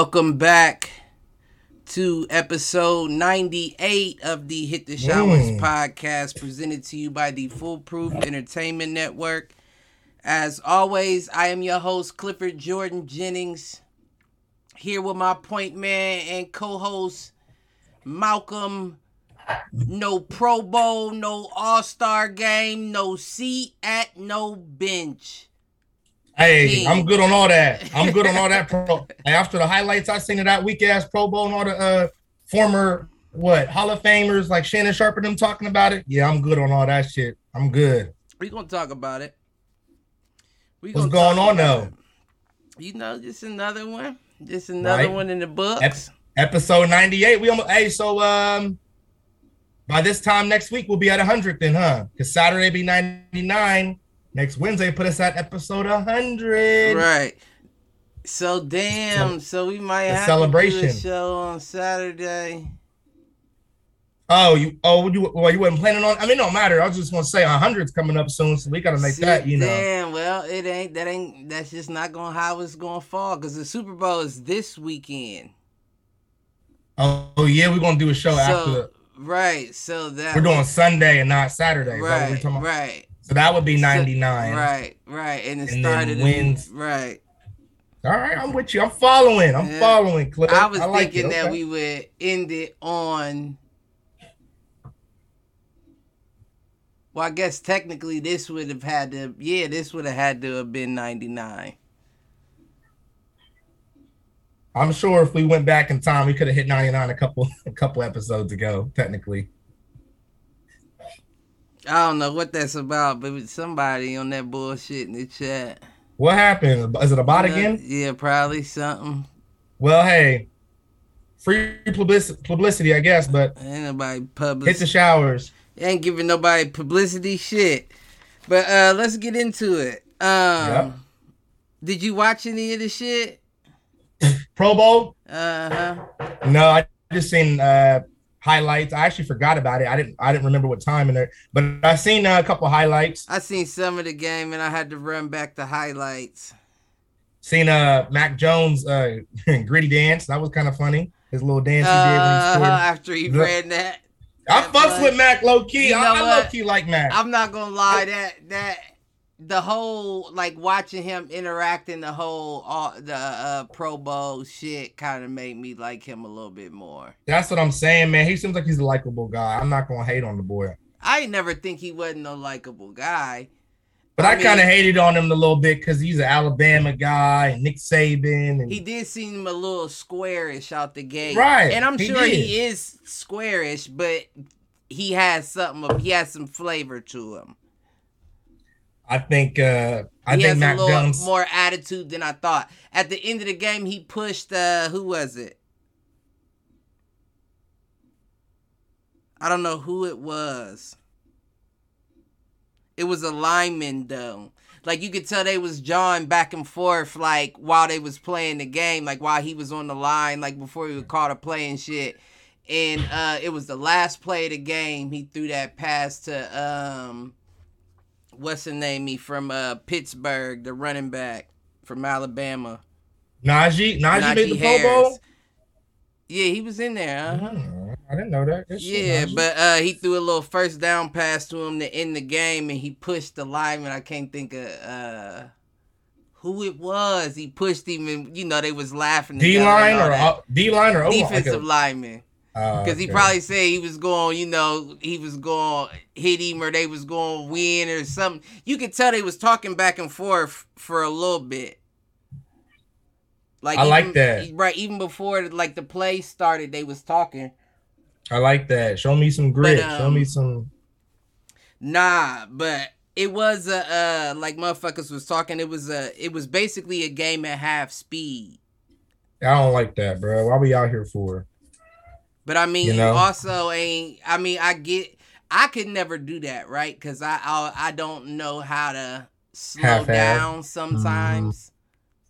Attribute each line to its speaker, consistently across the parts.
Speaker 1: Welcome back to episode 98 of the Hit the Showers
Speaker 2: Mm.
Speaker 1: podcast presented to you by the Foolproof Entertainment Network. As always, I am your host, Clifford Jordan Jennings, here with my point man and co host, Malcolm. No Pro Bowl, no All Star game, no seat at no bench.
Speaker 2: Hey. I'm good on all that. I'm good on all that. Pro. Hey, after the highlights I seen of that weak ass Pro Bowl and all the uh, former what Hall of Famers like Shannon Sharpe and them talking about it. Yeah, I'm good on all that shit. I'm good.
Speaker 1: we gonna talk about it. We
Speaker 2: What's going on, though?
Speaker 1: it. You know, just another one. Just another
Speaker 2: Right.
Speaker 1: one in the books.
Speaker 2: Episode 98. We almost. Hey, so um, by this time next week we'll be at 100 then, huh? Because Saturday be 99. Next Wednesday put us at episode 100.
Speaker 1: Right. So damn. So we might have to do a
Speaker 2: celebration.
Speaker 1: show on Saturday.
Speaker 2: Oh, you oh you well you wasn't planning on. I mean, it don't matter. I was just gonna say 100's coming up soon, so we gotta make
Speaker 1: See,
Speaker 2: that. You know.
Speaker 1: Damn. Well, it ain't. That ain't. That's just not gonna how it's gonna fall because the Super Bowl is this weekend.
Speaker 2: Oh, oh, yeah, we're gonna do a show after.
Speaker 1: So
Speaker 2: The,
Speaker 1: right. So that
Speaker 2: we're doing Sunday and not Saturday. Is that what we're
Speaker 1: Right. Right.
Speaker 2: So that would be 99.
Speaker 1: Right. Right. And it
Speaker 2: And then
Speaker 1: started. in-
Speaker 2: wins.
Speaker 1: Right.
Speaker 2: All right, I'm with you. I'm following. I'm
Speaker 1: Yeah.
Speaker 2: following. Cliff.
Speaker 1: I was
Speaker 2: like
Speaker 1: thinking
Speaker 2: it.
Speaker 1: that we would end it on. Well, I guess technically this would have had to. Yeah, this would have had to have been ninety nine.
Speaker 2: I'm sure if we went back in time, we could have hit 99 a couple a couple episodes ago. Technically,
Speaker 1: I don't know what that's about, but somebody on that bullshit in the chat.
Speaker 2: what happened? Is it a bot again?
Speaker 1: Yeah, probably something.
Speaker 2: Well, hey, free publicity, publicity, I guess. But
Speaker 1: Ain't nobody
Speaker 2: hit
Speaker 1: public.
Speaker 2: the showers.
Speaker 1: Ain't giving nobody publicity shit. But uh let's get into it. Um
Speaker 2: Yep.
Speaker 1: Did you watch any of the shit?
Speaker 2: Pro Bowl.
Speaker 1: Uh huh.
Speaker 2: No, I just seen uh highlights. I actually forgot about it. I didn't I didn't remember what time in there, but I seen uh, a couple highlights.
Speaker 1: I seen some of the game and I had to run back the highlights.
Speaker 2: Seen uh Mac Jones uh gritty dance. That was kind of funny. His little dance he
Speaker 1: Uh,
Speaker 2: did when he scored.
Speaker 1: after he
Speaker 2: The-
Speaker 1: ran that,
Speaker 2: I fucks with Mac low key.
Speaker 1: You know
Speaker 2: I, I low key like Mac.
Speaker 1: I'm not gonna lie that that the whole like watching him interacting the whole all the uh, Pro Bowl shit kind of made me like him a little bit more.
Speaker 2: That's what I'm saying, man. He seems like he's a likable guy. I'm not gonna hate on the boy,
Speaker 1: I never think he wasn't a likable guy.
Speaker 2: but
Speaker 1: I
Speaker 2: I, kind of hated on him a little bit because he's an Alabama guy and Nick Saban and
Speaker 1: He did seem a little squarish out the gate,
Speaker 2: Right,
Speaker 1: And I'm
Speaker 2: he
Speaker 1: sure he is squarish, but he has something. He has some flavor to him.
Speaker 2: I think uh I
Speaker 1: he
Speaker 2: think
Speaker 1: has
Speaker 2: Mac
Speaker 1: a little
Speaker 2: Jones.
Speaker 1: more attitude than I thought. At the end of the game, he pushed. uh Who was it? I don't know who it was. It was a lineman though. Like you could tell they was jawing back and forth like while they was playing the game, like while he was on the line, like before he was caught a play and shit. And uh it was the last play of the game. He threw that pass to um what's the name? He from uh Pittsburgh, the running back from Alabama.
Speaker 2: Najee, Najee, made the Pro
Speaker 1: Harris.
Speaker 2: Bowl.
Speaker 1: Yeah, he was in there.
Speaker 2: Mm, I didn't know that. Shit,
Speaker 1: Yeah,
Speaker 2: Najee.
Speaker 1: but uh, he threw a little first down pass to him to end the game, and he pushed the lineman. I can't think of uh, who it was. He pushed him, and you know they was laughing.
Speaker 2: D line or uh, D line or
Speaker 1: defensive lineman.
Speaker 2: Uh,
Speaker 1: Because he
Speaker 2: okay.
Speaker 1: probably said he was going, you know, he was going hit him or they was going to win or something. You could tell they was talking back and forth for a little bit. Like
Speaker 2: I like that.
Speaker 1: Right, even before like the play started, they was talking.
Speaker 2: I like that. Show me some grit. Show
Speaker 1: um,
Speaker 2: me some.
Speaker 1: Nah, but it was a uh like motherfuckers was talking. It was a it was basically a game at half speed.
Speaker 2: I don't like that, bro. Why we out here for?
Speaker 1: But I mean,
Speaker 2: You
Speaker 1: you
Speaker 2: know?
Speaker 1: also ain't. I mean, I get. I could never do that, right? Because I, I I don't know how to slow
Speaker 2: Half-ass.
Speaker 1: down sometimes.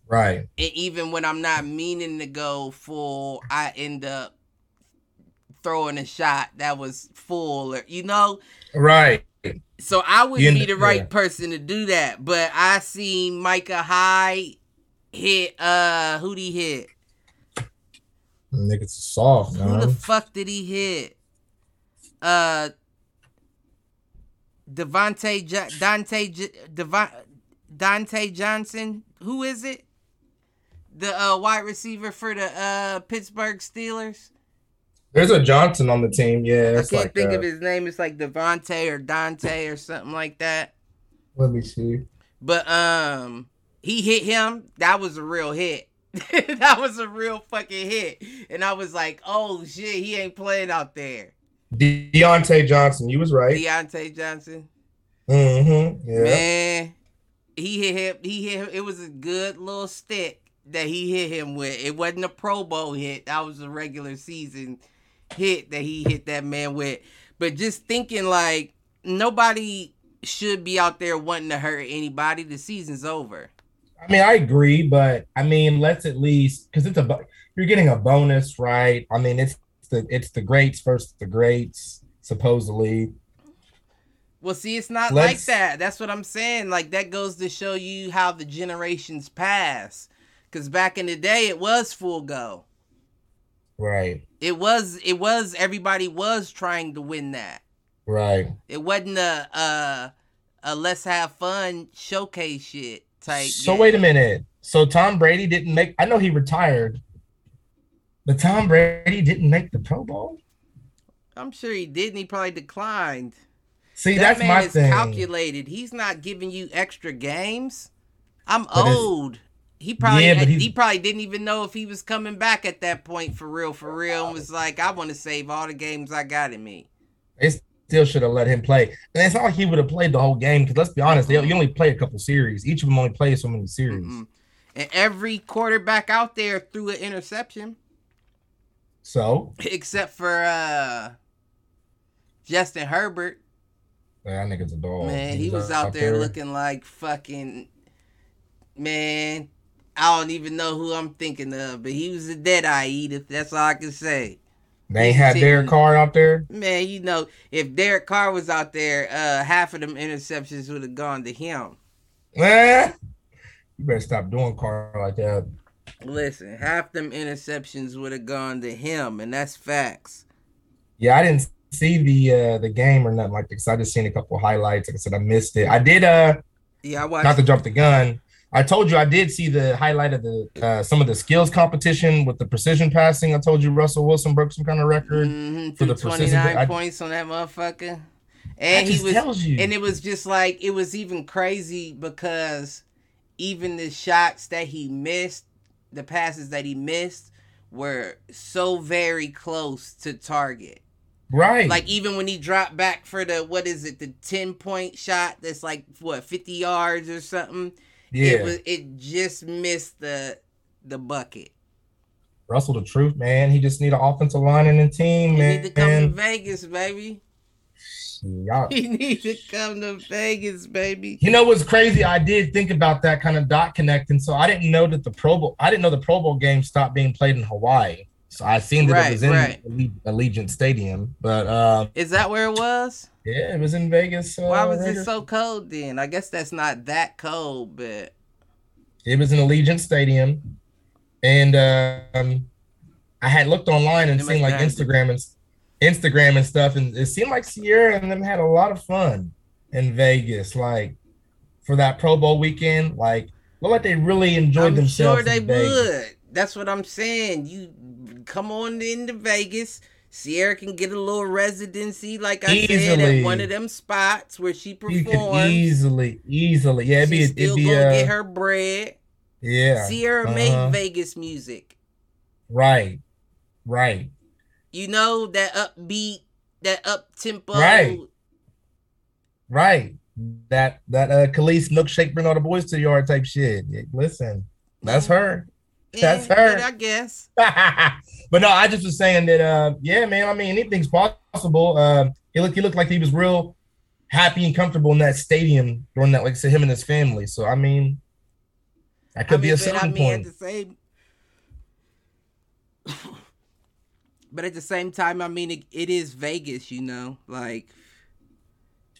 Speaker 2: Right.
Speaker 1: And even when I'm not meaning to go full, I end up throwing a shot that was full, or you know.
Speaker 2: Right.
Speaker 1: So I wouldn't
Speaker 2: end-
Speaker 1: be the right
Speaker 2: yeah.
Speaker 1: person to do that. But I see Micah Hyde hit uh who'd he hit?
Speaker 2: Niggas soft,
Speaker 1: Who
Speaker 2: man.
Speaker 1: the fuck did he hit? Uh, Devontae jo- Dante J- Devon- Dante Johnson. Who is it? The uh, wide receiver for the uh, Pittsburgh Steelers.
Speaker 2: There's a Johnson on the team. Yeah,
Speaker 1: I can't
Speaker 2: like,
Speaker 1: think
Speaker 2: uh,
Speaker 1: of his name. It's like Devontae or Dante or something like that.
Speaker 2: Let me see.
Speaker 1: But um, he hit him. That was a real hit. that was a real fucking hit. And I was like, oh shit, he ain't playing out there.
Speaker 2: De- Diontae Johnson. You was right.
Speaker 1: Diontae Johnson.
Speaker 2: Mm-hmm. Yeah.
Speaker 1: Man, he hit him. He hit him. It was a good little stick that he hit him with. It wasn't a Pro Bowl hit. That was a regular season hit that he hit that man with. But just thinking like nobody should be out there wanting to hurt anybody. The season's over.
Speaker 2: I mean, I agree, but I mean, let's at least because it's a you're getting a bonus, right? I mean, it's the it's the greats versus the greats, supposedly.
Speaker 1: Well, see, it's not
Speaker 2: Let's-
Speaker 1: like that. That's what I'm saying. Like that goes to show you how the generations pass. Cause back in the day, it was full go.
Speaker 2: Right.
Speaker 1: It was. It was. Everybody was trying to win that.
Speaker 2: Right.
Speaker 1: It wasn't a a, a let's have fun showcase shit
Speaker 2: So
Speaker 1: game.
Speaker 2: wait a minute. So Tom Brady didn't make. I know he retired, but Tom Brady didn't make the Pro Bowl.
Speaker 1: I'm sure he didn't. He probably declined.
Speaker 2: See,
Speaker 1: that
Speaker 2: that's
Speaker 1: man
Speaker 2: my
Speaker 1: is
Speaker 2: thing.
Speaker 1: calculated. He's not giving you extra games. I'm
Speaker 2: But
Speaker 1: old. He probably
Speaker 2: Yeah,
Speaker 1: he probably didn't even know if he was coming back at that point for real, for real, and was like, I want to save all the games I got in me.
Speaker 2: They still should have let him play. And it's not like he would have played the whole game because let's be honest, they, you only play a couple series. Each of them only play so many series.
Speaker 1: Mm-mm. And every quarterback out there threw an interception,
Speaker 2: So
Speaker 1: except for uh Justin Herbert.
Speaker 2: that nigga's a dog.
Speaker 1: Man, he was out there looking like fucking man. I don't even know who I'm thinking of, but he was a dead eye Edith. That's all I can say.
Speaker 2: They ain't had Derek Carr out there.
Speaker 1: Man, you know, if Derek Carr was out there, uh, half of them interceptions would have gone to him.
Speaker 2: Eh, you better stop doing Carr like that.
Speaker 1: Listen, half them interceptions would have gone to him, and that's facts.
Speaker 2: Yeah, I didn't see the uh the game or nothing like that because I just seen a couple highlights. Like I said, I missed it. I did uh
Speaker 1: Yeah, I watched.
Speaker 2: not to jump the gun. I told you I did see the highlight of the uh, some of the skills competition with the precision passing. I told you Russell Wilson broke some kind of record.
Speaker 1: Mhm,
Speaker 2: for the precision,
Speaker 1: 29
Speaker 2: I-
Speaker 1: points on that motherfucker.
Speaker 2: That
Speaker 1: And he
Speaker 2: just
Speaker 1: was and it was just like it was even crazy because even the shots that he missed, the passes that he missed were so very close to target.
Speaker 2: right.
Speaker 1: Like even when he dropped back for the what is it, the 10 point shot that's like what 50 yards or something.
Speaker 2: Yeah,
Speaker 1: It was it just missed the the bucket.
Speaker 2: Russell, the truth, man. He just need an offensive line and a team,
Speaker 1: He
Speaker 2: man.
Speaker 1: need to come to Vegas, baby.
Speaker 2: Y'all-
Speaker 1: He need to come to Vegas, baby.
Speaker 2: You know what's crazy? I did think about that kind of dot connecting. So I didn't know that the Pro Bowl, I didn't know the Pro Bowl game stopped being played in Hawaii. So I seen that
Speaker 1: Right,
Speaker 2: it was in
Speaker 1: right.
Speaker 2: Allegiant Stadium, but uh,
Speaker 1: Is that where it was?
Speaker 2: yeah, it was in Vegas. Uh,
Speaker 1: Why was it so cold then? I guess that's not that cold, but
Speaker 2: It was in Allegiant Stadium, and um, I had looked online and
Speaker 1: It
Speaker 2: seen like Instagram and Instagram and stuff, and it seemed like Ciara and them had a lot of fun in Vegas, like for that Pro Bowl weekend. Like, looked like they really enjoyed
Speaker 1: I'm
Speaker 2: themselves.
Speaker 1: sure they would. That's what I'm saying. You come on into Vegas. Ciara can get a little residency, like I said, at one of them spots where she performs.
Speaker 2: easily, easily, yeah, it'd be,
Speaker 1: She's
Speaker 2: it'd
Speaker 1: still
Speaker 2: be,
Speaker 1: gonna
Speaker 2: uh,
Speaker 1: get her bread.
Speaker 2: yeah,
Speaker 1: Ciara
Speaker 2: uh-huh.
Speaker 1: made Vegas music.
Speaker 2: right, right,
Speaker 1: You know that upbeat, that up tempo.
Speaker 2: Right. right. That that uh, Kelis milkshake bring all the boys to the yard type shit. Listen, that's her. That's her.
Speaker 1: I guess.
Speaker 2: but no, I just was saying that uh yeah, man, I mean anything's possible. Um he looked he looked like he was real happy and comfortable in that stadium during that, like I said, him and his family. So I mean that could
Speaker 1: I
Speaker 2: be a selling
Speaker 1: I mean,
Speaker 2: point.
Speaker 1: at the same, but at the same time, I mean, it, it is Vegas, you know. Like,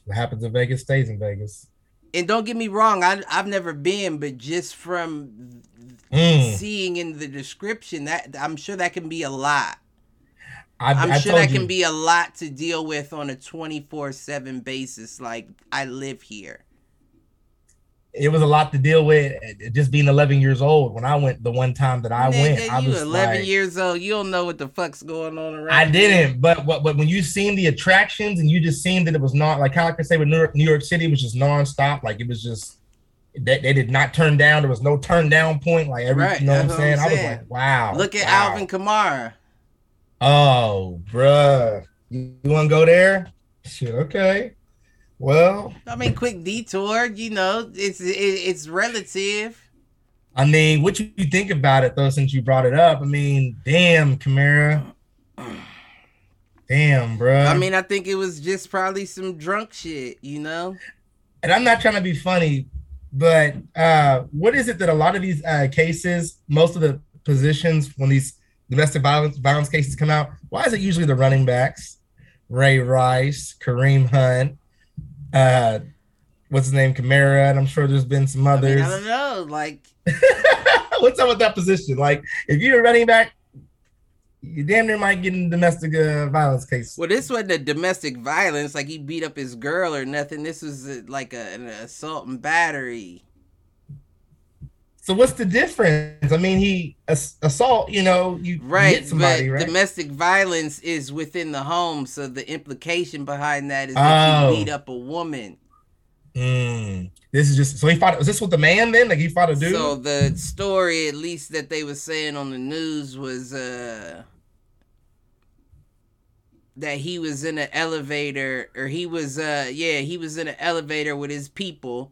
Speaker 2: what happens in Vegas stays in Vegas.
Speaker 1: and don't get me wrong, I I've never been, but just from mm. seeing in the description that I'm sure that can be a lot. I, am sure that you. can be a lot to deal with on a 24 7 basis. Like, I live here.
Speaker 2: It was a lot to deal with just being 11 years old when I went the one time that I Nigga, went. I
Speaker 1: you 11 like, years old. You don't know what the fuck's going on around. I
Speaker 2: didn't, but, but but when you seen the attractions and you just seen that it was not like how I could say with New York, New York City was just nonstop. Like it was just they, they did not turn down. There was no turn down point. Like every, right, you know what I'm saying? saying? I was like, wow.
Speaker 1: Look at
Speaker 2: wow.
Speaker 1: Alvin Kamara.
Speaker 2: Oh, bruh. You, you want to go there? Shit, okay. Well,
Speaker 1: I mean, quick detour. You know, it's it, it's relative.
Speaker 2: I mean, what you think about it though? Since you brought it up, I mean, damn, Kamara. Damn, bro.
Speaker 1: I mean, I think it was just probably some drunk shit, you know.
Speaker 2: And I'm not trying to be funny, but uh, what is it that a lot of these uh, cases, most of the positions when these domestic violence violence cases come out, why is it usually the running backs? Ray Rice, Kareem Hunt, uh, what's his name, Kamara, and I'm sure there's been some others. I,
Speaker 1: mean, I don't know, like
Speaker 2: what's up with that position? Like, if you're a running back, you damn near might get in domestic uh, violence case.
Speaker 1: Well, this wasn't a domestic violence, like he beat up his girl or nothing. This was a, like a, an assault and battery.
Speaker 2: So what's the difference? I mean, he assault. You know, you
Speaker 1: right, hit somebody, but right? Domestic violence is within the home, so the implication behind that is that oh. you beat up a woman.
Speaker 2: Mm. This is just so he fought. Was this with the man then? Like he fought a dude.
Speaker 1: So the story, at least that they were saying on the news, was uh that he was in an elevator, or he was uh yeah he was in an elevator with his people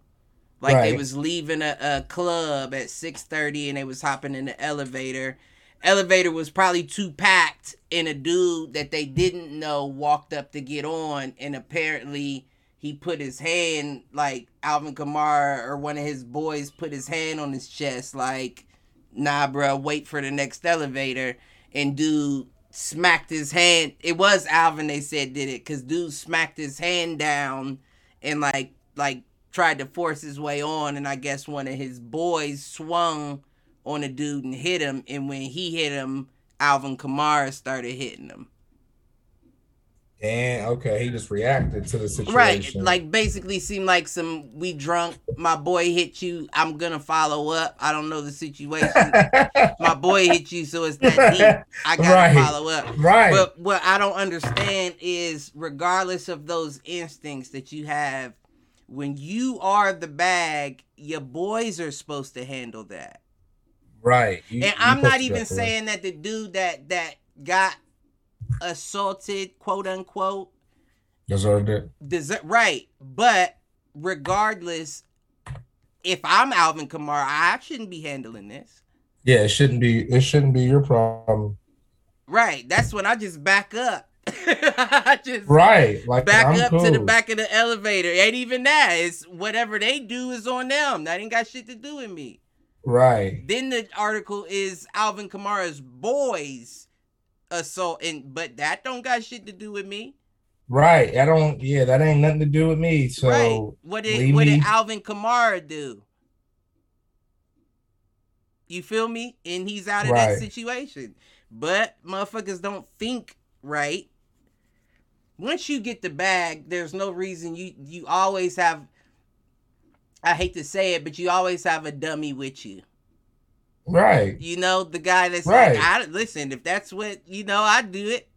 Speaker 1: like right. they was leaving a, a club at 6.30 and they was hopping in the elevator. Elevator was probably too packed and a dude that they didn't know walked up to get on and apparently he put his hand like Alvin Kamara or one of his boys put his hand on his chest like nah bro wait for the next elevator. And dude smacked his hand. It was Alvin they said did it cuz dude smacked his hand down and like like tried to force his way on, and I guess one of his boys swung on a dude and hit him, and when he hit him, Alvin Kamara started hitting him.
Speaker 2: And okay, he just reacted to the situation.
Speaker 1: Right, like basically seemed like some we drunk. My boy hit you. I'm gonna follow up. I don't know the situation. my boy hit you, so it's that deep. I gotta right. follow up.
Speaker 2: Right.
Speaker 1: But what I don't understand is, regardless of those instincts that you have when you are the bag, your boys are supposed to handle that.
Speaker 2: Right.
Speaker 1: You, and I'm not even saying that the dude that that got assaulted, quote unquote,
Speaker 2: deserved it.
Speaker 1: Deser- right. But regardless, if I'm Alvin Kamara, I shouldn't be handling this.
Speaker 2: Yeah, it shouldn't be. It shouldn't be your problem.
Speaker 1: Right. That's when I just back up I
Speaker 2: just right, like
Speaker 1: back I'm up cool. to the back of the elevator. Ain't even that. It's whatever they do is on them. That ain't got shit to do with me.
Speaker 2: Right.
Speaker 1: Then the article is Alvin Kamara's boys Uh, assault, and but that don't got shit to do with me.
Speaker 2: Right. I don't. Yeah, that ain't nothing to do with me. So right.
Speaker 1: what did what did Alvin Kamara do? You feel me? And he's out of right. that situation. But motherfuckers don't think right once you get the bag, there's no reason you you always have. I hate to say it, but you always have a dummy with you.
Speaker 2: Right.
Speaker 1: You know the guy that's right. like, I listen. If that's what you know, I do it.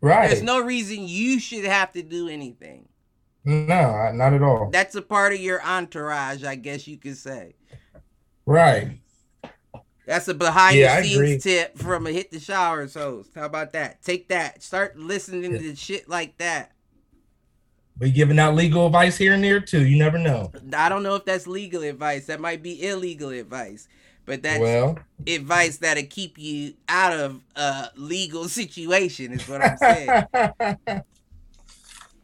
Speaker 2: Right.
Speaker 1: There's no reason you should have to do anything.
Speaker 2: No, not at all.
Speaker 1: That's a part of your entourage, I guess you could say.
Speaker 2: Right.
Speaker 1: That's a behind yeah, the scenes tip from a hit the showers host. How about that? Take that. Start listening to shit like that.
Speaker 2: We giving out legal advice here and there too. You never know.
Speaker 1: I don't know if that's legal advice. That might be illegal advice. But that's well, advice that'll keep you out of a legal situation, is what I'm saying.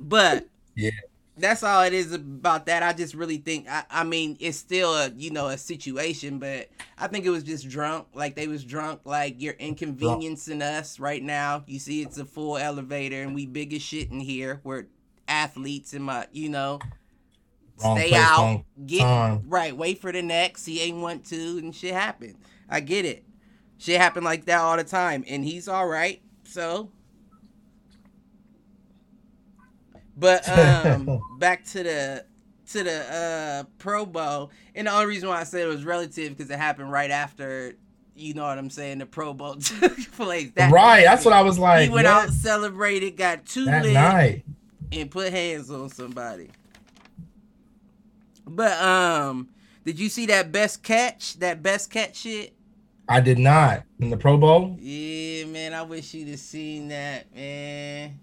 Speaker 1: but
Speaker 2: yeah,
Speaker 1: that's all it is about that. I just really think I, I mean it's still a you know a situation, but I think it was just drunk. Like they was drunk. Like you're inconveniencing drunk. us right now. You see, it's a full elevator, and we big as shit in here. We're athletes, and my you know.
Speaker 2: Wrong
Speaker 1: stay
Speaker 2: place,
Speaker 1: out, get
Speaker 2: time.
Speaker 1: right, wait for the next. He ain't want to, and shit happened. I get it. Shit happened like that all the time, and he's all right. So, but um, back to the to the uh Pro Bowl, and the only reason why I said it was relative because it happened right after. You know what I'm saying? The Pro Bowl took place. That
Speaker 2: right. That's what I was like.
Speaker 1: he went
Speaker 2: what?
Speaker 1: out, celebrated, got two
Speaker 2: that
Speaker 1: lit,
Speaker 2: night.
Speaker 1: And put hands on somebody. But um, did you see that best catch? That best catch shit?
Speaker 2: I did not in the Pro Bowl.
Speaker 1: Yeah, man. I wish you'd have seen that, man.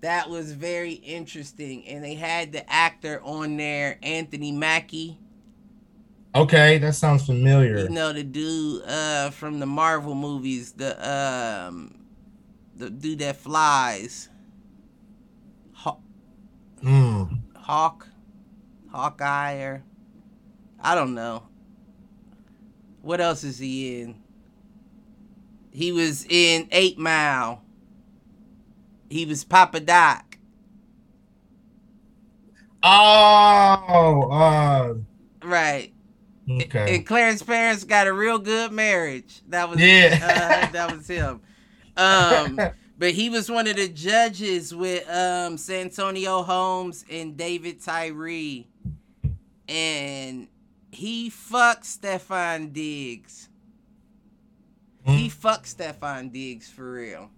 Speaker 1: That was very interesting, and they had the actor on there, Anthony Mackie.
Speaker 2: Okay, that sounds familiar.
Speaker 1: You know the dude uh from the Marvel movies, the um, the dude that flies,
Speaker 2: Mm.
Speaker 1: Hawk, Hawkeye, or I don't know. What else is he in? He was in Eight Mile. He was Papa Doc.
Speaker 2: Oh, uh,
Speaker 1: Right.
Speaker 2: okay.
Speaker 1: And Clarence parents got a real good marriage. That was
Speaker 2: Yeah.
Speaker 1: uh, that was him. Um but he was one of the judges with um Santonio Holmes and David Tyree. And he fucked Stefon Diggs. He
Speaker 2: Mm.
Speaker 1: fucked Stefon Diggs for real.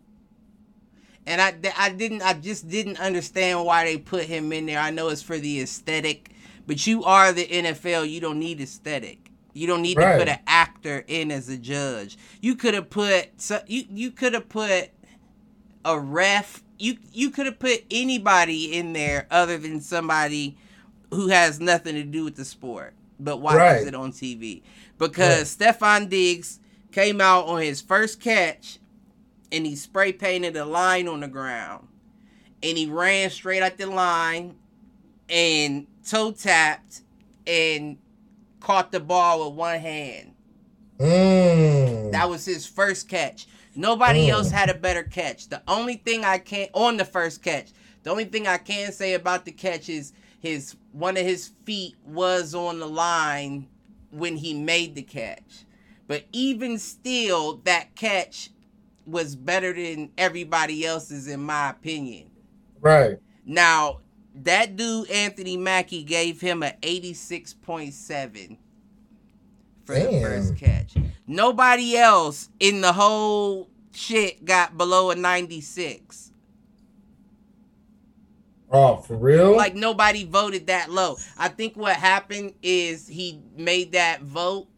Speaker 1: And I, I didn't I just didn't understand why they put him in there. I know it's for the aesthetic, but you are the NFL. You don't need aesthetic. You don't need
Speaker 2: Right.
Speaker 1: to put an actor in as a judge. You could have put so you you could have put a ref. You you could have put anybody in there other than somebody who has nothing to do with the sport, but watches
Speaker 2: Right.
Speaker 1: it on TV. Because
Speaker 2: Right.
Speaker 1: Stefon Diggs came out on his first catch and he spray painted a line on the ground. And he ran straight at the line and toe tapped and caught the ball with one hand.
Speaker 2: Mm.
Speaker 1: That was his first catch. Nobody
Speaker 2: Mm.
Speaker 1: else had a better catch. The only thing I can on the first catch, the only thing I can say about the catch is his one of his feet was on the line when he made the catch. But even still, that catch was better than everybody else's in my opinion.
Speaker 2: right.
Speaker 1: Now, that dude Anthony Mackie gave him a 86.7 for the first catch. Nobody else in the whole shit got below a 96.
Speaker 2: Oh, for real?
Speaker 1: Like nobody voted that low. I think what happened is he made that vote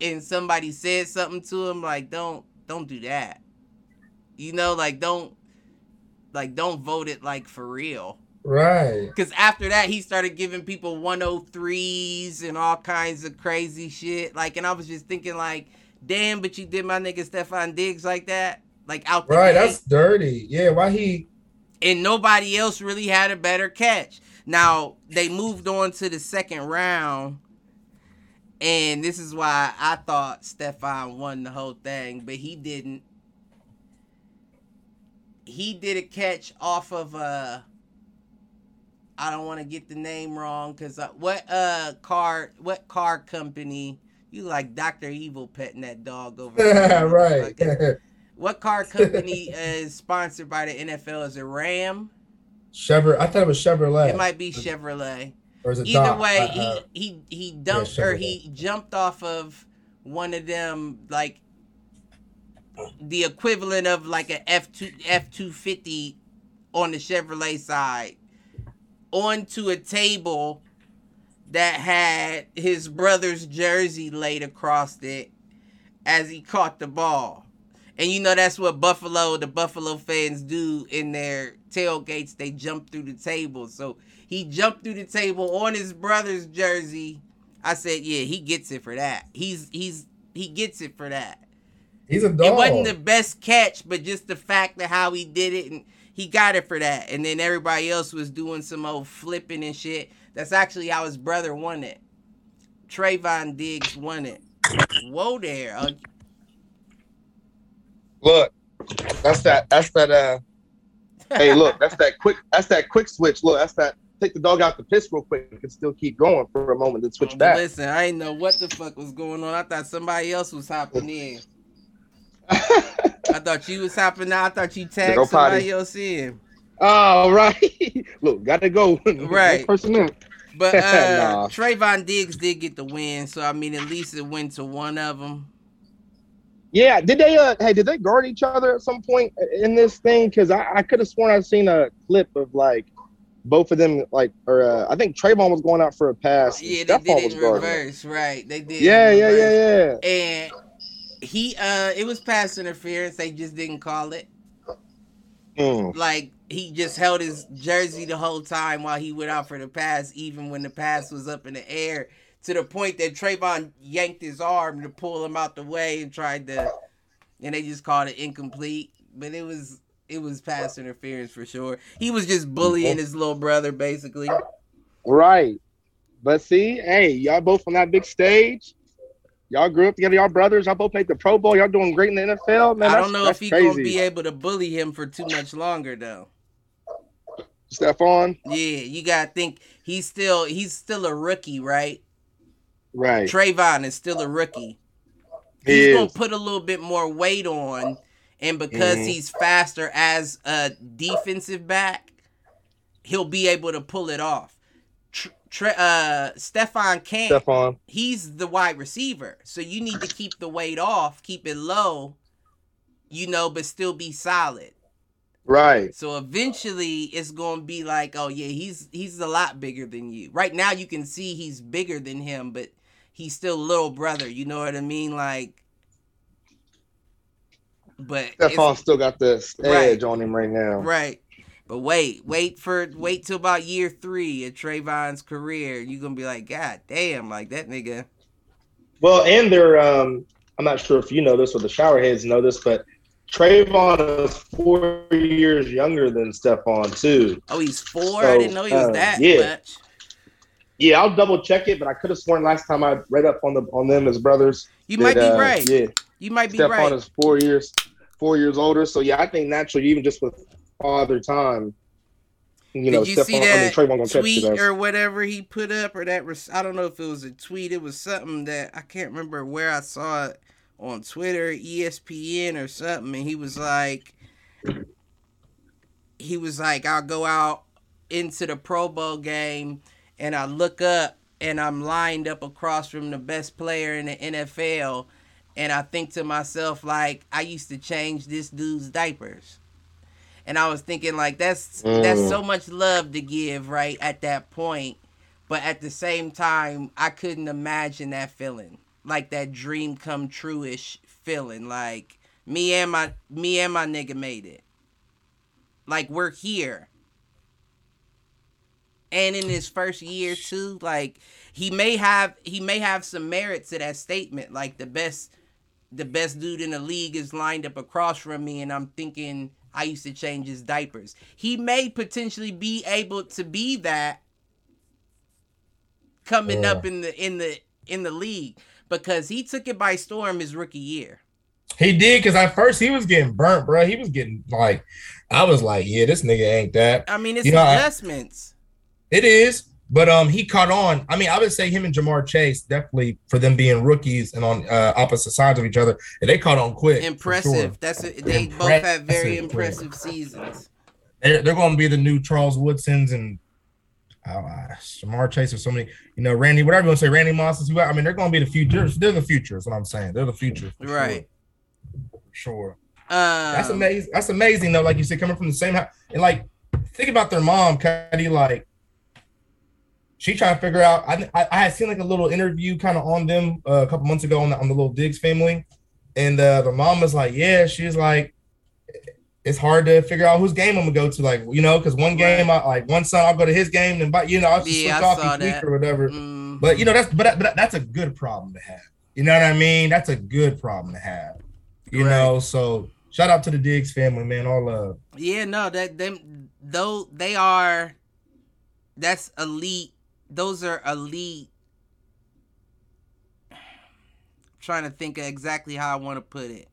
Speaker 1: and somebody said something to him like don't don't do that. You know, like don't like don't vote it like for real.
Speaker 2: Right.
Speaker 1: Because after that, he started giving people 103s and all kinds of crazy shit. Like, and I was just thinking, like, damn, but you did my nigga Stefon Diggs like that? Like, out
Speaker 2: Right. That's dirty. Yeah. Why he?
Speaker 1: And nobody else really had a better catch. Now, they moved on to the second round. And this is why I thought Stefan won the whole thing, but he didn't. He did a catch off of uh I don't want to get the name wrong because uh, what uh car what car company you like Doctor Evil petting that dog over there.
Speaker 2: right.
Speaker 1: Fucking- What car company is sponsored by the NFL? Is it Ram?
Speaker 2: Chevrolet. I thought it was Chevrolet.
Speaker 1: It might be Chevrolet.
Speaker 2: or is it
Speaker 1: Either
Speaker 2: Doc?
Speaker 1: way,
Speaker 2: Uh,
Speaker 1: he he he dumped or he jumped off of one of them like the equivalent of like a F two F two fifty on the Chevrolet side onto a table that had his brother's jersey laid across it as he caught the ball. And you know that's what Buffalo, the Buffalo fans do in their tailgates. They jump through the table. So he jumped through the table on his brother's jersey. I said, yeah, he gets it for that. He's he's he gets it for that.
Speaker 2: he's a dog.
Speaker 1: It wasn't the best catch, but just the fact of how he did it, and he got it for that. And then everybody else was doing some old flipping and shit. That's actually how his brother won it. Trevon Diggs won it. Whoa there. Uh,
Speaker 3: Look, that's that. That's that. Uh, hey, look, that's that quick. That's that quick switch. Look, that's that. take the dog out the piss real quick and still keep going for a moment, then switch back.
Speaker 1: Listen, I didn't know what the fuck was going on. I thought somebody else was hopping in. I thought you was hopping out. I thought you tagged somebody potty. else in.
Speaker 3: Oh right. Look, gotta go.
Speaker 1: Right. Person in. But uh, nah. Trevon Diggs did get the win, so I mean, at least it went to one of them.
Speaker 3: Yeah, did they? Uh, hey, did they guard each other at some point in this thing? Because I, I could have sworn I've seen a clip of like both of them, like, or uh, I think Trevon was going out for a pass.
Speaker 1: Yeah, they did it in reverse, right? They did.
Speaker 3: Yeah, yeah, yeah, yeah.
Speaker 1: And he, uh, it was pass interference. They just didn't call it. Mm. Like he just held his jersey the whole time while he went out for the pass, even when the pass was up in the air, to the point that Trevon yanked his arm to pull him out the way and tried to, and they just called it incomplete. But it was it was pass interference for sure. He was just bullying his little brother, basically.
Speaker 3: Right. But see, hey, y'all both on that big stage. Y'all grew up together, y'all brothers. Y'all both made the Pro Bowl. Y'all doing great in the NFL, man.
Speaker 1: I don't know if he's gonna be able to bully him for too much longer, though.
Speaker 3: Stefon.
Speaker 1: Yeah, you gotta think he's still he's still a rookie, right?
Speaker 3: Right.
Speaker 1: Trevon is still a rookie. He's gonna put a little bit more weight on, and because mm-hmm. he's faster as a defensive back, he'll be able to pull it off. Tre- uh, Stefon can't. He's the wide receiver, so you need to keep the weight off, keep it low, you know, but still be solid.
Speaker 3: Right.
Speaker 1: So eventually it's going to be like, oh yeah, he's he's a lot bigger than you. Right now you can see he's bigger than him, but he's still a little brother, you know what I mean? Like but
Speaker 3: Stefon still got the edge right, on him right now.
Speaker 1: Right. But wait, wait for wait till about year three of Trevon's career. You're gonna be like, God damn, like that nigga.
Speaker 3: Well, and they're um I'm not sure if you know this or the showerheads know this, but Trevon is four years younger than Stefon too.
Speaker 1: Oh, he's four. So, I didn't know he was uh, that yeah. much.
Speaker 3: Yeah, I'll double check it, but I could have sworn last time I read up on the on them as brothers.
Speaker 1: You that, might be uh, right. Yeah, you might be
Speaker 3: Stefon
Speaker 1: right.
Speaker 3: is four years, four years older. So yeah, I think naturally, even just with father time, you know,
Speaker 1: Did you see that I mean, tweet or whatever he put up, or that was I don't know if it was a tweet. It was something that I can't remember where I saw it on Twitter, ESPN or something, and he was like, he was like, I'll go out into the Pro Bowl game and I look up and I'm lined up across from the best player in the NFL, and I think to myself like, I used to change this dude's diapers. And I was thinking like that's mm. that's so much love to give right at that point, but at the same time I couldn't imagine that feeling like that dream come true ish feeling. Like me and my me and my nigga made it. Like we're here. And in his first year too, like he may have he may have some merit to that statement. Like the best the best dude in the league is lined up across from me and I'm thinking I used to change his diapers. He may potentially be able to be that coming yeah. up in the in the in the league because he took it by storm his rookie year.
Speaker 2: He did because at first he was getting burnt, bro. He was getting like, I was like, yeah, this nigga ain't that.
Speaker 1: I mean, it's you know, investments.
Speaker 2: I, it is, but um, he caught on. I mean, I would say him and Ja'Marr Chase definitely for them being rookies and on uh, opposite sides of each other, and they caught on quick.
Speaker 1: Impressive. Sure. That's a, they impressive both have very impressive seasons.
Speaker 2: They're, they're going to be the new Charles Woodsons and oh, uh, Ja'Marr Chase or so many, you know, Randy, whatever you want to say, Randy Moss is who I mean, they're going to be the future. They're the future. Is what I'm saying. They're the future.
Speaker 1: Right.
Speaker 2: Sure. sure. Um, that's amazing. That's amazing though. Like you said, coming from the same house, and like think about their mom, Cuddy. Like she trying to figure out. I, I, I had seen like a little interview kind of on them uh, a couple months ago on the, on the little Diggs family, and uh, the mom was like, "Yeah, she's like, it's hard to figure out whose game I'm gonna go to. Like, you know, because one game, I like one son, I'll go to his game, and but you know, I'll just yeah, switch off each week or whatever. Mm-hmm. But you know, that's but, but that's a good problem to have. You know what I mean? That's a good problem to have. You right. know, so shout out to the Diggs family, man. All love.
Speaker 1: Yeah, no, that them though they are. That's elite. Those are elite. I'm trying to think of exactly how I want to put it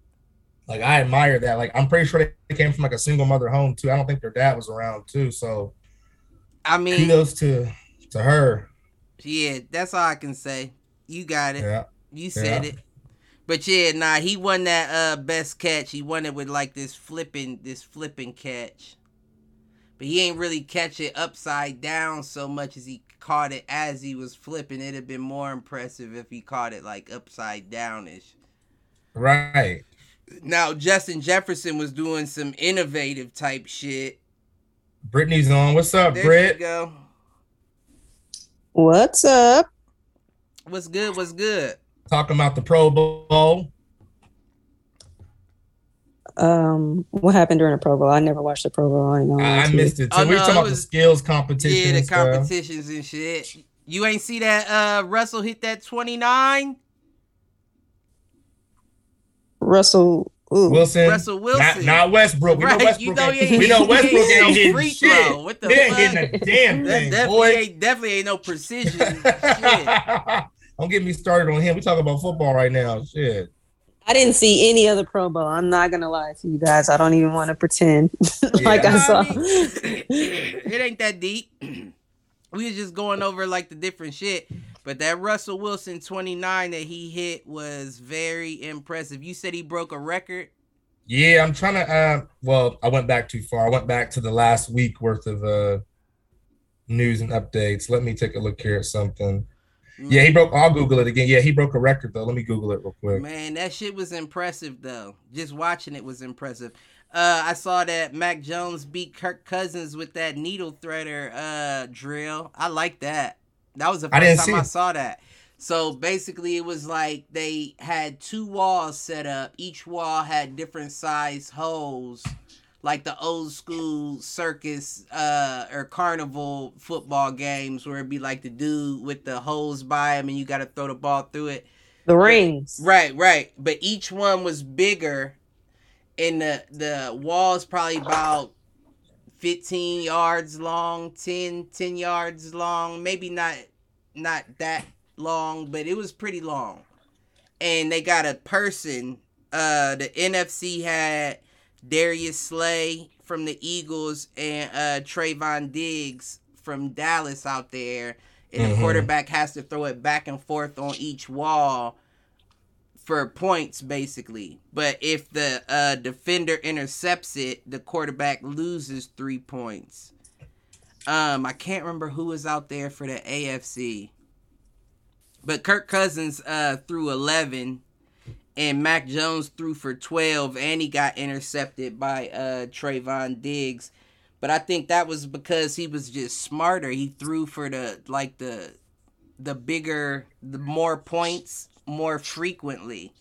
Speaker 2: like I admire that. Like I'm pretty sure they came from like a single mother home too. I don't think their dad was around too. So
Speaker 1: I mean,
Speaker 2: kudos to to her.
Speaker 1: yeah, that's all I can say. You got it.
Speaker 2: Yeah.
Speaker 1: You said
Speaker 2: Yeah.
Speaker 1: it. But yeah, nah, he won that uh best catch. He won it with like this flipping this flipping catch. But he ain't really catch it upside down so much as he caught it as he was flipping. It'd have been more impressive if he caught it like upside downish.
Speaker 2: Right.
Speaker 1: Now Justin Jefferson was doing some innovative type shit.
Speaker 2: Brittany's on. What's up,
Speaker 1: There
Speaker 2: Britt?
Speaker 1: go.
Speaker 4: What's up?
Speaker 1: What's good? What's good?
Speaker 2: Talking about the Pro Bowl.
Speaker 4: Um, what happened during the Pro Bowl? I never watched the Pro Bowl. I know.
Speaker 2: I, I missed it. So
Speaker 1: Oh,
Speaker 2: we were
Speaker 1: no,
Speaker 2: talking
Speaker 1: it
Speaker 2: about the skills competition.
Speaker 1: Yeah, the
Speaker 2: and stuff.
Speaker 1: competitions and shit. You ain't see that uh Russell hit that 29?
Speaker 4: Russell. Ooh.
Speaker 2: Wilson.
Speaker 1: Russell Wilson.
Speaker 2: not Westbrook. We know
Speaker 1: Right,
Speaker 2: Westbrook.
Speaker 1: you know
Speaker 2: ain't,
Speaker 1: he ain't-
Speaker 2: we know Westbrook
Speaker 1: ain't
Speaker 2: ain't getting
Speaker 1: free
Speaker 2: shit.
Speaker 1: throw. What the
Speaker 2: he ain't
Speaker 1: fuck?
Speaker 2: getting a damn
Speaker 1: That
Speaker 2: thing,
Speaker 1: definitely
Speaker 2: boy.
Speaker 1: ain't definitely ain't no precision. shit.
Speaker 2: Don't get me started on him. We talking about football right now. Shit.
Speaker 4: I didn't see any other Pro Bowl. I'm not gonna lie to you guys. I don't even want to pretend like
Speaker 2: Yeah.
Speaker 4: I saw.
Speaker 1: it ain't that deep. We was just going over like the different shit. But that Russell Wilson 29 that he hit was very impressive. You said he broke a record.
Speaker 2: Yeah, I'm trying to. Uh, well, I went back too far. I went back to the last week worth of uh, news and updates. Let me take a look here at something. Yeah, he broke. I'll Google it again. Yeah, he broke a record though. Let me Google it real quick.
Speaker 1: Man, that shit was impressive though. Just watching it was impressive. Uh, I saw that Mac Jones beat Kirk Cousins with that needle threader uh drill. I like that. That was the
Speaker 2: I
Speaker 1: first
Speaker 2: see
Speaker 1: time I saw that. So basically, it was like they had two walls set up. Each wall had different size holes, like the old school circus uh, or carnival football games, where it'd be like the dude with the hose by him, and you got to throw the ball through it.
Speaker 4: The rings.
Speaker 1: Right, right. But each one was bigger, and the the walls probably about 15 yards long, 10, 10 yards long, maybe not not that long, but it was pretty long. And they got a person. Uh, the NFC had Darius Slay from the Eagles and uh Trevon Diggs from Dallas out there. And the
Speaker 2: Mhm.
Speaker 1: quarterback has to throw it back and forth on each wall for points basically. But if the uh, defender intercepts it, the quarterback loses three points. Um, I can't remember who was out there for the AFC, but Kirk Cousins uh, threw eleven, and Mac Jones threw for twelve, and he got intercepted by uh, Trevon Diggs. But I think that was because he was just smarter. He threw for the like the the bigger, the more points more frequently.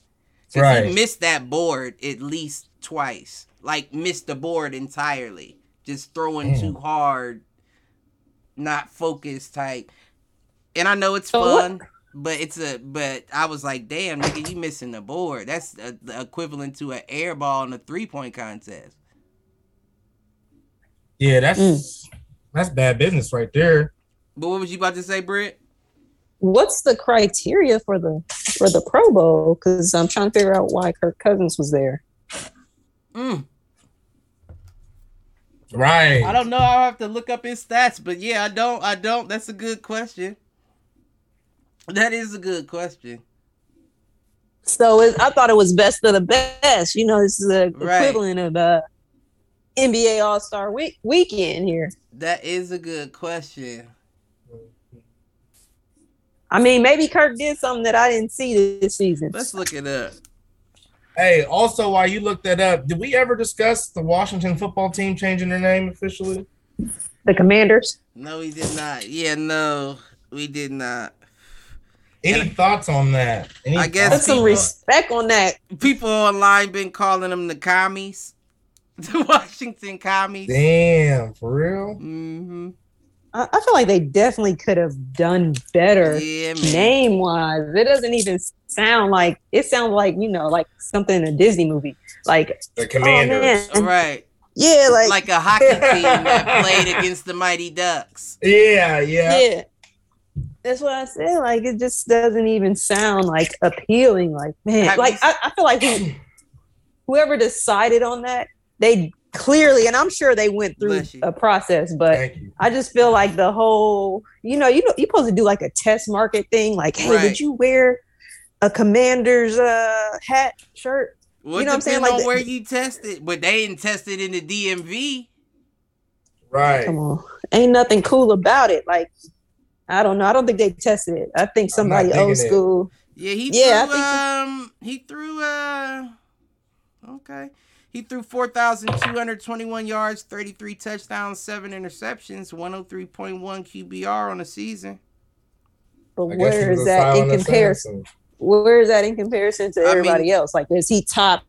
Speaker 1: 'Cause
Speaker 2: Right.
Speaker 1: he missed that board at least twice. Like missed the board entirely. Just throwing
Speaker 2: Damn.
Speaker 1: too hard, not focused type. And I know it's
Speaker 4: So what-
Speaker 1: fun, but it's a but I was like, damn, nigga, you missing the board. That's uh the equivalent to an air ball in a three point contest.
Speaker 2: Yeah, that's
Speaker 4: Mm.
Speaker 2: that's bad business right there.
Speaker 1: But what was you about to say, Britt?
Speaker 4: What's the criteria for the for the Pro Bowl? Because I'm trying to figure out why Kirk Cousins was there.
Speaker 1: Mm.
Speaker 2: Right.
Speaker 1: I don't know. I'll have to look up his stats, but yeah, I don't. I don't. That's a good question. That is a good question.
Speaker 4: So it, I thought it was best of the best. You know, this is the
Speaker 1: Right.
Speaker 4: equivalent of uh, NBA All Star week weekend here.
Speaker 1: That is a good question.
Speaker 4: I mean, maybe Kirk did something that I didn't see this season.
Speaker 1: Let's look it up.
Speaker 2: Hey, also while you look that up, did we ever discuss the Washington football team changing their name officially?
Speaker 4: The Commanders.
Speaker 1: No, we did not. Yeah, no, we did not.
Speaker 2: Any thoughts on that? Any
Speaker 1: I guess
Speaker 4: Put some respect on that.
Speaker 1: People online been calling them the commies, the Washington commies.
Speaker 2: Damn, for real?
Speaker 1: hmm
Speaker 4: I, I feel like they definitely could have done better
Speaker 1: Yeah,
Speaker 4: name wise. It doesn't even sound like it sounds like you know like something in a Disney movie. Like
Speaker 2: The
Speaker 4: oh
Speaker 2: Commanders.
Speaker 4: man,
Speaker 1: Right,
Speaker 4: yeah, like,
Speaker 1: like a hockey team that played against the Mighty Ducks.
Speaker 2: yeah, yeah,
Speaker 4: yeah. That's what I said. Like it just doesn't even sound like appealing. Like man,
Speaker 1: Have
Speaker 4: like
Speaker 1: you-
Speaker 4: I, I feel like who, whoever decided on that, they clearly, and I'm sure they went through a process, but I just feel like the whole, you know, you know, you're supposed to do like a test market thing. Like, hey,
Speaker 1: Right.
Speaker 4: would you wear a commander's uh hat shirt?
Speaker 1: Well,
Speaker 4: You know what I'm saying?
Speaker 1: depend
Speaker 4: Like
Speaker 1: on
Speaker 4: the-
Speaker 1: where you tested, but they didn't test it in the DMV.
Speaker 2: Right.
Speaker 4: Come on, ain't nothing cool about it. Like, I don't know. I don't think they tested it. I think somebody
Speaker 2: digging
Speaker 4: old
Speaker 2: it.
Speaker 4: school.
Speaker 1: Yeah, he
Speaker 4: Yeah, I
Speaker 1: threw
Speaker 4: think
Speaker 1: um he threw uh okay. He threw 4,221 yards, 33 touchdowns, 7 interceptions, 103.1 QBR on the season.
Speaker 4: But
Speaker 2: I guess he
Speaker 4: where
Speaker 2: was
Speaker 4: is
Speaker 2: a
Speaker 4: that in comparison? Where is that in comparison to
Speaker 1: I
Speaker 4: everybody
Speaker 1: mean-
Speaker 4: else? Like, is he top?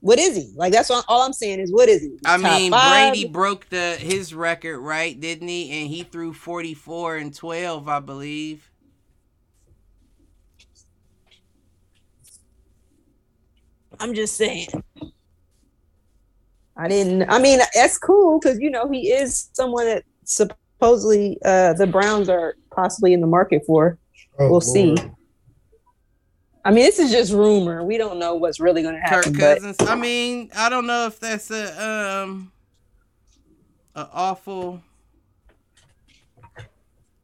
Speaker 4: What is he? Like, that's all, all I'm saying is, what is he?
Speaker 1: I mean,
Speaker 4: five?
Speaker 1: Brady broke the his record, right? Didn't he? And he threw 44 and 12, I believe.
Speaker 4: I'm just saying. I didn't. I mean, that's cool because you know he is someone that supposedly uh, the Browns are possibly in the market for.
Speaker 2: Oh,
Speaker 4: We'll see.
Speaker 2: Lord.
Speaker 4: I mean, this is just rumor. We don't know what's really going to
Speaker 1: Kirk
Speaker 4: happen. But
Speaker 1: Cousins. I mean, I don't know if that's a um a awful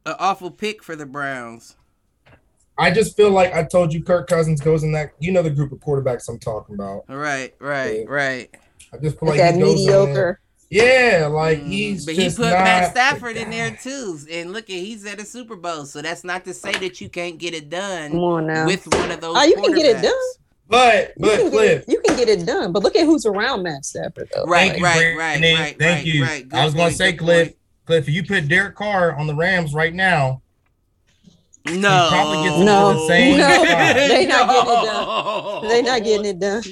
Speaker 1: a awful pick for the Browns.
Speaker 2: I just feel like I told you Kirk Cousins goes in that you know the group of quarterbacks I'm talking about.
Speaker 1: Right, right,
Speaker 2: Yeah.
Speaker 1: right.
Speaker 2: I just feel
Speaker 4: like
Speaker 2: like
Speaker 4: that
Speaker 2: he goes in
Speaker 4: mediocre.
Speaker 2: Yeah, like
Speaker 1: Mm,
Speaker 2: he's
Speaker 1: but he put
Speaker 2: not
Speaker 1: Matt
Speaker 2: the
Speaker 1: Stafford in there too, and look at he's at a Super Bowl, so that's not to say that you can't get it done
Speaker 4: Come on now.
Speaker 1: with one of those.
Speaker 4: Oh, you can get it done.
Speaker 2: But
Speaker 4: You
Speaker 2: but
Speaker 4: can, get
Speaker 2: Cliff,
Speaker 4: it, you can get it done, but look at who's around Matt Stafford though.
Speaker 1: Right,
Speaker 2: Thank you,
Speaker 1: right, right, right,
Speaker 2: Thank
Speaker 1: right,
Speaker 2: you.
Speaker 1: right.
Speaker 2: I was gonna say, Cliff,
Speaker 1: point.
Speaker 2: Cliff, if you put Derek Carr on the Rams right now,
Speaker 1: No,
Speaker 2: probably gets
Speaker 4: No.
Speaker 2: the same
Speaker 4: No.
Speaker 2: spot.
Speaker 4: They not getting it
Speaker 1: done.
Speaker 4: They're not getting it done.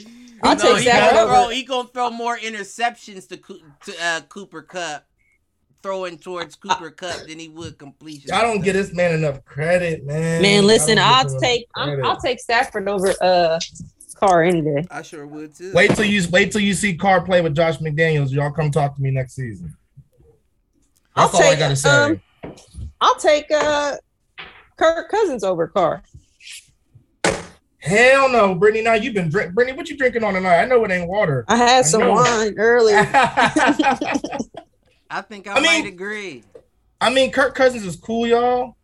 Speaker 4: I'll
Speaker 1: no,
Speaker 4: take
Speaker 1: he
Speaker 4: Stafford
Speaker 1: gonna,
Speaker 4: over.
Speaker 1: throw, he gonna throw more interceptions to, to uh, Cooper Kupp, throwing towards Cooper Kupp than he would completion.
Speaker 2: I don't get this man enough credit, man.
Speaker 4: Man, listen, I'll take
Speaker 2: enough
Speaker 4: I'm, I'll take Stafford over uh Carr any day.
Speaker 1: I sure would too.
Speaker 2: Wait till you wait till you see Carr play with Josh McDaniels. Y'all come talk to me next season.
Speaker 4: I'll
Speaker 2: That's all I
Speaker 4: take,
Speaker 2: gotta say.
Speaker 4: um, I'll take uh Kirk Cousins over Carr.
Speaker 2: Hell no, Brittany. Now you've been drink. Brittany, what you drinking on tonight? I know it ain't water.
Speaker 4: I had
Speaker 2: I
Speaker 4: some
Speaker 2: know.
Speaker 4: wine earlier.
Speaker 1: I think I,
Speaker 2: I mean-
Speaker 1: might agree.
Speaker 2: I mean, Kirk Cousins is cool, y'all.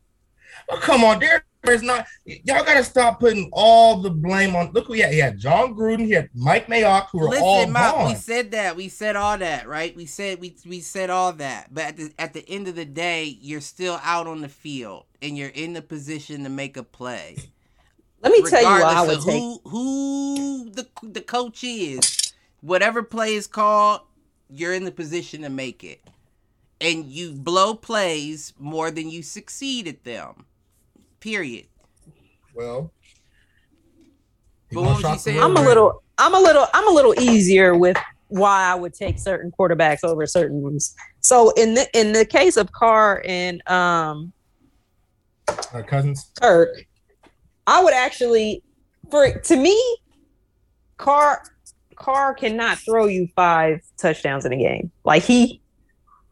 Speaker 2: But come on, there is not. Y'all gotta stop putting all the blame on. Look, we had. He had Jon Gruden. He had Mike Mayock, who are all
Speaker 1: Listen, Mike, we said that. We said all that, right? We said we we said all that. But at the at the end of the day, you're still out on the field and you're in the position to make a play.
Speaker 4: Let me tell you what I would
Speaker 1: of
Speaker 4: take.
Speaker 1: who who the the coach is, whatever play is called, you're in the position to make it, and you blow plays more than you succeed at them. Period.
Speaker 2: Well,
Speaker 1: But what was you
Speaker 2: the
Speaker 1: saying?
Speaker 2: real
Speaker 4: I'm a little I'm a little I'm a little easier with why I would take certain quarterbacks over certain ones. So in the in the case of Carr and um
Speaker 2: uh, Cousins.
Speaker 4: Kirk, I would actually for to me, Carr Carr cannot throw you five touchdowns in a game. Like he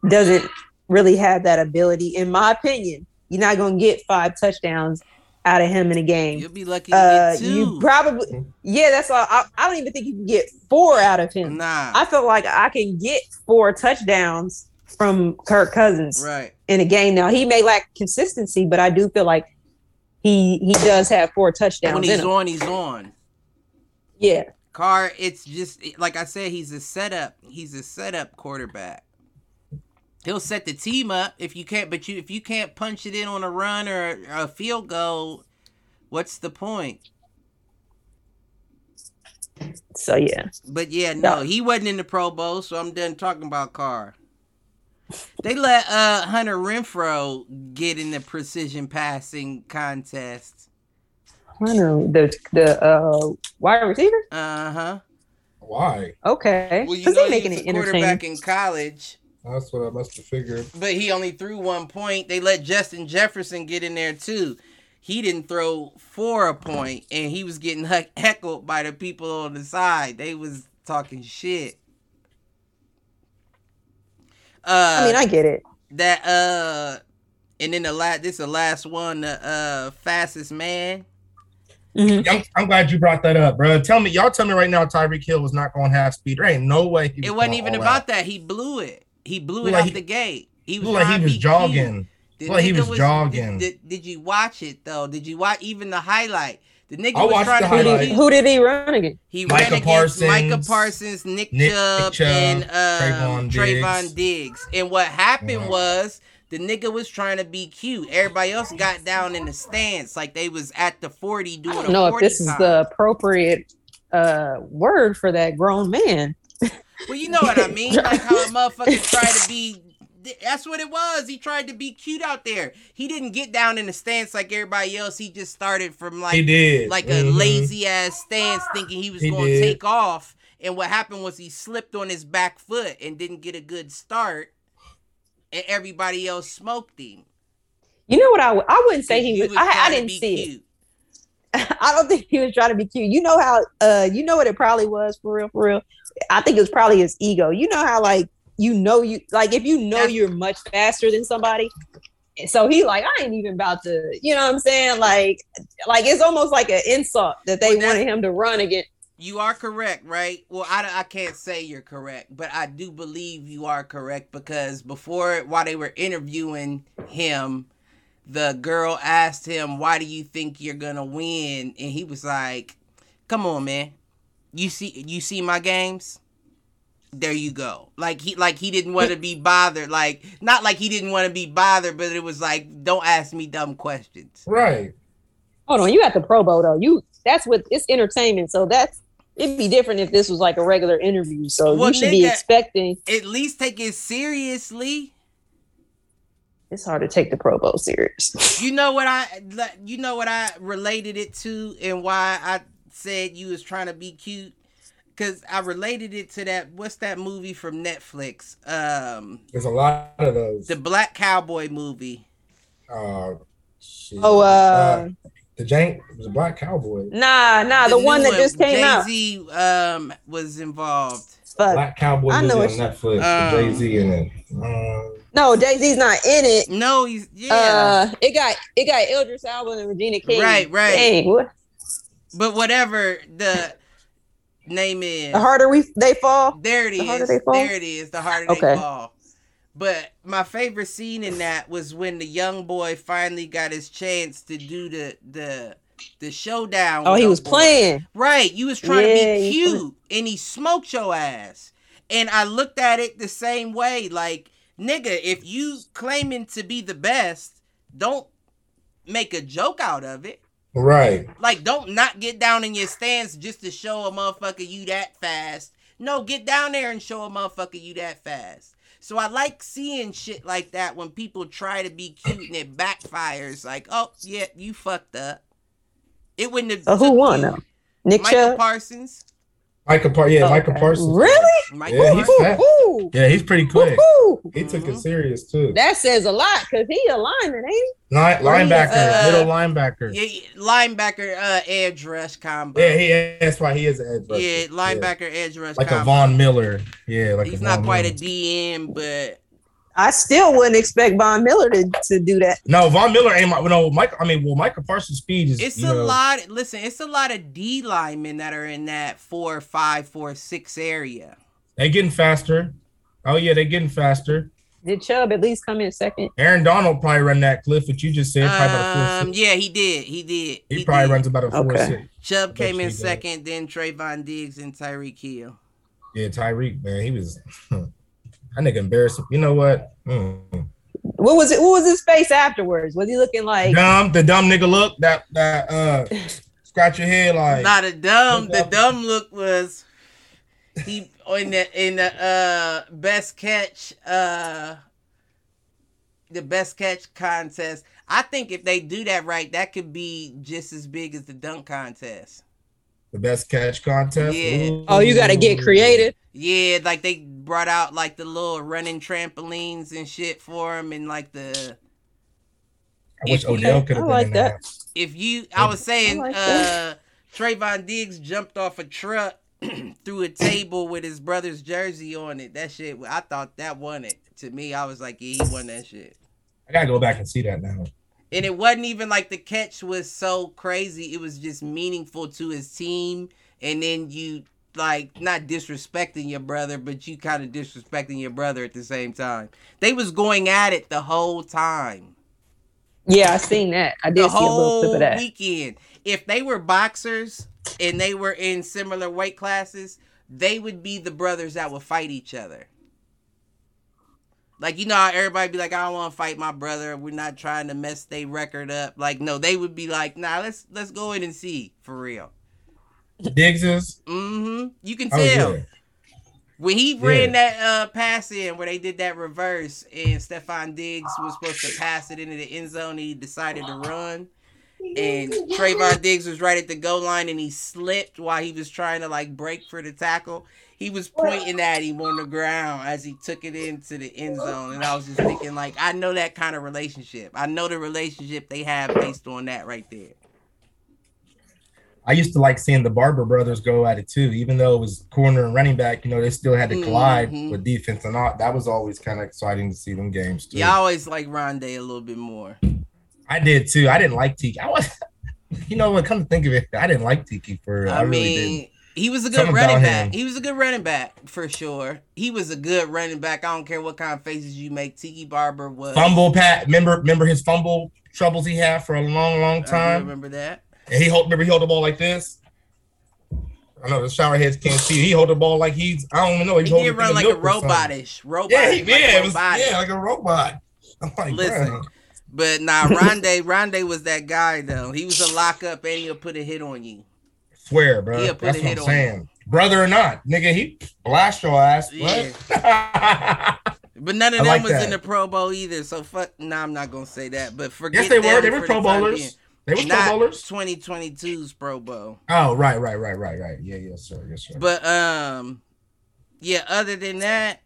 Speaker 4: doesn't really have that ability, in my opinion. You're not gonna get five touchdowns out of him in a game.
Speaker 1: You'll be lucky to
Speaker 4: Uh,
Speaker 1: get two.
Speaker 4: you probably yeah, that's all. I, I don't even think you can get four out of him.
Speaker 1: nah.
Speaker 4: I feel like I can get four touchdowns from Kirk Cousins
Speaker 1: right.
Speaker 4: in a game. Now he may lack consistency, but I do feel like he he does have four touchdowns
Speaker 1: When he's on, he's on.
Speaker 4: Yeah,
Speaker 1: Carr, it's just like I said, he's a setup. He's a setup quarterback. He'll set the team up if you can't, but you if you can't punch it in on a run or a field goal, what's the point?
Speaker 4: so yeah.
Speaker 1: But yeah, no,
Speaker 4: Yeah.
Speaker 1: he wasn't in the Pro Bowl, so I'm done talking about Carr. They let uh Hunter Renfrow get in the precision passing contest.
Speaker 4: I know the the uh wide receiver.
Speaker 1: Uh huh.
Speaker 2: Why?
Speaker 4: Okay,
Speaker 1: Well, you
Speaker 4: because
Speaker 1: know he
Speaker 4: making
Speaker 1: was
Speaker 4: it
Speaker 1: a quarterback
Speaker 4: entertaining.
Speaker 1: in college.
Speaker 2: That's what I must have figured.
Speaker 1: But he only threw one point. They let Justin Jefferson get in there too. He didn't throw for a point, and he was getting heckled by the people on the side. They was talking shit. Uh,
Speaker 4: I mean, I get it.
Speaker 1: that uh, and then the last this is the last one. The uh, fastest man.
Speaker 4: Mhm.
Speaker 2: I'm, I'm glad you brought that up, bro. Tell me, y'all tell me right now, Tyreek Hill was not going half speed. There ain't no way. He was
Speaker 1: It wasn't even about
Speaker 2: out.
Speaker 1: that. He blew it. He blew it
Speaker 2: like
Speaker 1: out
Speaker 2: he-
Speaker 1: the gate. He was
Speaker 2: like he was jogging.
Speaker 1: The
Speaker 2: Looked like he
Speaker 1: nigga
Speaker 2: was jogging.
Speaker 1: Did, did you watch it though? Did you watch even the highlight? The nigga
Speaker 2: I
Speaker 1: was
Speaker 2: watched
Speaker 1: trying
Speaker 2: the
Speaker 1: to be
Speaker 2: highlight.
Speaker 1: cute.
Speaker 4: Who did he run against?
Speaker 1: He
Speaker 2: Micah
Speaker 1: ran against Micah
Speaker 2: Parsons,
Speaker 1: Parsons, Nick,
Speaker 2: Nick
Speaker 1: Chubb,
Speaker 2: Chubb,
Speaker 1: and um,
Speaker 2: Trevon
Speaker 1: Trevon,
Speaker 2: Diggs.
Speaker 1: Diggs. And what happened
Speaker 2: Yeah.
Speaker 1: was the nigga was trying to be cute. Everybody else got down in the stance like they was at the 40 doing
Speaker 4: I
Speaker 1: a
Speaker 4: don't know if
Speaker 1: 40
Speaker 4: this is the appropriate uh word for that grown man.
Speaker 1: Well, you know what I mean? Like how a motherfucker tried to be. That's what it was. He tried to be cute out there. He didn't get down in the stance like everybody else. He just started from like
Speaker 2: he did
Speaker 1: like a
Speaker 2: Mhm.
Speaker 1: lazy ass stance, thinking he was
Speaker 2: He
Speaker 1: going to
Speaker 2: did.
Speaker 1: take off. And what happened was he slipped on his back foot and didn't get a good start, and everybody else smoked him.
Speaker 4: You know what I would- I wouldn't say he
Speaker 1: He
Speaker 4: was, I, I didn't
Speaker 1: be
Speaker 4: see it. I don't think he was trying to be cute. You know how uh you know what it probably was for real, for real. I think it was probably his ego. You know how like you know you like if you know you're much faster than somebody. So he like I ain't even about to, you know what I'm saying? Like like it's almost like an insult that they
Speaker 1: Well,
Speaker 4: wanted him to run again.
Speaker 1: You are correct, right? Well, I, I can't say you're correct, but I do believe you are correct because before, while they were interviewing him, the girl asked him, "Why do you think you're gonna win?" And he was like, "Come on, man. You see, you see my games. There you go. Like he, like he didn't want to be bothered. Like not like he didn't want to be bothered, but it was like, don't ask me dumb questions.
Speaker 2: right.
Speaker 4: Hold on, you got the Pro Bowl though. You that's what it's entertainment. So that's it'd be different if this was like a regular interview. So
Speaker 1: Well,
Speaker 4: you should be expecting
Speaker 1: At least take it seriously."
Speaker 4: it's hard to take the Pro Bowl serious.
Speaker 1: You know what I you know what I related it to and why I said you was trying to be cute cuz I related it to that what's that movie from Netflix um
Speaker 2: There's a lot of those.
Speaker 1: the Black Cowboy movie
Speaker 2: uh, shit.
Speaker 4: Oh uh
Speaker 2: the Jank was a black cowboy.
Speaker 4: Nah, nah, the,
Speaker 1: new
Speaker 4: one that just came out.
Speaker 1: Jay-Z um was involved
Speaker 4: Fuck.
Speaker 2: Black cowboy
Speaker 4: I
Speaker 2: movie
Speaker 4: know
Speaker 2: on
Speaker 4: it's-
Speaker 2: Netflix.
Speaker 1: Um,
Speaker 2: Jay Z in it. Um,
Speaker 4: No, Jay Z's not in it.
Speaker 1: no he's yeah
Speaker 4: Uh, it got it got Idris Elba and Regina King.
Speaker 1: Right, right.
Speaker 4: Dang, what?
Speaker 1: but whatever the name is
Speaker 4: The harder we they fall.
Speaker 1: There it
Speaker 4: The
Speaker 1: is.
Speaker 4: they fall?
Speaker 1: There it is. The harder
Speaker 4: Okay.
Speaker 1: they fall. But my favorite scene in that was when the young boy finally got his chance to do the the the showdown.
Speaker 4: Oh, he was
Speaker 1: boy.
Speaker 4: playing.
Speaker 1: Right. You was trying
Speaker 4: Yeah,
Speaker 1: to be
Speaker 4: he
Speaker 1: cute and he smoked your ass. And I looked at it the same way. Like, nigga, if you claiming to be the best, don't make a joke out of it.
Speaker 2: Right.
Speaker 1: Like, don't not get down in your stance just to show a motherfucker you that fast. No, get down there and show a motherfucker you that fast. So I like seeing shit like that when people try to be cute and it backfires. Like, oh yeah, you fucked up. It wouldn't have.
Speaker 4: So who won though? Nick
Speaker 1: Michael
Speaker 4: Chubb.
Speaker 1: Parsons.
Speaker 2: Michael Par- yeah,
Speaker 4: Oh,
Speaker 2: Michael
Speaker 4: okay.
Speaker 2: Parsons.
Speaker 4: Really?
Speaker 1: Michael
Speaker 2: Yeah, he's
Speaker 1: Parsons.
Speaker 2: fat. Yeah, he's pretty quick.
Speaker 4: Woo-hoo.
Speaker 2: He took it serious too.
Speaker 4: That says a lot because he a lineman, ain't he?
Speaker 2: Li- linebacker,
Speaker 1: Uh,
Speaker 2: middle linebacker. Yeah,
Speaker 1: Yeah, linebacker, uh, edge rush combo.
Speaker 2: Yeah, he that's why he is an edge rusher.
Speaker 1: Yeah, linebacker, edge rush
Speaker 2: Like a
Speaker 1: combo.
Speaker 2: Von Miller. Yeah, like
Speaker 1: He's
Speaker 2: a
Speaker 1: not
Speaker 2: Von
Speaker 1: quite a DM, but
Speaker 4: I still wouldn't expect Von Miller to, to do that.
Speaker 2: No, Von Miller ain't my no Michael. I mean, well, Michael Parsons' speed is
Speaker 1: it's
Speaker 2: you
Speaker 1: a
Speaker 2: know,
Speaker 1: lot. Listen, it's a lot of D linemen that are in that four, five, four, six area.
Speaker 2: They getting faster. Oh yeah, they getting faster.
Speaker 4: Did Chubb at least come in second?
Speaker 2: Aaron Donald probably run that cliff that you just said. Probably about a
Speaker 1: Um, yeah, he did. He did.
Speaker 2: He, probably
Speaker 1: did.
Speaker 2: runs about a four
Speaker 4: Okay.
Speaker 2: six.
Speaker 1: Chubb came in
Speaker 2: Bet you he did.
Speaker 1: second, then Trevon Diggs and Tyreek Hill.
Speaker 2: Yeah, Tyreek, man, he was that nigga embarrassing. You know what? Mm.
Speaker 4: What was it? What was his face afterwards? Was he looking like?
Speaker 2: Dumb, the dumb nigga look that that uh scratch your head like
Speaker 1: Not a dumb. The dumb look was he in the in the uh best catch uh the best catch contest. I think if they do that right, that could be just as big as the dunk contest.
Speaker 2: the best catch contest.
Speaker 1: Yeah.
Speaker 2: Ooh.
Speaker 4: Oh, you got to get creative.
Speaker 1: Yeah, like they brought out like the little running trampolines and shit for him, and like the
Speaker 2: I wish Odell could have
Speaker 4: I
Speaker 2: been
Speaker 4: like
Speaker 2: in
Speaker 4: that.
Speaker 2: that.
Speaker 1: if you, I was saying,
Speaker 4: I like
Speaker 1: uh. Trevon Diggs jumped off a truck through a table with his brother's jersey on it. That shit, I thought that won it. To me, I was like, yeah, he won that shit.
Speaker 2: I gotta go back and see that now.
Speaker 1: And it wasn't even like the catch was so crazy. It was just meaningful to his team. And then you like not disrespecting your brother, but you kind of disrespecting your brother at the same time. They was going at it the whole time.
Speaker 4: Yeah, I seen that. I did
Speaker 1: The
Speaker 4: see a little clip of that.
Speaker 1: weekend. If they were boxers and they were in similar weight classes, they would be the brothers that would fight each other. Like you know how everybody be like, I don't want to fight my brother. We're not trying to mess their record up. Like no, they would be like, Nah, let's let's go in and see for real.
Speaker 2: Is.
Speaker 1: Mm-hmm. You can
Speaker 2: Oh,
Speaker 1: tell
Speaker 2: yeah.
Speaker 1: when he ran
Speaker 2: Yeah.
Speaker 1: that uh pass in where they did that reverse and Stefon Diggs was supposed to pass it into the end zone. He decided to run. And Trevon Diggs was right at the goal line and he slipped while he was trying to like break for the tackle. He was pointing at him on the ground as he took it into the end zone. And I was just thinking, like, I know that kind of relationship. I know the relationship they have based on that right there.
Speaker 2: I used to like seeing the Barber brothers go at it too, even though it was corner and running back. You know, they still had to collide
Speaker 1: Mhm.
Speaker 2: with defense and all. That was always kind of exciting to see them games too.
Speaker 1: Yeah, I always like Rondé a little bit more.
Speaker 2: I did too. I didn't like Tiki. I was, you know, what? Come to think of it, I didn't like Tiki for. I,
Speaker 1: I,
Speaker 2: really
Speaker 1: mean,
Speaker 2: didn't.
Speaker 1: he was a good
Speaker 2: Something
Speaker 1: running back.
Speaker 2: him.
Speaker 1: He was a good running back for sure. He was a good running back. I don't care what kind of faces you make. Tiki Barber was.
Speaker 2: Fumble pat. Remember, remember his fumble troubles he had for a long, long
Speaker 1: I
Speaker 2: time.
Speaker 1: remember that.
Speaker 2: And he hold. Remember, he held the ball like this. I know the shower heads can't see. He hold the ball like he's. I don't even know.
Speaker 1: He
Speaker 2: holding
Speaker 1: did run like a
Speaker 2: milk or something.
Speaker 1: robotish. Robot.
Speaker 2: Yeah, he
Speaker 1: like
Speaker 2: did. It was, yeah, like a robot. I'm like,
Speaker 1: Listen. But nah, Rondé, Rondé was that guy though. He was a lockup and he'll put a hit on you.
Speaker 2: swear, bro.
Speaker 1: He'll put
Speaker 2: That's
Speaker 1: a
Speaker 2: what
Speaker 1: hit
Speaker 2: I'm
Speaker 1: on
Speaker 2: saying. Brother or not, nigga, he blast your ass. What?
Speaker 1: But none of them
Speaker 2: like
Speaker 1: was
Speaker 2: that.
Speaker 1: in the Pro Bowl either. So fuck. Nah, I'm not gonna say that. But forget.
Speaker 2: yes, they were. They were Pro
Speaker 1: the
Speaker 2: Bowlers. They were Pro
Speaker 1: Not
Speaker 2: Bowlers.
Speaker 1: 2022's Pro Bowl.
Speaker 2: Oh, right, right, right, right, right. Yeah, yes, sir. Yes, sir.
Speaker 1: But um, yeah. Other than that,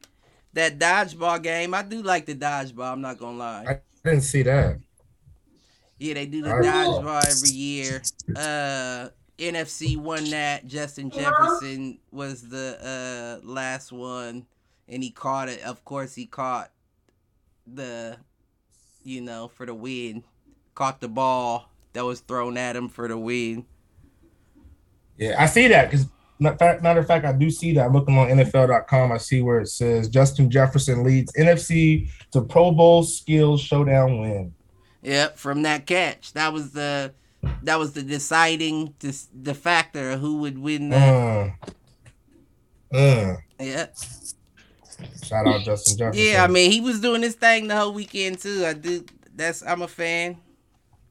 Speaker 1: that dodgeball game, I do like the dodgeball. I'm not gonna lie.
Speaker 2: I didn't see that.
Speaker 1: Yeah, they do the dodgeball every year. Uh, NFC won that. Justin Jefferson was the uh last one, and he caught it. Of course, he caught the, you know, for the win. Caught the ball that was thrown at him for the win.
Speaker 2: Yeah, I see that because matter of fact, I do see that. Looking on NFL.com, I see where it says Justin Jefferson leads NFC to Pro Bowl skills showdown win.
Speaker 1: Yep, from that catch. That was the that was the deciding this the factor of who would win that.
Speaker 2: Uh, uh,
Speaker 1: Yeah.
Speaker 2: shout out Justin Jefferson.
Speaker 1: Yeah, I mean he was doing his thing the whole weekend too. I do that's I'm a fan.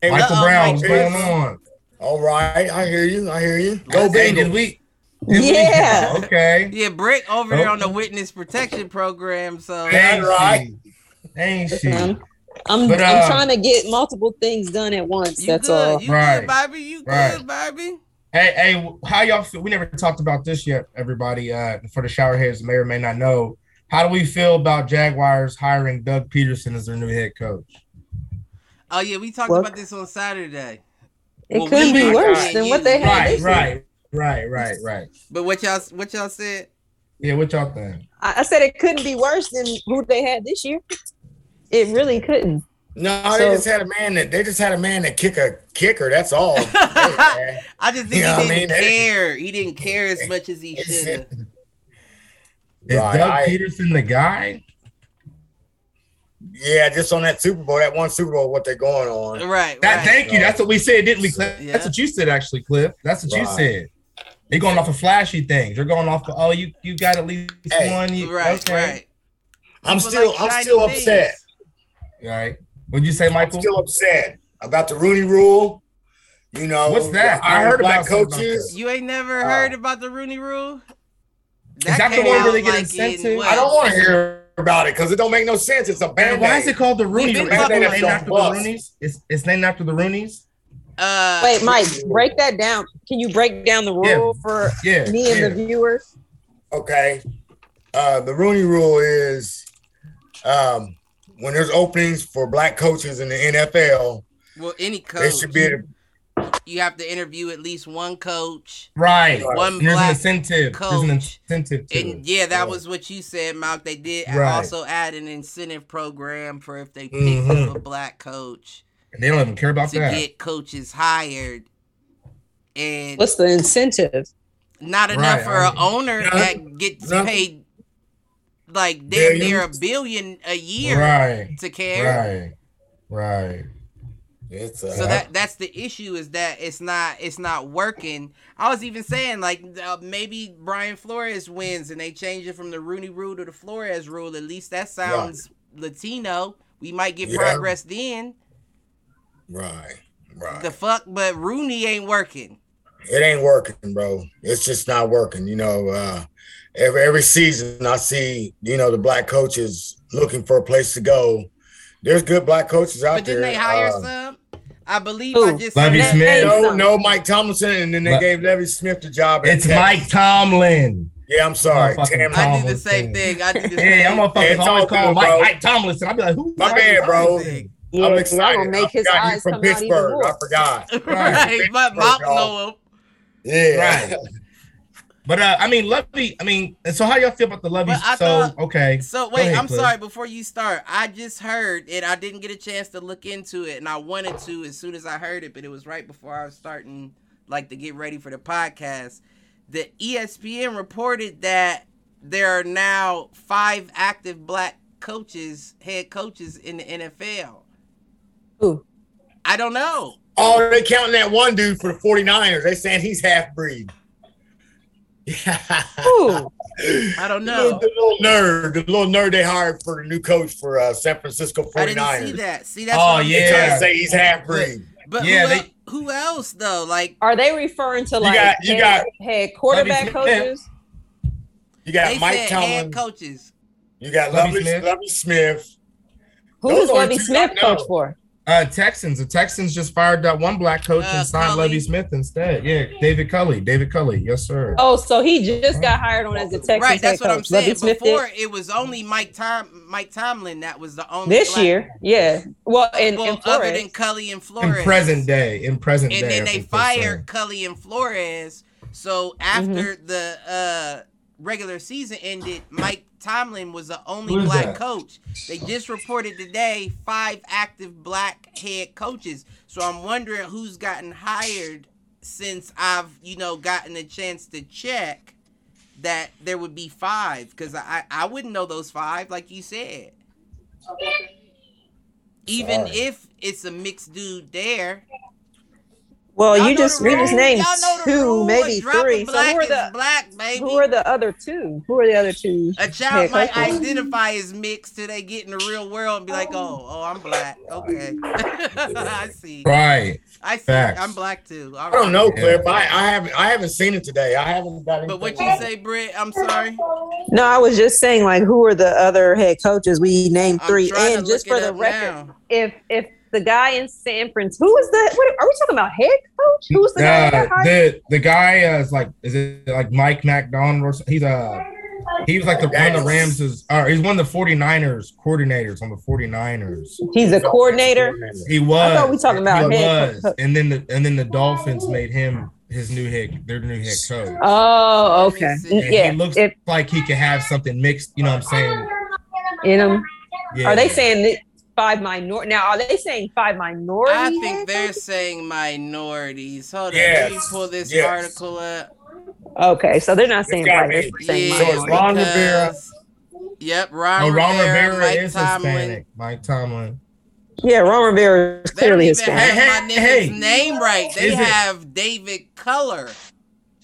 Speaker 5: Hey,
Speaker 2: Michael
Speaker 1: Uh-oh,
Speaker 2: Brown,
Speaker 1: Mike
Speaker 2: what's going on?
Speaker 5: All right, I hear you. I hear you. Go
Speaker 2: Hey, did
Speaker 5: Bengals.
Speaker 2: we? did we-
Speaker 4: Yeah.
Speaker 2: okay.
Speaker 1: Yeah, Brick over there on the witness protection program. So
Speaker 5: Yeah.
Speaker 2: Ain't
Speaker 5: right.
Speaker 2: she? Ain't she?
Speaker 4: Man, I'm
Speaker 2: But,
Speaker 4: I'm
Speaker 2: uh,
Speaker 4: trying to get multiple things done at once.
Speaker 1: you
Speaker 4: That's
Speaker 1: good,
Speaker 4: all.
Speaker 1: you
Speaker 2: Right.
Speaker 1: good, Bobby. You
Speaker 2: Right.
Speaker 1: good, Bobby.
Speaker 2: Hey, hey, how y'all feel? We never talked about this yet, everybody. Uh, for the showerheads, may or may not know. How do we feel about Jaguars hiring Doug Pederson as their new head coach?
Speaker 1: Oh yeah, we talked
Speaker 4: What?
Speaker 1: about this on Saturday.
Speaker 4: It
Speaker 1: Well,
Speaker 4: couldn't be worse
Speaker 1: got
Speaker 4: than
Speaker 1: you.
Speaker 4: what they had.
Speaker 2: Right,
Speaker 4: this year.
Speaker 2: right, right, right, right.
Speaker 1: But what y'all what y'all said?
Speaker 2: Yeah, what y'all think?
Speaker 4: I, I said it couldn't be worse than who they had this year. It really couldn't.
Speaker 5: No,
Speaker 4: So-
Speaker 5: they just had a man that they just had a man that kick a kicker. That's all.
Speaker 1: I just think
Speaker 5: Yeah, I
Speaker 1: he didn't
Speaker 5: mean, that-
Speaker 1: care. He didn't care as much as he should have.
Speaker 2: Is
Speaker 5: Right,
Speaker 2: Doug
Speaker 5: I-
Speaker 2: Pederson the guy?
Speaker 5: Yeah, just on that Super Bowl, that one Super Bowl, what they're going on.
Speaker 1: Right,
Speaker 2: That,
Speaker 1: right.
Speaker 2: Thank you. That's what we said, didn't we, Cliff?
Speaker 1: Yeah.
Speaker 2: That's what you said, actually, Cliff. That's what you said. They're going off of flashy things. They're going off of oh, you you got at least
Speaker 5: Hey.
Speaker 2: one. You,
Speaker 1: Right,
Speaker 2: okay.
Speaker 1: right.
Speaker 5: I'm
Speaker 1: People
Speaker 5: still,
Speaker 1: like
Speaker 5: I'm still
Speaker 1: things.
Speaker 5: upset.
Speaker 2: All right. What'd you say,
Speaker 5: I'm still upset about the Rooney Rule. You know,
Speaker 2: What's that? I heard
Speaker 5: black
Speaker 2: about something about
Speaker 5: coaches.
Speaker 1: You ain't never
Speaker 5: Oh.
Speaker 1: heard about the Rooney Rule?
Speaker 2: that the one where
Speaker 1: out
Speaker 2: they get
Speaker 1: like
Speaker 2: incentive?
Speaker 1: in what?
Speaker 5: I don't want to hear about it because it don't make no sense. It's a
Speaker 2: Man,
Speaker 5: band
Speaker 2: why is it called the Rooney?
Speaker 1: been
Speaker 2: Rule? It's named
Speaker 5: about
Speaker 2: after the
Speaker 5: bus.
Speaker 2: Rooneys. It's it's named after the Rooneys.
Speaker 1: Uh,
Speaker 4: Wait, Mike, break that down. Can you break down the
Speaker 2: Yeah.
Speaker 4: rule for
Speaker 2: Yeah.
Speaker 4: me and
Speaker 2: yeah.
Speaker 4: the viewers?
Speaker 5: Okay. Uh, the Rooney Rule is um, when there's openings for black coaches in the NFL,
Speaker 1: well, any
Speaker 5: they
Speaker 1: coach,
Speaker 5: should be able to
Speaker 1: you have to interview at least one coach.
Speaker 2: Right.
Speaker 1: One
Speaker 2: And there's an
Speaker 1: black
Speaker 2: incentive. There's an
Speaker 1: coach.
Speaker 2: incentive to
Speaker 1: And
Speaker 2: it.
Speaker 1: yeah, that
Speaker 5: Right.
Speaker 1: was what you said, Malk. They did
Speaker 2: Right.
Speaker 1: also add an incentive program for if they pick
Speaker 2: Mhm.
Speaker 1: up a black coach.
Speaker 2: And they don't even care about
Speaker 1: to
Speaker 2: that.
Speaker 1: get coaches hired, and
Speaker 4: What's the incentive?
Speaker 1: not enough
Speaker 2: Right,
Speaker 1: for
Speaker 2: I
Speaker 1: an owner
Speaker 5: None-
Speaker 1: that gets
Speaker 5: none-
Speaker 1: paid like damn near a billion a year
Speaker 2: Right.
Speaker 1: to care.
Speaker 2: Right. Right.
Speaker 5: It's uh,
Speaker 1: So that that's the issue is that it's not it's not working. I was even saying like uh, maybe Brian Flores wins and they change it from the Rooney Rule to the Flores Rule. At least that sounds Latino. We might get
Speaker 5: Yeah.
Speaker 1: progress then.
Speaker 5: right, right.
Speaker 1: The fuck, but Rooney ain't working.
Speaker 5: it ain't working, bro. It's just not working. You know, uh, every every season I see, you know, the black coaches looking for a place to go. There's good black coaches out
Speaker 1: But
Speaker 5: there.
Speaker 1: didn't they hire
Speaker 5: Uh,
Speaker 1: some? I believe
Speaker 4: Who?
Speaker 1: I just
Speaker 2: Lovie
Speaker 1: heard-
Speaker 2: Smith.
Speaker 5: No, no, Mike Tomlinson, and then they
Speaker 2: Le-
Speaker 5: gave Lovie Smith the job.
Speaker 2: It's
Speaker 5: Texas.
Speaker 2: Mike Tomlin.
Speaker 5: Yeah, I'm sorry.
Speaker 2: Motherfucking
Speaker 5: Damn,
Speaker 2: Tom-
Speaker 1: I did the same thing. I did the
Speaker 2: Yeah, I'm motherfuckers
Speaker 5: It's
Speaker 2: always
Speaker 5: all
Speaker 2: call
Speaker 5: good,
Speaker 2: Mike,
Speaker 5: bro.
Speaker 2: Mike Tomlinson. I'll be like, who?
Speaker 5: My
Speaker 2: Mike
Speaker 5: bad, bro.
Speaker 2: Tomlinson?
Speaker 4: Yeah,
Speaker 5: I'm excited.
Speaker 4: gonna make
Speaker 5: I
Speaker 4: his
Speaker 5: forgot
Speaker 4: eyes
Speaker 5: he's from
Speaker 4: come out even
Speaker 5: Pittsburgh.
Speaker 4: more.
Speaker 5: I forgot.
Speaker 1: right, but Mount know him.
Speaker 5: Yeah.
Speaker 2: Right. But uh, I mean, Lovie. I mean, so how y'all feel about the
Speaker 1: Lovie?
Speaker 2: So
Speaker 1: thought-
Speaker 2: okay,
Speaker 1: So wait,
Speaker 2: ahead,
Speaker 1: I'm
Speaker 2: Cliff.
Speaker 1: sorry. Before you start, I just heard it. I didn't get a chance to look into it, and I wanted to as soon as I heard it, but it was right before I was starting, like to get ready for the podcast. The ESPN reported that there are now five active black coaches, head coaches in the NFL.
Speaker 4: Who?
Speaker 1: I don't know.
Speaker 5: Oh, they counting that one dude for the 49ers. They saying he's half breed. Yeah.
Speaker 1: I don't
Speaker 5: The
Speaker 1: know.
Speaker 5: little, the little nerd, the little nerd they hired for the new coach for uh, San Francisco 49ers.
Speaker 1: I didn't see that. See, that's
Speaker 2: Oh,
Speaker 1: what
Speaker 5: trying
Speaker 2: Yeah.
Speaker 5: to say he's half breed.
Speaker 1: But
Speaker 2: Yeah,
Speaker 1: who,
Speaker 2: they-
Speaker 1: el- who else though? Like
Speaker 4: Are they referring to like
Speaker 5: got- you
Speaker 4: head,
Speaker 5: got-
Speaker 4: head quarterback coaches?
Speaker 5: You got
Speaker 1: they
Speaker 5: Mike
Speaker 1: said
Speaker 5: Tomlin.
Speaker 1: head coaches.
Speaker 5: You got
Speaker 2: Lovie
Speaker 5: Lovely
Speaker 2: Smith.
Speaker 5: Smith. Lovie Smith.
Speaker 4: Who
Speaker 5: Those
Speaker 4: does
Speaker 5: are the
Speaker 4: Lovie
Speaker 5: two
Speaker 4: Smith
Speaker 5: I
Speaker 4: coach for?
Speaker 2: Uh, Texans. The Texans just fired that one black coach
Speaker 1: Uh,
Speaker 2: and signed Lovie Smith instead. Yeah, David Culley. David Culley. Yes, sir.
Speaker 4: Oh, so he just got hired on as the Texans
Speaker 1: Right, that's
Speaker 4: head
Speaker 1: what I'm
Speaker 4: coach. Lovie
Speaker 1: saying.
Speaker 4: Smith did
Speaker 1: Before it was only Mike Tom Mike Tomlin that was the only
Speaker 4: this
Speaker 1: black-
Speaker 4: year. Yeah. Well, and,
Speaker 1: Well,
Speaker 4: and
Speaker 1: other
Speaker 4: Flores.
Speaker 1: than Culley and Flores
Speaker 2: in
Speaker 1: Flores.
Speaker 2: present day. In present
Speaker 1: and
Speaker 2: day.
Speaker 1: then they
Speaker 2: think they're
Speaker 1: fired Culley and Flores. So after the uh, regular season ended, Mike Tomlin was the only black
Speaker 2: that?
Speaker 1: coach. They just reported today five active black head coaches. So I'm wondering who's gotten hired since I've you know gotten a chance to check that there would be five because I I wouldn't know those five like you said. Even
Speaker 5: Sorry.
Speaker 1: if it's a mixed dude there,
Speaker 4: well,
Speaker 1: Y'all
Speaker 4: you just
Speaker 1: the
Speaker 4: we just named
Speaker 1: Y'all know the
Speaker 4: two,
Speaker 1: rule.
Speaker 4: maybe
Speaker 1: A drop of
Speaker 4: three. So
Speaker 1: black
Speaker 4: who are the
Speaker 1: black, baby.
Speaker 4: who are the other two? Who are the other two?
Speaker 1: a child
Speaker 4: head
Speaker 1: might
Speaker 4: coaches?
Speaker 1: identify as mixed till they get in the real world and be like, "Oh, oh, I'm black." Okay, I see.
Speaker 2: Right.
Speaker 1: I see.
Speaker 2: Facts.
Speaker 1: I'm black too. All
Speaker 5: I don't know,
Speaker 2: Yeah.
Speaker 5: Cliff. I, I haven't I haven't seen it today. I haven't got
Speaker 1: But what you
Speaker 5: on
Speaker 1: say, Britt? I'm sorry.
Speaker 4: No, I was just saying like who are the other head coaches? We named three, and just for the record,
Speaker 1: now.
Speaker 4: if if the guy in San Francisco, who is that? What, are we talking about? Head coach? Who's the guy
Speaker 2: Uh,
Speaker 4: got hired?
Speaker 2: the the guy uh, is like is it like Mike McDonald or something? He's uh he was like the one of the Rams is or he's one of the 49ers coordinators on the 49ers.
Speaker 4: He's a coordinator.
Speaker 2: He was
Speaker 4: I thought we talking about
Speaker 2: he
Speaker 4: head
Speaker 2: was.
Speaker 4: coach.
Speaker 2: and then the and then the Dolphins made him his new head their new head coach.
Speaker 4: Oh, okay.
Speaker 2: And
Speaker 4: Yeah.
Speaker 2: he looks
Speaker 4: If
Speaker 2: like he could have something mixed, you know what I'm saying?
Speaker 4: in them,
Speaker 2: Yeah.
Speaker 4: are they saying that five minor? Now, are they saying five minorities?
Speaker 1: I think they're saying minorities. Hold on, let me pull this
Speaker 5: yes.
Speaker 1: article up.
Speaker 4: Okay, so they're not saying
Speaker 5: gotta
Speaker 4: They're saying
Speaker 1: Yeah,
Speaker 5: So it's. Ron Rivera.
Speaker 1: Yep, Ron,
Speaker 2: Oh, Ron
Speaker 1: Rivera,
Speaker 2: Rivera
Speaker 1: Mike
Speaker 2: is
Speaker 1: Tomlin.
Speaker 2: Hispanic. Mike Tomlin.
Speaker 4: Yeah, Ron Rivera is clearly
Speaker 1: even
Speaker 4: Hispanic.
Speaker 1: have
Speaker 2: Hey,
Speaker 1: my
Speaker 2: hey, hey.
Speaker 1: name right. They
Speaker 2: Is it-
Speaker 1: have David Culley.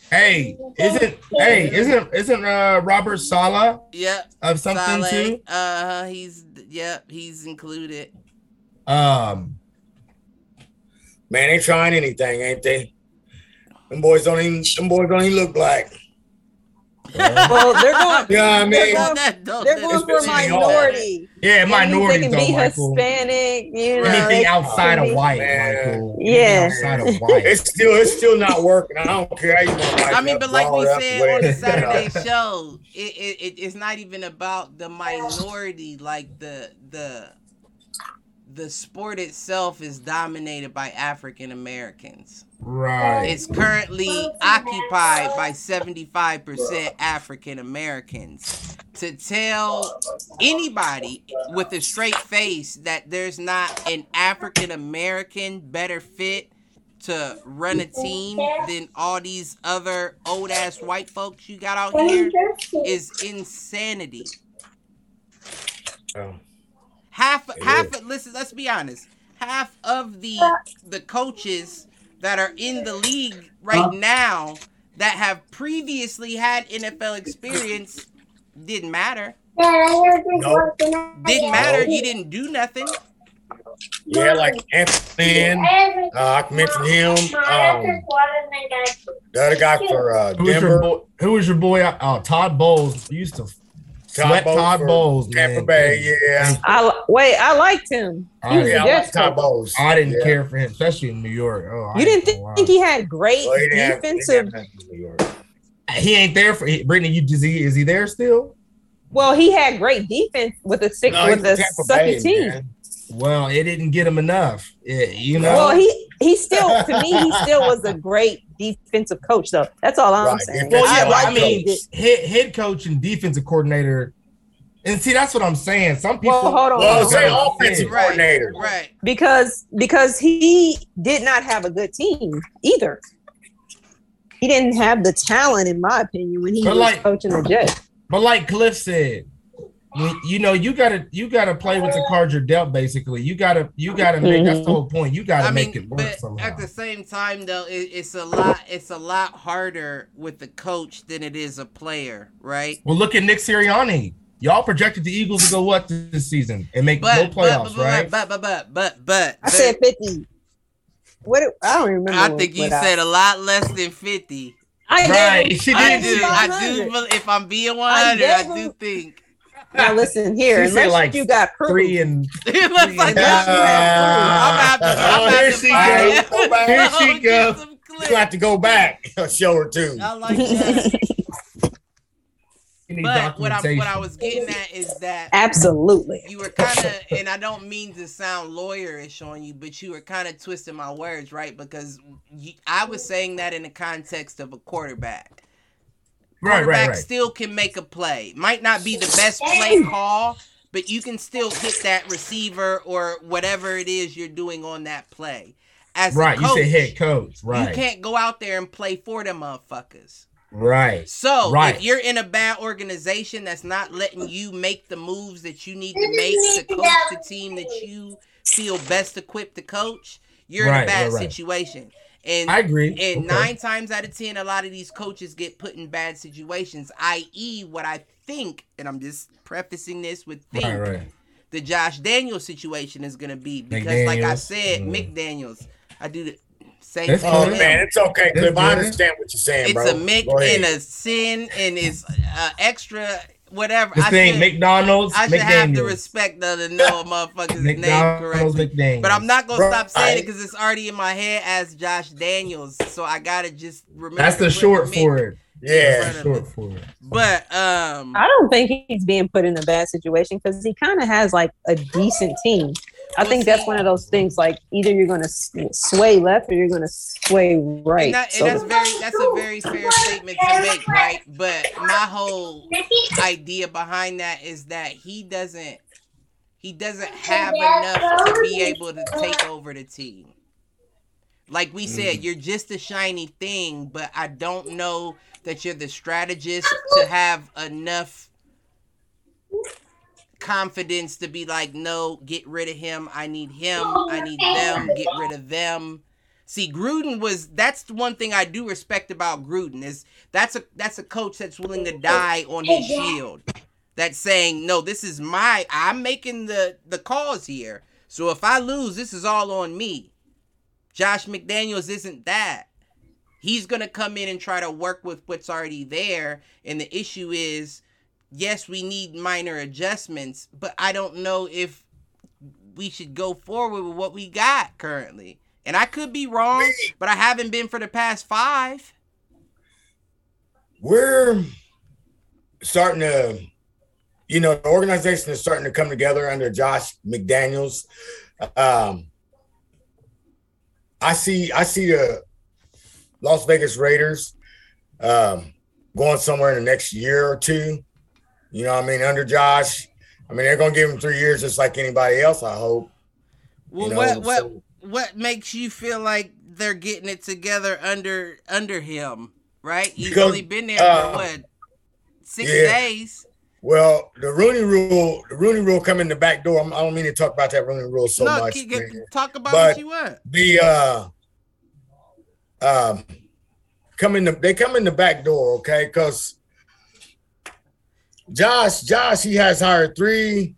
Speaker 2: Hey, isn't hey, isn't isn't uh Robert Saleh
Speaker 1: Yep.
Speaker 2: of something
Speaker 1: Saleh.
Speaker 2: too?
Speaker 1: Uh, he's yep. He's included.
Speaker 2: Um
Speaker 5: Man, they trying anything, ain't they? Them boys don't even them boys don't even look black.
Speaker 4: Well, they're going.
Speaker 5: You know what I
Speaker 4: They're going-
Speaker 1: That don't-
Speaker 4: They're going for
Speaker 1: doesn't
Speaker 4: minority.
Speaker 2: yeah,
Speaker 4: That means
Speaker 2: minorities
Speaker 4: They
Speaker 2: though,
Speaker 4: can be
Speaker 2: Michael.
Speaker 4: Hispanic. You know,
Speaker 2: Anything
Speaker 4: they-
Speaker 2: outside of
Speaker 4: they-
Speaker 2: white,
Speaker 5: Man.
Speaker 2: Michael.
Speaker 4: Yeah.
Speaker 2: Anything outside of white.
Speaker 5: It's still it's still not working. I don't care how you want
Speaker 1: I mean, but like we said on the Saturday
Speaker 5: Saturday.
Speaker 1: show, it, it, it it's not even about the minority. Like the the the sport itself is dominated by African Americans.
Speaker 2: Right.
Speaker 1: is currently occupied by 75% African Americans. To tell anybody with a straight face that there's not an African American better fit to run a team than all these other old ass white folks you got out here is insanity. Half half
Speaker 5: is.
Speaker 1: listen let's be honest half of the the coaches that are in the league right now that have previously had NFL experience didn't matter Nope. didn't matter you didn't do nothing
Speaker 5: Yeah, like Anthony. Uh, I can mention him. Um, the other guy for uh,
Speaker 2: Who was your
Speaker 5: Denver.
Speaker 2: boy? Who was your boy? Oh, Todd Bowles. Used to sweat
Speaker 5: Bowles
Speaker 2: Todd
Speaker 5: for
Speaker 2: Bowles,
Speaker 5: Tampa
Speaker 2: man.
Speaker 5: Bay. Yeah.
Speaker 4: I wait. I liked him.
Speaker 2: Oh, I
Speaker 4: He was
Speaker 2: didn't-
Speaker 5: Yeah,
Speaker 4: a
Speaker 5: I like Todd. Bowles.
Speaker 2: I didn't
Speaker 5: Yeah.
Speaker 2: care for him, especially in New York. Oh, I
Speaker 4: You didn't think, think he had great
Speaker 5: Well, he didn't have- he
Speaker 4: defensive?
Speaker 5: have nothing in New York.
Speaker 2: he ain't there for Brittany. You is he? Is he there still?
Speaker 4: Well, he had great defense with a six
Speaker 5: No,
Speaker 4: with a
Speaker 5: was Tampa Bay,
Speaker 4: sucky team.
Speaker 5: man.
Speaker 2: Well, it didn't get him enough. Yeah, you know.
Speaker 4: Well, he he still to me he still was a great defensive coach though. That's all I'm
Speaker 5: Right,
Speaker 4: saying.
Speaker 2: well, yeah,
Speaker 4: I
Speaker 2: but I mean, head, head coach and defensive coordinator. And see, that's what I'm saying. Some people.
Speaker 4: Well, hold on.
Speaker 5: Well,
Speaker 4: hold on.
Speaker 5: say
Speaker 2: Yeah.
Speaker 5: offensive
Speaker 1: right
Speaker 5: coordinator.
Speaker 1: right
Speaker 4: because because he did not have a good team either. He didn't have the talent, in my opinion, when he
Speaker 2: But
Speaker 4: was
Speaker 2: like-
Speaker 4: coaching the Jets.
Speaker 2: But like Cliff said, when, you know, you gotta you gotta play with the cards you're dealt. Basically, you gotta you gotta make. That's the mm-hmm. whole point. You gotta
Speaker 1: I
Speaker 2: make
Speaker 1: mean,
Speaker 2: it work
Speaker 1: but
Speaker 2: somehow.
Speaker 1: at the same time, though, it, it's a lot. It's a lot harder with the coach than it is a player, right?
Speaker 2: well, look at Nick Sirianni. Y'all projected the Eagles to go what this season and make
Speaker 1: But
Speaker 2: no
Speaker 1: but,
Speaker 2: playoffs,
Speaker 1: but,
Speaker 2: right?
Speaker 1: but but but but but
Speaker 4: I said fifty. What I don't remember.
Speaker 1: I think you
Speaker 4: I-
Speaker 1: said a lot less than fifty.
Speaker 4: I gave
Speaker 2: Right,
Speaker 4: him-
Speaker 2: she
Speaker 1: I
Speaker 2: did.
Speaker 4: gave him
Speaker 1: do. I do. If I'm being 100, I,
Speaker 4: gave
Speaker 1: do
Speaker 4: him-
Speaker 1: think.
Speaker 4: Now listen here,
Speaker 2: She
Speaker 4: unless
Speaker 2: like
Speaker 4: you got proof.
Speaker 2: Three and
Speaker 1: It looks like
Speaker 4: Unless you
Speaker 1: I'm gonna have. I'm
Speaker 5: Oh,
Speaker 1: gonna
Speaker 5: here
Speaker 1: have to
Speaker 5: she
Speaker 1: find
Speaker 5: goes. Go back.
Speaker 2: Here
Speaker 1: I'm
Speaker 2: she
Speaker 1: gonna
Speaker 2: goes.
Speaker 5: You have to go back. a Show her too.
Speaker 1: I like that. But what I what I was getting at is that
Speaker 4: Absolutely.
Speaker 1: you were kind of, and I don't mean to sound lawyerish on you, but you were kind of twisting my words, right? Because you, I was saying that in the context of a quarterback.
Speaker 2: Right, right,
Speaker 1: Quarterback
Speaker 2: right.
Speaker 1: still can make a play. Might not be the best play call, but you can still hit that receiver or whatever it is you're doing on that play. As a
Speaker 2: Right, you
Speaker 1: coach,
Speaker 2: said head coach. Right?
Speaker 1: You can't go out there and play for them motherfuckers.
Speaker 2: right.
Speaker 1: So
Speaker 2: Right.
Speaker 1: if you're in a bad organization that's not letting you make the moves that you need to make to coach the team that you feel best equipped to coach, you're in a bad
Speaker 2: right, right.
Speaker 1: situation. And
Speaker 2: I agree.
Speaker 1: and
Speaker 2: Okay.
Speaker 1: nine times out of ten, a lot of these coaches get put in bad situations. I.e., what I think, and I'm just prefacing this with think
Speaker 2: Right, right.
Speaker 1: the Josh Daniels situation is gonna be because, like I said,
Speaker 2: Mm.
Speaker 1: McDaniels. I do the same thing.
Speaker 5: Oh
Speaker 1: with
Speaker 2: good.
Speaker 1: him.
Speaker 5: man, it's okay,
Speaker 2: That's
Speaker 5: Cliff. I understand what you're saying,
Speaker 1: It's
Speaker 5: bro.
Speaker 1: a Mick and a sin and it's uh, extra whatever.
Speaker 2: This
Speaker 1: I
Speaker 2: thing,
Speaker 1: should,
Speaker 2: McDonald's,
Speaker 1: I should have
Speaker 2: to
Speaker 1: respect the to know a motherfucker's name correctly.
Speaker 2: McDaniels.
Speaker 1: But I'm not gonna
Speaker 5: Right.
Speaker 1: stop saying it because it's already in my head as Josh Daniels. So I gotta just remember.
Speaker 2: That's the short
Speaker 1: Mick.
Speaker 2: for it.
Speaker 5: yeah.
Speaker 2: That's the short for it.
Speaker 1: But um,
Speaker 4: I don't think he's being put in a bad situation because he kind of has like a decent team. I think that's one of those things like either you're going to sway left or you're going to sway right.
Speaker 1: and, that,
Speaker 4: So-
Speaker 1: that's very that's a very fair statement to make, right? But my whole idea behind that is that he doesn't he doesn't have enough to be able to take over the team. Like we said, mm. you're just a shiny thing, but I don't know that you're the strategist to have enough confidence to be like, no, get rid of him. I need him. Oh, I need them. Get rid of them. See, Gruden was that's the one thing I do respect about Gruden is that's a that's a coach that's willing to die on his shield. That's saying, no, this is my I'm making the the calls here. So if I lose, this is all on me. Josh McDaniels isn't that. He's gonna come in and try to work with what's already there. And the issue is, yes, we need minor adjustments, but I don't know if we should go forward with what we got currently. And I could be wrong, but I haven't been for the past five.
Speaker 5: we're starting to, you know, the organization is starting to come together under Josh McDaniels. Um, I see, I see the Las Vegas Raiders um, going somewhere in the next year or two. You know, what I mean, under Josh. I mean, they're gonna give him three years just like anybody else. I hope.
Speaker 1: Well,
Speaker 5: you know,
Speaker 1: what what
Speaker 5: so-
Speaker 1: what makes you feel like they're getting it together under under him? Right? He's
Speaker 5: Because,
Speaker 1: only been there
Speaker 5: uh,
Speaker 1: for what six
Speaker 5: yeah.
Speaker 1: days.
Speaker 5: Well, the Rooney Rule, the Rooney Rule come in the back door. I'm- I don't mean to talk about that Rooney Rule so
Speaker 1: no,
Speaker 5: much.
Speaker 1: get- talk about
Speaker 5: But-
Speaker 1: what you want.
Speaker 5: the uh um come in the they come in the back door, okay? Because Josh, Josh, he has hired three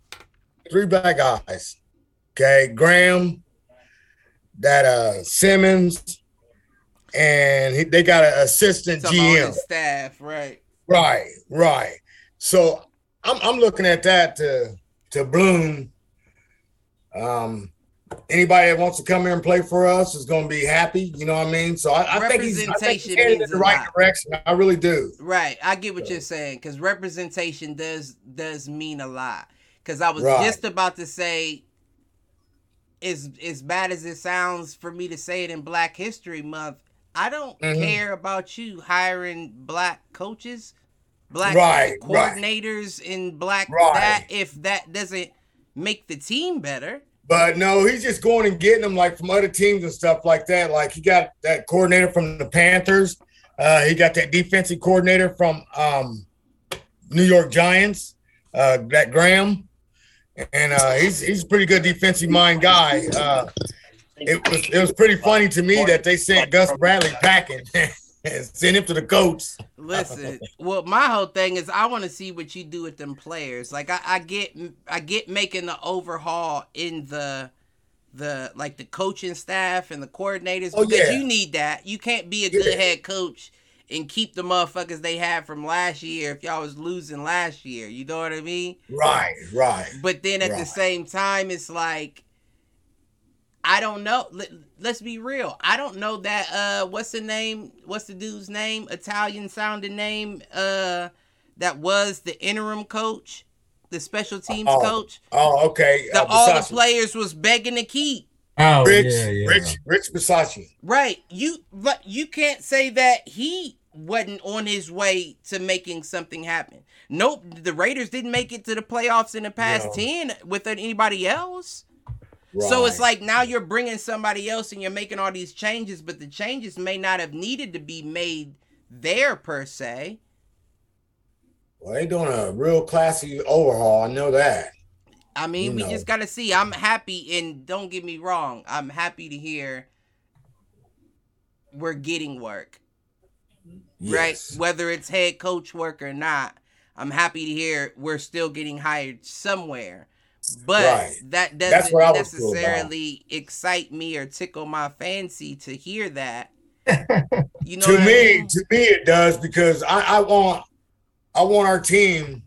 Speaker 5: three black guys. Okay, Graham, that uh Simmons, and he, they got an assistant
Speaker 1: about
Speaker 5: GM.
Speaker 1: staff, right?
Speaker 5: Right, right. So I'm I'm looking at that to to bloom. Um, anybody that wants to come here and play for us is going to be happy. You know what I mean? So I, I think he's, I think he's headed in the right
Speaker 1: lot.
Speaker 5: direction. I really do.
Speaker 1: Right. I get what you're saying because representation does does mean a lot. Because I was
Speaker 5: Right.
Speaker 1: just about to say, as as bad as it sounds for me to say it in Black History Month, I don't
Speaker 5: Mhm.
Speaker 1: care about you hiring black coaches, black
Speaker 5: Right, right.
Speaker 1: coordinators, and black
Speaker 5: Right.
Speaker 1: that if that doesn't make the team better.
Speaker 5: But no, he's just going and getting them like from other teams and stuff like that. Like he got that coordinator from the Panthers. Uh, he got that defensive coordinator from um, New York Giants, uh, that Graham, and uh, he's he's a pretty good defensive mind guy. Uh, it was it was pretty funny to me that they sent Gus Bradley packing and sent him to the coach.
Speaker 1: Listen, well, my whole thing is I want to see what you do with them players. Like I, I get, I get making the overhaul in the, the like the coaching staff and the coordinators
Speaker 5: Oh,
Speaker 1: because
Speaker 5: yeah.
Speaker 1: you need that. You can't be a
Speaker 5: Yeah.
Speaker 1: good head coach and keep the motherfuckers they had from last year if y'all was losing last year. You know what I mean?
Speaker 5: Right, right.
Speaker 1: But then at the same time, it's like I don't know. Let, let's be real. I don't know that. Uh, what's the name? What's the dude's name? Italian sounding name. Uh, that was the interim coach, the special teams
Speaker 5: Oh,
Speaker 1: coach.
Speaker 5: Oh, okay.
Speaker 1: That
Speaker 5: Uh,
Speaker 1: all the players was begging to keep.
Speaker 2: Oh,
Speaker 5: Rich,
Speaker 2: yeah, yeah.
Speaker 5: Rich, Rich Bisaccia.
Speaker 1: Right. You but you can't say that he wasn't on his way to making something happen. Nope, the Raiders didn't make it to the playoffs in the past
Speaker 5: No.
Speaker 1: 10 with anybody else. So it's like now you're bringing somebody else and you're making all these changes, but the changes may not have needed to be made there per se.
Speaker 5: Well, they're doing a real classy overhaul. I know that.
Speaker 1: I mean,
Speaker 5: You
Speaker 1: we
Speaker 5: know.
Speaker 1: just got to see. I'm happy, and don't get me wrong, I'm happy to hear we're getting work. right? Whether it's head coach work or not, I'm happy to hear we're still getting hired somewhere. But
Speaker 5: Right.
Speaker 1: that doesn't
Speaker 5: what I was cool about.
Speaker 1: necessarily excite me or tickle my fancy to hear that. You know
Speaker 5: to
Speaker 1: what I
Speaker 5: me,
Speaker 1: mean?
Speaker 5: to me, it does because I, I want, I want our team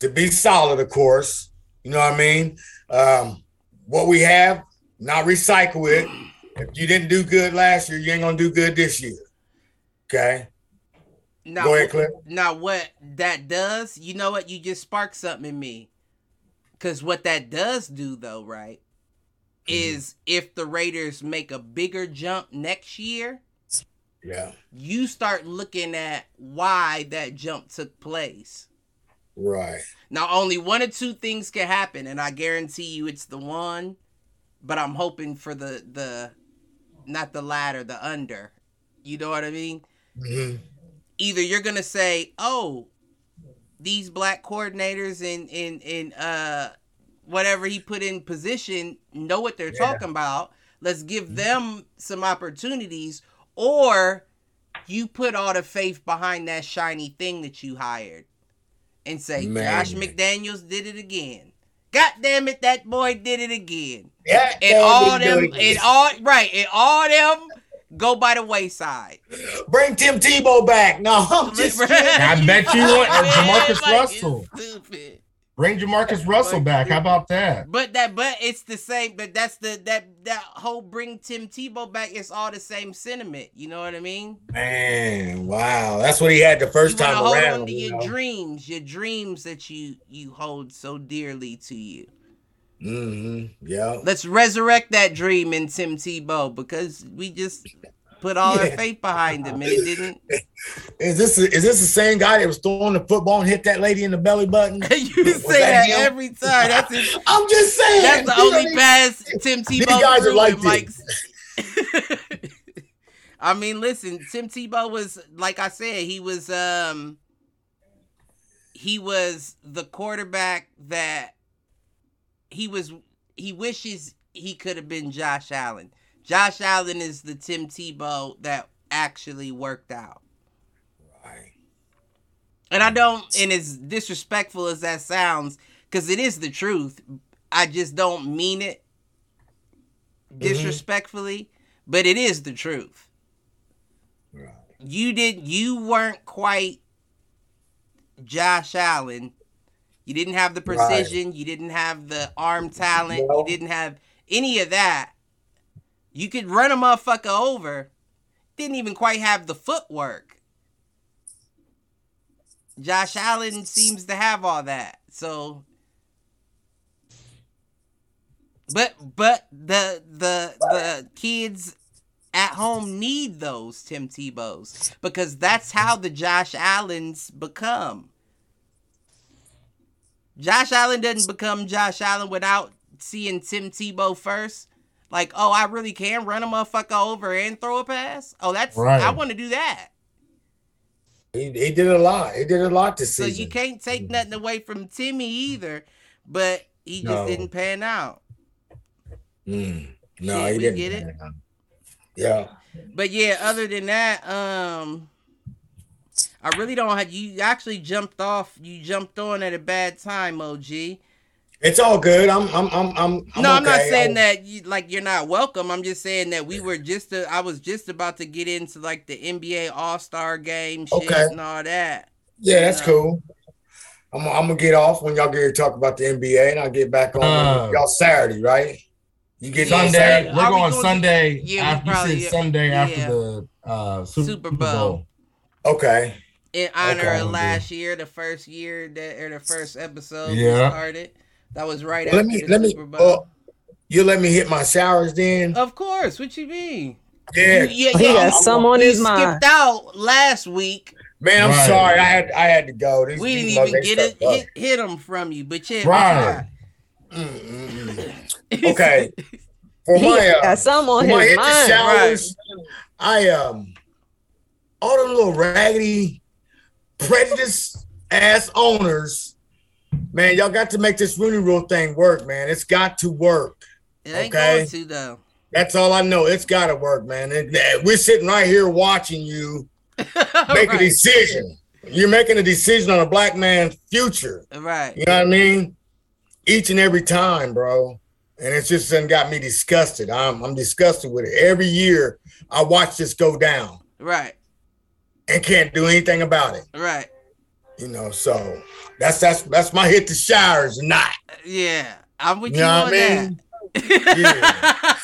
Speaker 5: to be solid. Of course, you know what I mean. Um, what we have, not recycle it. If you didn't do good last year, you ain't gonna do good this year. Okay,
Speaker 1: Now,
Speaker 5: go ahead, Cliff.
Speaker 1: now what that does, you know what? You just sparked something in me. Cause what that does do though, right?
Speaker 5: Mm-hmm.
Speaker 1: Is if the Raiders make a bigger jump next year,
Speaker 5: Yeah,
Speaker 1: you start looking at why that jump took place.
Speaker 5: right.
Speaker 1: Now, only one or two things can happen, and I guarantee you it's the one. But I'm hoping for the the, not the latter, the under. You know what I mean?
Speaker 5: hmm
Speaker 1: Either you're gonna say, "Oh, these black coordinators and and and uh, whatever he put in position know what they're
Speaker 5: Yeah. Mm-hmm.
Speaker 1: talking about. Let's give them some opportunities." Or you put all the faith behind that shiny thing that you hired and say Josh
Speaker 5: Man.
Speaker 1: McDaniels did it again. God damn it, that boy did it again.
Speaker 5: Yeah,
Speaker 1: And all them and all right, and all them go by the wayside.
Speaker 5: bring Tim Tebow back. No, I'm just kidding.
Speaker 2: I bet you want- or
Speaker 1: Man,
Speaker 2: Jamarcus
Speaker 1: like,
Speaker 2: Russell.
Speaker 1: stupid.
Speaker 2: Bring Jamarcus Russell back. How about that?
Speaker 1: But that but it's the same but that's the that that whole bring Tim Tebow back, it's all the same sentiment. You know what I mean?
Speaker 5: Man, wow, that's what he had the first
Speaker 1: you wanna
Speaker 5: time
Speaker 1: hold
Speaker 5: around.
Speaker 1: on to
Speaker 5: you
Speaker 1: your
Speaker 5: know?
Speaker 1: dreams, your dreams that you you hold so dearly to you.
Speaker 5: Hmm Yeah.
Speaker 1: Let's resurrect that dream in Tim Tebow because we just put all
Speaker 5: Yeah.
Speaker 1: her faith behind him, and it didn't.
Speaker 5: Is this is this the same guy that was throwing the football and hit that lady in the belly button?
Speaker 1: you
Speaker 5: Was
Speaker 1: say
Speaker 5: that him?
Speaker 1: every time. That's his,
Speaker 5: I'm just saying.
Speaker 1: that's the
Speaker 5: know,
Speaker 1: only pass Tim Tebow
Speaker 5: guys are like
Speaker 1: Mike's. I mean, listen, Tim Tebow was like I said, he was um he was the quarterback that he was he wishes he could have been Josh Allen. Josh Allen is the Tim Tebow that actually worked out.
Speaker 5: Right.
Speaker 1: And I don't, and as disrespectful as that sounds, because it is the truth, I just don't mean it mm-hmm. disrespectfully, but it is the truth.
Speaker 5: Right.
Speaker 1: You did, you weren't quite Josh Allen. You didn't have the
Speaker 5: Right.
Speaker 1: precision. You didn't have the arm talent.
Speaker 5: No.
Speaker 1: You didn't have any of that. You could run a motherfucker over. Didn't even quite have the footwork. Josh Allen seems to have all that. So but but the the the kids at home need those Tim Tebows because that's how the Josh Allens become. Josh Allen doesn't become Josh Allen without seeing Tim Tebow first. Like, oh, I really can run a motherfucker over and throw a pass. Oh, that's
Speaker 2: Right.
Speaker 1: I want to do that.
Speaker 5: He, he did a lot. He did a lot this
Speaker 1: So
Speaker 5: season.
Speaker 1: you can't take nothing away from Timmy either, but he just didn't pan out.
Speaker 5: Mm. No, he didn't.
Speaker 1: get it.
Speaker 5: Yeah.
Speaker 1: But yeah, other than that, um I really don't have you actually jumped off you jumped on at a bad time, OG.
Speaker 5: It's all good. I'm I'm I'm I'm, I'm
Speaker 1: no, I'm not saying
Speaker 5: I'm-
Speaker 1: that you like you're not welcome. I'm just saying that we were just uh, I was just about to get into like the NBA All-Star game shit
Speaker 5: Okay.
Speaker 1: and all that.
Speaker 5: Yeah, that's
Speaker 1: Yeah.
Speaker 5: cool. I'm, I'm gonna get off when y'all get to talk about the NBA, and I'll get back on
Speaker 2: Uh,
Speaker 5: y'all Saturday, right? You get
Speaker 1: Yeah,
Speaker 2: Sunday.
Speaker 1: Saturday.
Speaker 2: We're
Speaker 1: Are we
Speaker 2: going
Speaker 1: gonna-
Speaker 2: Sunday.
Speaker 1: Yeah, we
Speaker 2: after, you
Speaker 1: probably-
Speaker 2: said Sunday
Speaker 1: yeah.
Speaker 2: after the uh, Super,
Speaker 1: Super Bowl.
Speaker 5: Okay.
Speaker 1: In honor
Speaker 5: Okay.
Speaker 1: of last year, the first year that or the first episode we
Speaker 2: Yeah.
Speaker 1: started. That was right
Speaker 5: Let
Speaker 1: after
Speaker 5: me
Speaker 1: the
Speaker 5: let me.
Speaker 1: Super Bowl.
Speaker 5: Well, you let me hit my showers then.
Speaker 1: of course, what you mean?
Speaker 5: Yeah,
Speaker 1: You- yeah,
Speaker 4: He
Speaker 1: yeah,
Speaker 4: got
Speaker 1: I'm-
Speaker 4: some on
Speaker 1: you
Speaker 4: his mind.
Speaker 1: skipped out last week.
Speaker 5: man. I'm
Speaker 2: Right.
Speaker 5: sorry. I had I had to go. These,
Speaker 1: We didn't even get it hit, hit them from you, but yeah,
Speaker 2: Right.
Speaker 5: up. Mm, mm, mm. Okay. For
Speaker 4: He
Speaker 5: my uh,
Speaker 4: got some on
Speaker 5: When I
Speaker 4: his
Speaker 5: hit
Speaker 4: mind.
Speaker 5: showers, I um all the little raggedy, prejudiced ass owners, man, y'all got to make this Rooney Rule thing work, man. It's got to work.
Speaker 1: It ain't
Speaker 5: Okay.
Speaker 1: going to though.
Speaker 5: That's all I know. It's got to work, man. And, we're sitting right here watching you make a decision. You're making a decision on a black man's future.
Speaker 1: right.
Speaker 5: You know what I mean? Each and every time, bro. And it's just done got me disgusted. I'm I'm disgusted with it. Every year I watch this go down
Speaker 1: Right.
Speaker 5: And can't do anything about it.
Speaker 1: Right.
Speaker 5: You know, so that's that's that's my hit the showers tonight.
Speaker 1: Yeah. I'm with
Speaker 5: You
Speaker 1: you,
Speaker 5: know
Speaker 1: on
Speaker 5: what I mean?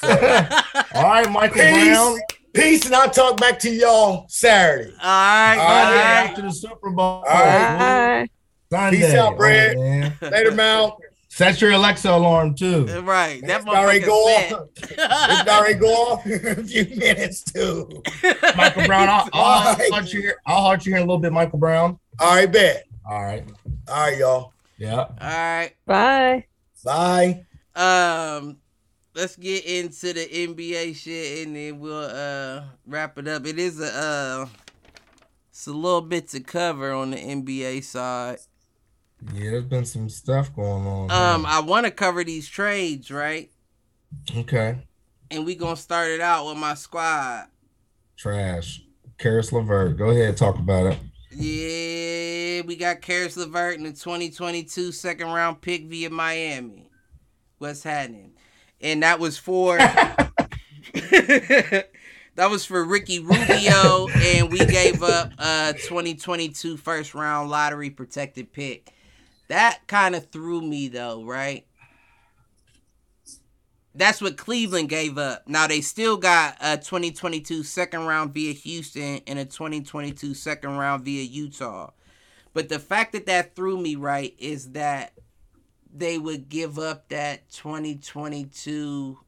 Speaker 1: that.
Speaker 2: All right, Michael
Speaker 5: Peace.
Speaker 2: Brown.
Speaker 5: Peace, and I'll talk back to y'all Saturday.
Speaker 1: all right.
Speaker 5: All
Speaker 1: All
Speaker 2: Sunday
Speaker 5: right.
Speaker 1: right.
Speaker 2: after the Super Bowl.
Speaker 5: All right.
Speaker 4: Bye.
Speaker 5: Peace out, Brad.
Speaker 2: All right.
Speaker 5: Later, Mal.
Speaker 2: Set your Alexa alarm too.
Speaker 1: Right. That
Speaker 5: It's already go
Speaker 1: set.
Speaker 5: off. It's already go off in a few minutes too.
Speaker 2: Michael Brown. I'll, I'll,
Speaker 5: All right.
Speaker 2: halt you here. I'll halt you here in a little bit, Michael Brown.
Speaker 5: All right, bet.
Speaker 2: All right.
Speaker 5: All right, y'all.
Speaker 2: Yeah.
Speaker 1: All right.
Speaker 4: Bye.
Speaker 5: Bye.
Speaker 1: Um, let's get into the NBA shit and then we'll uh wrap it up. It is a uh, it's a little bit to cover on the NBA side.
Speaker 2: Yeah, there's been some stuff going on.
Speaker 1: Um, I want to cover these trades, right?
Speaker 2: okay.
Speaker 1: And we gonna start it out with my squad.
Speaker 2: Trash. Karis LeVert. Go ahead, talk about it.
Speaker 1: Yeah, we got Karis LeVert in the 2022 second round pick via Miami. What's happening? And that was for that was for Ricky Rubio, and we gave up a 2022 first round lottery protected pick. That kind of threw me though, right? That's what Cleveland gave up. Now they still got a 2022 second round via Houston and a 2022 second round via Utah. But the fact that that threw me right is that they would give up that 2022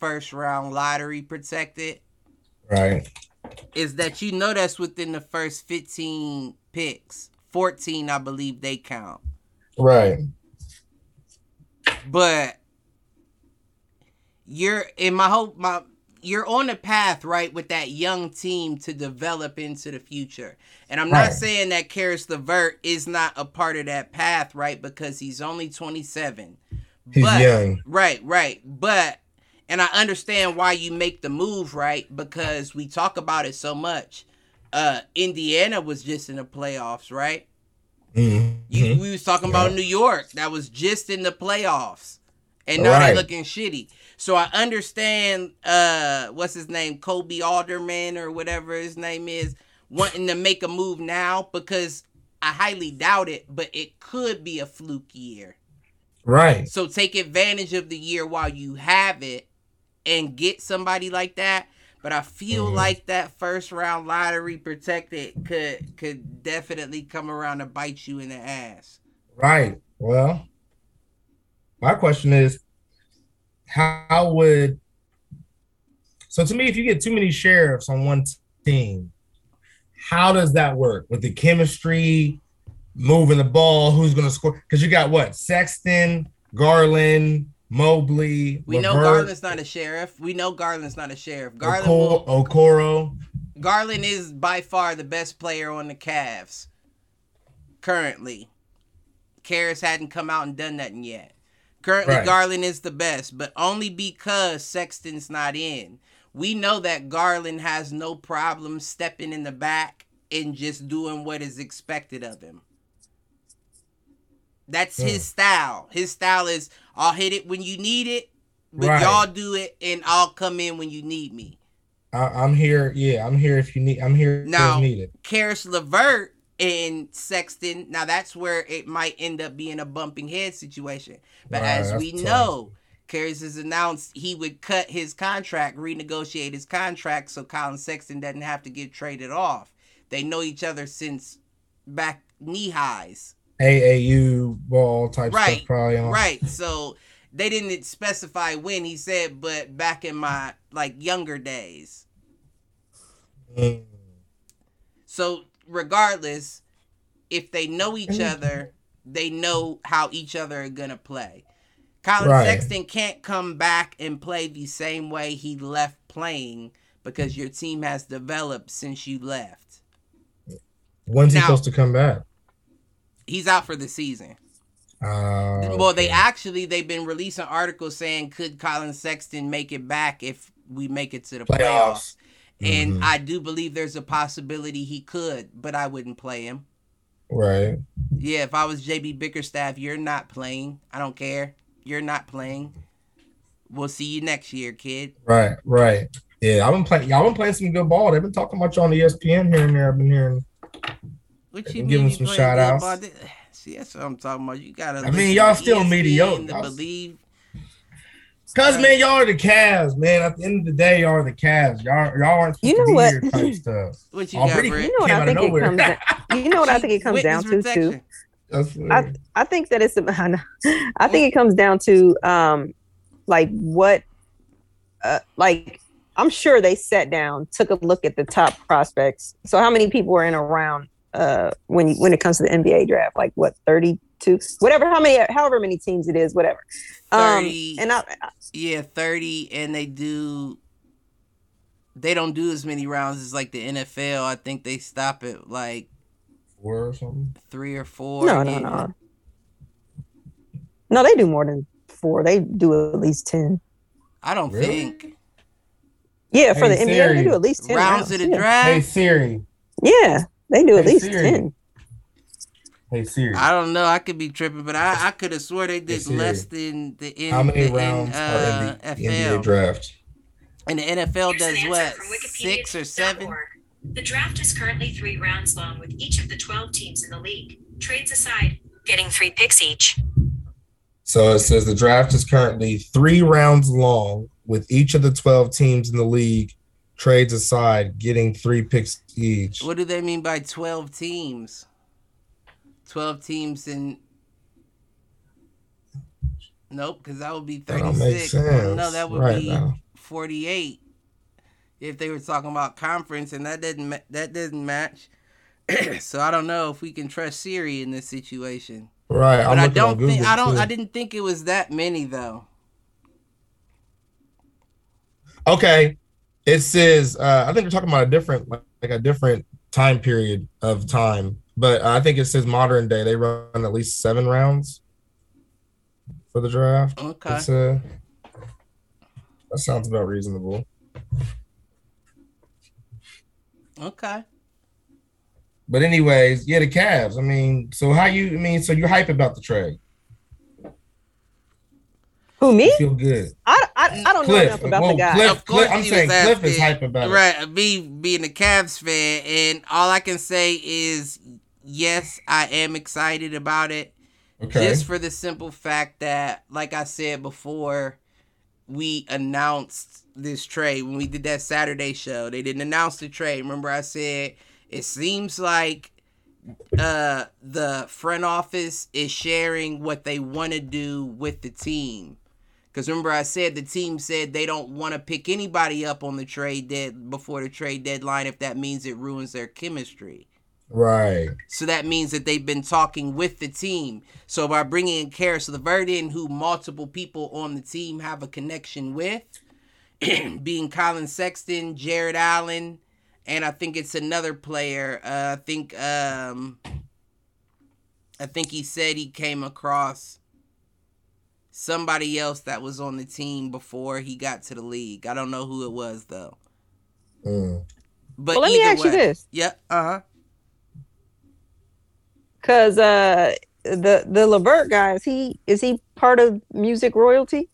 Speaker 1: first round lottery protected
Speaker 2: Right.
Speaker 1: is that you know that's within the first 15 picks. 14, I believe they count.
Speaker 2: Right.
Speaker 1: But you're in my hope my you're on a path, right, with that young team to develop into the future. And I'm not
Speaker 2: Right.
Speaker 1: saying that Karis Levert is not a part of that path, right? Because he's only 27.
Speaker 2: He's
Speaker 1: But-
Speaker 2: young.
Speaker 1: Right, right. But and I understand why you make the move, right? Because we talk about it so much. Uh Indiana was just in the playoffs, right?
Speaker 2: Mhm.
Speaker 1: You we was talking about New York that was just in the playoffs. And now
Speaker 2: Right.
Speaker 1: they're looking shitty. So I understand uh what's his name? Kobe Alderman or whatever his name is, wanting to make a move now because I highly doubt it, but it could be a fluke year.
Speaker 2: Right.
Speaker 1: So take advantage of the year while you have it and get somebody like that. But I feel
Speaker 2: Mhm.
Speaker 1: like that first round lottery protected could could definitely come around to bite you in the ass.
Speaker 2: Right. Well, my question is, how would so to me, if you get too many sheriffs on one team, how does that work with the chemistry, moving the ball, who's going to score? Because you got what Sexton, Garland, Mobley.
Speaker 1: We know Garland's not a sheriff. We know Garland's not a sheriff. Garland
Speaker 2: Oko-
Speaker 1: will,
Speaker 2: Okoro.
Speaker 1: Garland is by far the best player on the Cavs currently. Karis hadn't come out and done nothing yet. Currently,
Speaker 2: Right.
Speaker 1: Garland is the best, but only because Sexton's not in. We know that Garland has no problem stepping in the back and just doing what is expected of him. That's his style. His style is I'll hit it when you need it, but
Speaker 2: Right.
Speaker 1: y'all do it and I'll come in when you need me.
Speaker 2: I, I'm here. Yeah, I'm here if you need. I'm here
Speaker 1: Now-
Speaker 2: if needed.
Speaker 1: Karis Levert and Sexton. Now that's where it might end up being a bumping head situation. But
Speaker 2: Right,
Speaker 1: as we
Speaker 2: tough.
Speaker 1: know, Karis has announced he would cut his contract, renegotiate his contract, so Colin Sexton doesn't have to get traded off. They know each other since back knee highs.
Speaker 2: AAU ball type
Speaker 1: Right,
Speaker 2: stuff probably on.
Speaker 1: Right. So they didn't specify when he said, but back in my like younger days.
Speaker 2: Mm.
Speaker 1: So regardless, if they know each other, they know how each other are gonna play. Colin
Speaker 2: Right.
Speaker 1: Sexton can't come back and play the same way he left playing because your team has developed since you left.
Speaker 2: When's he supposed to come back?
Speaker 1: He's out for the season.
Speaker 2: Uh,
Speaker 1: Well, they actually they've been releasing articles saying could Colin Sexton make it back if we make it to the playoffs.
Speaker 2: Playoffs.
Speaker 1: And
Speaker 2: Mhm.
Speaker 1: I do believe there's a possibility he could, but I wouldn't play him.
Speaker 2: right.
Speaker 1: Yeah, if I was JB Bickerstaff, you're not playing. I don't care. You're not playing. We'll see you next year, kid.
Speaker 2: Right, right. Yeah, I've been playing. Y'all been playing some good ball. They've been talking about you on ESPN here and there. I've been hearing.
Speaker 1: What
Speaker 2: Give
Speaker 1: you
Speaker 2: him
Speaker 1: mean?
Speaker 2: some
Speaker 1: playing
Speaker 2: shout outs.
Speaker 1: See, that's what I'm talking about. You gotta.
Speaker 2: I mean, y'all still
Speaker 1: ESPN
Speaker 2: mediocre.
Speaker 1: To believe.
Speaker 2: Cause man, y'all are the Cavs, man. At the end of the day, y'all are the Cavs. Y'all, y'all aren't
Speaker 4: You know what?
Speaker 2: type stuff.
Speaker 1: What you got, Brett?
Speaker 4: You know what I think it comes down. You know what I think it comes down to too.
Speaker 1: protection.
Speaker 2: That's
Speaker 4: I, I think that it's I, know. I think it comes down to um like what uh like I'm sure they sat down, took a look at the top prospects. So how many people are in around uh when you, when it comes to the NBA draft? Like what 32 whatever how many however many teams it is, whatever. Um
Speaker 1: 30.
Speaker 4: and I
Speaker 1: Yeah, thirty, and they do. They don't do as many rounds as like the NFL. I think they stop at like
Speaker 2: four or something.
Speaker 1: three or four.
Speaker 4: no no no. No, they do more than 4. They do at least 10.
Speaker 1: I don't
Speaker 2: Really?
Speaker 1: think
Speaker 4: Yeah, for
Speaker 2: Hey,
Speaker 4: the NBA
Speaker 2: Siri.
Speaker 4: they do at least 10
Speaker 1: rounds
Speaker 4: rounds.
Speaker 1: of the
Speaker 4: yeah.
Speaker 1: draft.
Speaker 2: Hey Siri.
Speaker 4: Yeah, they do at
Speaker 2: Hey,
Speaker 4: least
Speaker 2: Siri.
Speaker 4: 10.
Speaker 2: Hey Siri.
Speaker 1: I don't know. I could be tripping, but I, I could have swore they did
Speaker 2: Siri.
Speaker 1: less than the in
Speaker 2: How many
Speaker 1: the,
Speaker 2: rounds
Speaker 1: in,
Speaker 2: are
Speaker 1: uh,
Speaker 2: in the NBA draft?
Speaker 1: And the NFL
Speaker 6: Here's
Speaker 1: does
Speaker 6: answer
Speaker 1: what six or seven?
Speaker 6: The draft is currently three rounds long with each of the 12 teams in the league. Trades aside, getting three picks each.
Speaker 2: So it says the draft is currently three rounds long, with each of the twelve teams in the league trades aside, getting three picks each.
Speaker 1: What do they mean by twelve teams? Twelve teams in. Nope, because that would be
Speaker 2: That
Speaker 1: thirty-six.
Speaker 2: sense.
Speaker 1: No, that would
Speaker 2: Right
Speaker 1: be
Speaker 2: now.
Speaker 1: forty-eight. if they were talking about conference, and that didn't ma- that didn't match. so I don't know if we can trust Siri in this situation.
Speaker 2: Right.
Speaker 1: But
Speaker 2: I'm
Speaker 1: I don't think I don't
Speaker 2: too.
Speaker 1: I didn't think it was that many though.
Speaker 2: Okay. It says uh, I think we're talking about a different like a different time period of time, but I think it says modern day. They run at least seven rounds for the draft.
Speaker 1: Okay.
Speaker 2: Uh that sounds about reasonable.
Speaker 1: Okay.
Speaker 2: But anyways, yeah, the Cavs. I mean, so how you? I mean, so you're hype about the trade?
Speaker 4: Who me?
Speaker 2: Feel good?
Speaker 4: I, I, I don't know enough about
Speaker 2: well,
Speaker 4: the guy.
Speaker 2: Cliff-
Speaker 1: Of course
Speaker 2: I'm saying Cliff is hype about it.
Speaker 1: Right, me being a Cavs fan, and all I can say is yes, I am excited about it.
Speaker 2: Okay.
Speaker 1: Just for the simple fact that, like I said before, we announced this trade when we did that Saturday show. They didn't announce the trade. Remember, I said it seems like uh the front office is sharing what they want to do with the team. Because remember, I said the team said they don't want to pick anybody up on the trade dead before the trade deadline if that means it ruins their chemistry.
Speaker 2: Right.
Speaker 1: So that means that they've been talking with the team. So by bringing in Karis LeVert in, who multiple people on the team have a connection with, being Colin Sexton, Jarrett Allen, and I think it's another player. Uh, I think um, I think he said he came across somebody else that was on the team before he got to the league. I don't know who it was though.
Speaker 2: Mm.
Speaker 1: But
Speaker 4: well, let me
Speaker 1: either
Speaker 4: ask you this.
Speaker 1: Yeah. Uh huh.
Speaker 4: Cause uh the the Levert guy, is he is he part of music royalty?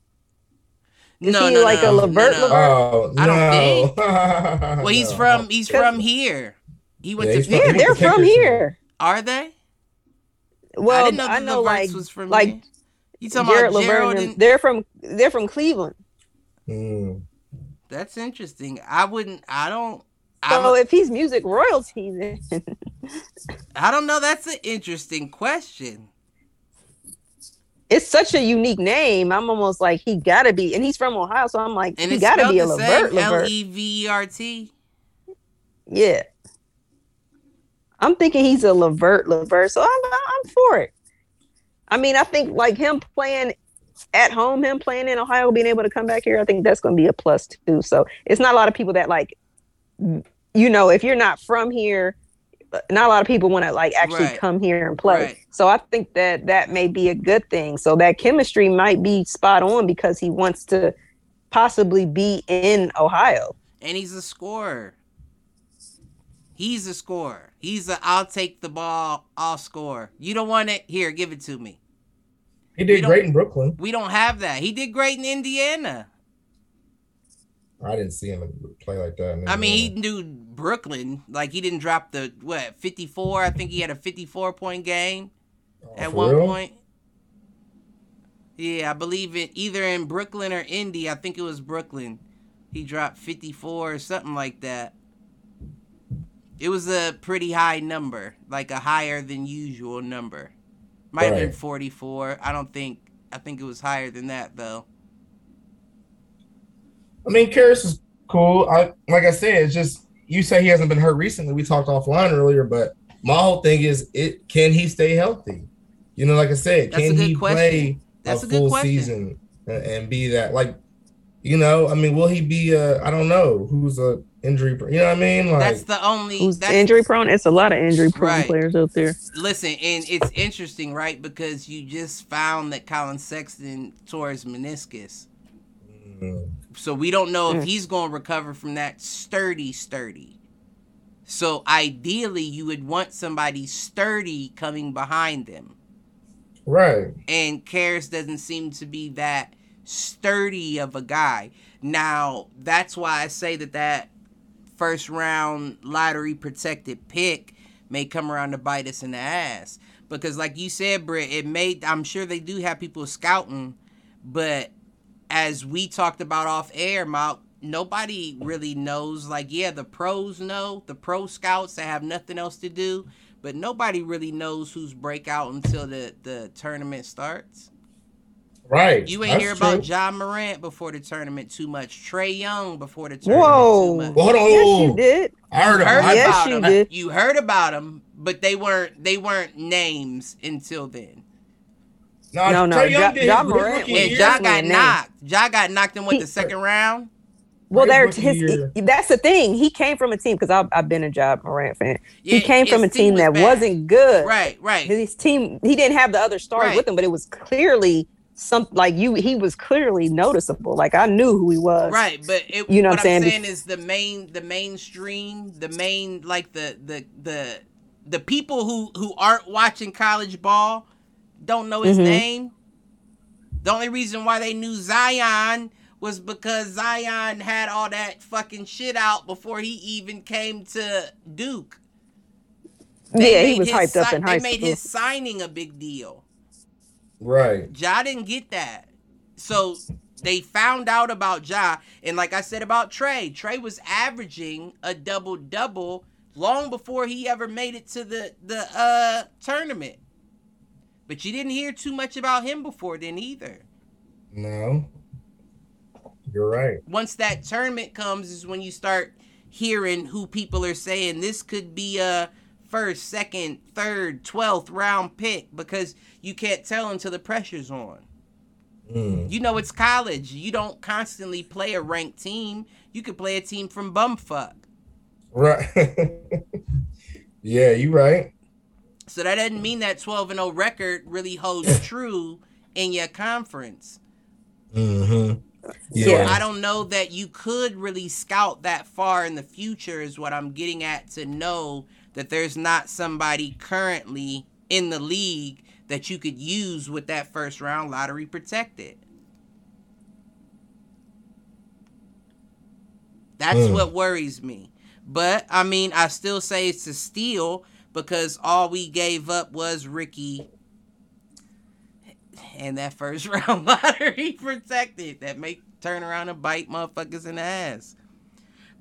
Speaker 4: Is
Speaker 1: No,
Speaker 4: he
Speaker 1: no,
Speaker 4: like
Speaker 1: no,
Speaker 4: a Levert
Speaker 1: no, no.
Speaker 4: Levert?
Speaker 2: Oh
Speaker 1: I don't
Speaker 2: no.
Speaker 1: think.
Speaker 2: well,
Speaker 1: Well, he's from he's from here. He went
Speaker 2: Yeah,
Speaker 1: to
Speaker 2: from-
Speaker 4: Yeah, they're from here.
Speaker 1: Are they?
Speaker 4: Well,
Speaker 1: I
Speaker 4: I,
Speaker 1: didn't know, the
Speaker 4: know
Speaker 1: Leverts
Speaker 4: like
Speaker 1: was from
Speaker 4: like
Speaker 1: here. You talking
Speaker 4: Jared
Speaker 1: about
Speaker 4: Levert.
Speaker 1: Gerald?
Speaker 4: and they're from they're from Cleveland.
Speaker 2: Mm.
Speaker 1: that's interesting. I wouldn't. I don't.
Speaker 4: So
Speaker 1: don't,
Speaker 4: if he's music royalty, then
Speaker 1: I don't know. That's an interesting question.
Speaker 4: it's such a unique name. I'm almost like he gotta be, and he's from Ohio, so I'm like
Speaker 1: And
Speaker 4: he
Speaker 1: it's
Speaker 4: gotta be a
Speaker 1: the
Speaker 4: Levert. Levert.
Speaker 1: E V E R T.
Speaker 4: Yeah. I'm thinking he's a Levert Levert, so I'm I'm for it. I mean, I think like him playing at home, him playing in Ohio, being able to come back here, I think that's going to be a plus too. So it's not a lot of people that like, you know, if you're not from here, not a lot of people want to like actually
Speaker 1: Right.
Speaker 4: come here and play.
Speaker 1: Right.
Speaker 4: So I think that that may be a good thing. So that chemistry might be spot on because he wants to possibly be in Ohio.
Speaker 1: And he's a scorer. He's a scorer. He's a I'll take the ball, I'll score. You don't want it? Here, give it to me.
Speaker 2: He did great in Brooklyn.
Speaker 1: We don't have that. He did great in Indiana.
Speaker 2: I didn't see him play like that. in
Speaker 1: I mean, he knew Brooklyn. Like he didn't drop the what fifty four. I think he had a fifty four point game
Speaker 2: Oh,
Speaker 1: at one
Speaker 2: real?
Speaker 1: point. Yeah, I believe it either in Brooklyn or Indy. I think it was Brooklyn. He dropped fifty four or something like that. It was a pretty high number, like a higher than usual number. Might have been forty four. I don't think. I think it was higher than that though.
Speaker 2: I mean, Karis is cool. I like I said, it's just you say he hasn't been hurt recently. We talked offline earlier, but my whole thing is, it can he stay healthy? You know, like I said,
Speaker 1: That's
Speaker 2: can he
Speaker 1: question.
Speaker 2: play
Speaker 1: That's
Speaker 2: a
Speaker 1: a good
Speaker 2: full
Speaker 1: question.
Speaker 2: season and, and be that? Like, you know, I mean, will he be? Uh, I don't know who's a injury. prone. You know what I mean? Like,
Speaker 1: That's the only.
Speaker 4: Who's
Speaker 1: that's,
Speaker 4: injury prone? It's a lot of injury prone
Speaker 1: Right.
Speaker 4: players out there.
Speaker 1: Listen, and it's interesting, right? Because you just found that Colin Sexton tore his meniscus.
Speaker 2: mm,
Speaker 1: So we don't know if
Speaker 4: Mm.
Speaker 1: he's going to recover from that sturdy, sturdy. So ideally, you would want somebody sturdy coming behind them.
Speaker 2: right.
Speaker 1: And Karis doesn't seem to be that sturdy of a guy. Now, that's why I say that that first round lottery protected pick may come around to bite us in the ass. Because, like you said, Britt, it may I'm sure they do have people scouting, but as we talked about off air, Mount, nobody really knows. Like, yeah, the pros know, the pro scouts that have nothing else to do, but nobody really knows who's breakout until the, the tournament starts.
Speaker 2: Right.
Speaker 1: You ain't
Speaker 2: That's
Speaker 1: hear
Speaker 2: true.
Speaker 1: about John Morant before the tournament too much. Trae Young before the tournament
Speaker 4: Whoa.
Speaker 1: too much.
Speaker 2: Well, hold on.
Speaker 4: Yes, you did.
Speaker 2: I heard,
Speaker 1: You heard
Speaker 2: I,
Speaker 4: Yes,
Speaker 1: about
Speaker 4: you
Speaker 1: them.
Speaker 4: did.
Speaker 1: You heard about them, but they weren't they weren't names until then.
Speaker 2: Nah,
Speaker 4: No, no,
Speaker 2: Trae Young
Speaker 4: Ja-
Speaker 2: did
Speaker 4: Ja Morant was
Speaker 1: And. Ja got knocked. Ja got knocked in what
Speaker 4: He-
Speaker 1: the second round.
Speaker 4: Well,
Speaker 2: His
Speaker 4: there his
Speaker 2: year.
Speaker 4: that's the thing. He came from a team because I've, I've been a Job Morant fan.
Speaker 1: Yeah,
Speaker 4: he came from a
Speaker 1: team
Speaker 4: team
Speaker 1: was
Speaker 4: that
Speaker 1: bad.
Speaker 4: wasn't good.
Speaker 1: Right, right.
Speaker 4: His team he didn't have the other stars
Speaker 1: Right.
Speaker 4: with him, but it was clearly some like you. He was clearly noticeable. Like I knew who he was.
Speaker 1: Right, but it,
Speaker 4: You know
Speaker 1: what
Speaker 4: what I'm
Speaker 1: I'm
Speaker 4: saying?
Speaker 1: saying is the main, the mainstream, the main, like the the the the people who who aren't watching college ball don't know his
Speaker 4: Mhm.
Speaker 1: name. The only reason why they knew Zion was because Zion had all that fucking shit out before he even came to Duke. They
Speaker 4: Yeah, he was hyped up
Speaker 1: si-
Speaker 4: in
Speaker 1: They
Speaker 4: high
Speaker 1: made his signing a big deal.
Speaker 2: Right.
Speaker 1: Ja didn't get that. So they found out about Ja. And like I said about Trae, Trae was averaging a double double long before he ever made it to the, the uh tournament. But you didn't hear too much about him before then either.
Speaker 2: No. You're right.
Speaker 1: Once that tournament comes is when you start hearing who people are saying this could be a first, second, third, twelfth round pick because you can't tell until the pressure's on.
Speaker 2: Mm.
Speaker 1: You know it's college. You don't constantly play a ranked team. You could play a team from bumfuck.
Speaker 2: Right. yeah, you right.
Speaker 1: So that doesn't mean that 12 and 0 record really holds true in your conference.
Speaker 2: Mm-hmm.
Speaker 1: So
Speaker 2: Yeah.
Speaker 1: I don't know that you could really scout that far in the future is what I'm getting at to know that there's not somebody currently in the league that you could use with that first round lottery protected. That's
Speaker 2: Mm.
Speaker 1: what worries me. But I mean, I still say it's a steal because all we gave up was Ricky and that first round lottery protected that make turn around and bite motherfuckers in the ass.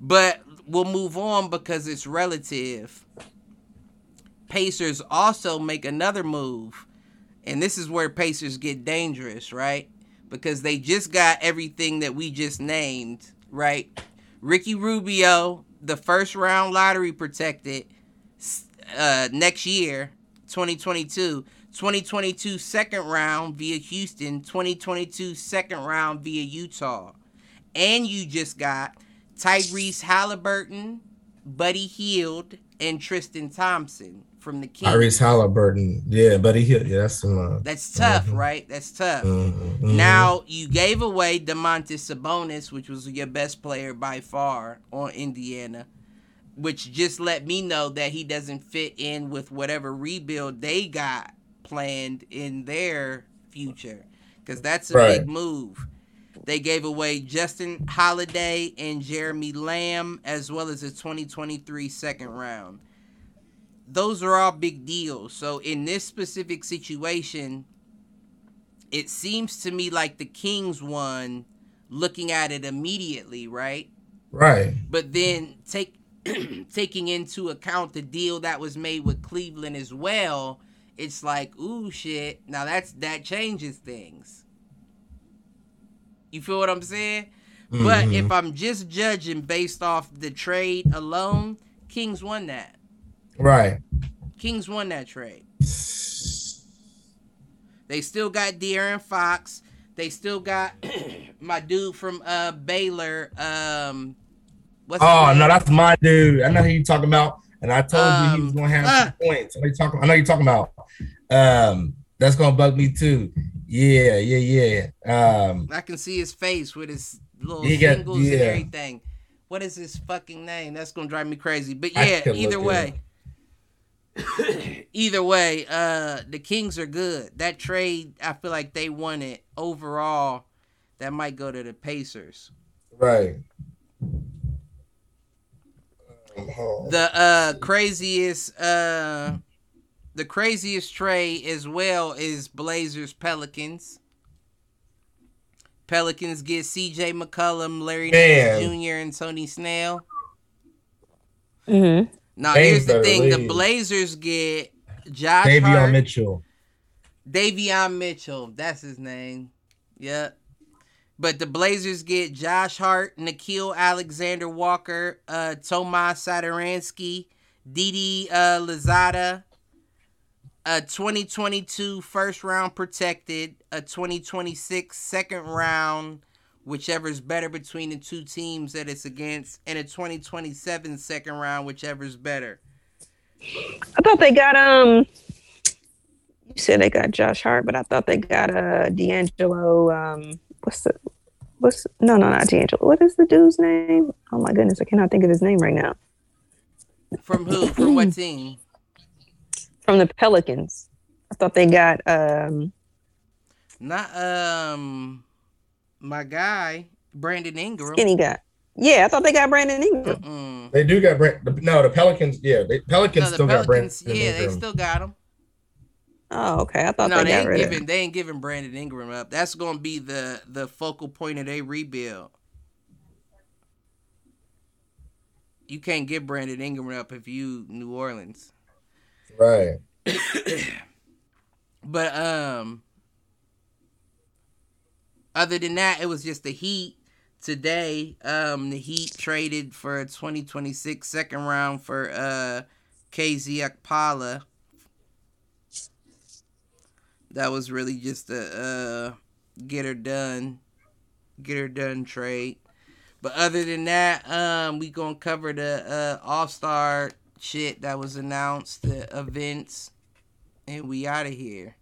Speaker 1: But we'll move on because it's relative. Pacers also make another move. And this is where Pacers get dangerous, right? Because they just got everything that we just named, right? Ricky Rubio, the first round lottery protected uh, next year, 2022. 2022 second round via Houston, 2022 second round via Utah. And you just got Tyrese Haliburton, Buddy Hield, and Tristan Thompson from the Kings.
Speaker 2: Tyrese Haliburton. Yeah, buddy. Yeah, that's some. Uh,
Speaker 1: That's tough,
Speaker 2: Mhm.
Speaker 1: right? That's tough.
Speaker 2: mhm, mhm.
Speaker 1: Now you gave away Domantas Sabonis, which was your best player by far on Indiana, which just let me know that he doesn't fit in with whatever rebuild they got planned in their future, because that's a
Speaker 2: Right.
Speaker 1: big move. They gave away Justin Holiday and Jeremy Lamb, as well as a 2023 second round. Those are all big deals. So in this specific situation, it seems to me like the Kings won looking at it immediately, right?
Speaker 2: right.
Speaker 1: But then take taking into account the deal that was made with Cleveland as well, it's like, ooh shit. Now that's that changes things. You feel what I'm saying? But
Speaker 2: Mhm.
Speaker 1: if I'm just judging based off the trade alone, Kings won that.
Speaker 2: right.
Speaker 1: Kings won that trade. They still got De'Aaron Fox. They still got my dude from uh Baylor. Um, what's
Speaker 2: Oh no, that's my dude. I know who you talking about, and I told you he was
Speaker 1: Um,
Speaker 2: gonna have some points. I know you talking. I know you talking about. Um, that's gonna bug me too. Yeah, yeah, yeah. Um,
Speaker 1: I can see his face with his little
Speaker 2: He got-
Speaker 1: singles and
Speaker 2: yeah.
Speaker 1: everything. What is his fucking name? That's gonna drive me crazy. But yeah, either way. either way, uh the Kings are good. That trade, I feel like they won it overall. That might go to the Pacers.
Speaker 2: right. On.
Speaker 1: The uh craziest uh the craziest trade as well is Blazers Pelicans. Pelicans get CJ McCollum, Larry
Speaker 2: Man.
Speaker 1: Nance Jr., and Tony Snell.
Speaker 4: Mm-hmm.
Speaker 1: Now
Speaker 2: They
Speaker 1: here's the
Speaker 2: better
Speaker 1: thing: the. Blazers get Josh
Speaker 2: Davion
Speaker 1: Hart,
Speaker 2: Mitchell.
Speaker 1: Davion Mitchell. That's his name. Yep. But the Blazers get Josh Hart, Nickeil Alexander Walker, uh, Tomas Satoransky, Didi uh, Louzada, a 2022 first round protected, a 2026 second round, whichever's better between the two teams that it's against, and a 2027 second round, whichever's better.
Speaker 4: I thought they got um. You said they got Josh Hart, but I thought they got uh D'Angelo. Um, what's the what's no no not D'Angelo. What is the dude's name? Oh my goodness, I cannot think of his name right now.
Speaker 1: From who? From what team?
Speaker 4: From the Pelicans. I thought they got um.
Speaker 1: Not um, my guy Brandon Ingram.
Speaker 4: Skinny guy. Yeah, I thought they got Brandon Ingram.
Speaker 1: Mm-mm.
Speaker 2: They do got Brand. No, the Pelicans. Yeah, they, Pelicans
Speaker 1: No, the
Speaker 2: still got Brandon.
Speaker 1: Pelicans, yeah, they still got him.
Speaker 4: Oh, okay. I thought
Speaker 1: No,
Speaker 4: they,
Speaker 1: they
Speaker 4: got
Speaker 1: ain't
Speaker 4: rid
Speaker 1: giving
Speaker 4: him.
Speaker 1: they ain't giving Brandon Ingram up. That's gonna be the the focal point of their rebuild. You can't get Brandon Ingram up if you New Orleans.
Speaker 2: Right.
Speaker 1: But um other than that, it was just the Heat today. Um the Heat traded for a 2026 second round for uh KZ Okpala. That was really just a uh get her done get her done trade. But other than that, um we to cover the uh All-Star shit that was announced, the events and we out of here.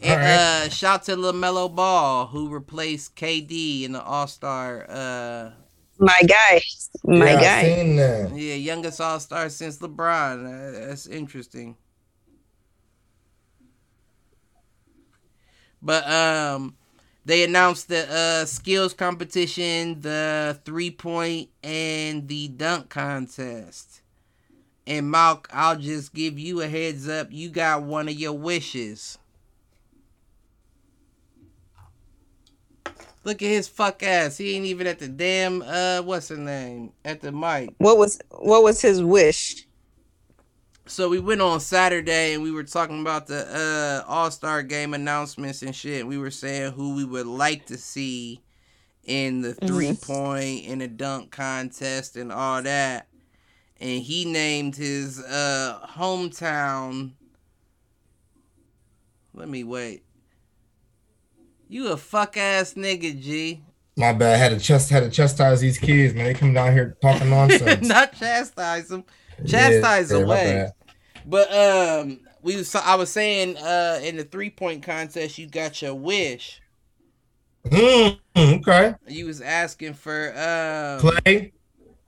Speaker 1: And
Speaker 2: All right.
Speaker 1: uh shout to LaMelo Ball who replaced KD in the All-Star uh
Speaker 4: My guy. My
Speaker 2: yeah,
Speaker 4: guy.
Speaker 2: seen that.
Speaker 1: yeah, youngest All-Star since LeBron. Uh, that's interesting. But um they announced the uh skills competition, the three-point and the dunk contest. And Malk, I'll just give you a heads up. You got one of your wishes. Look at his fuck ass. He ain't even at the damn uh what's her name? At the mic.
Speaker 4: What was what was his wish?
Speaker 1: So we went on Saturday and we were talking about the uh All Star game announcements and shit. We were saying who we would like to see in the three point and the dunk contest and all that. And he named his uh hometown. Let me wait. You a fuck ass nigga, G.
Speaker 2: My bad. Had to chest had to chastise these kids, man. They come down here talking nonsense.
Speaker 1: Not chastise them. Chastise
Speaker 2: yeah,
Speaker 1: away. But um, we was, I was saying uh in the three point contest, you got your wish.
Speaker 2: Mm, okay.
Speaker 1: You was asking for um,
Speaker 2: Clay.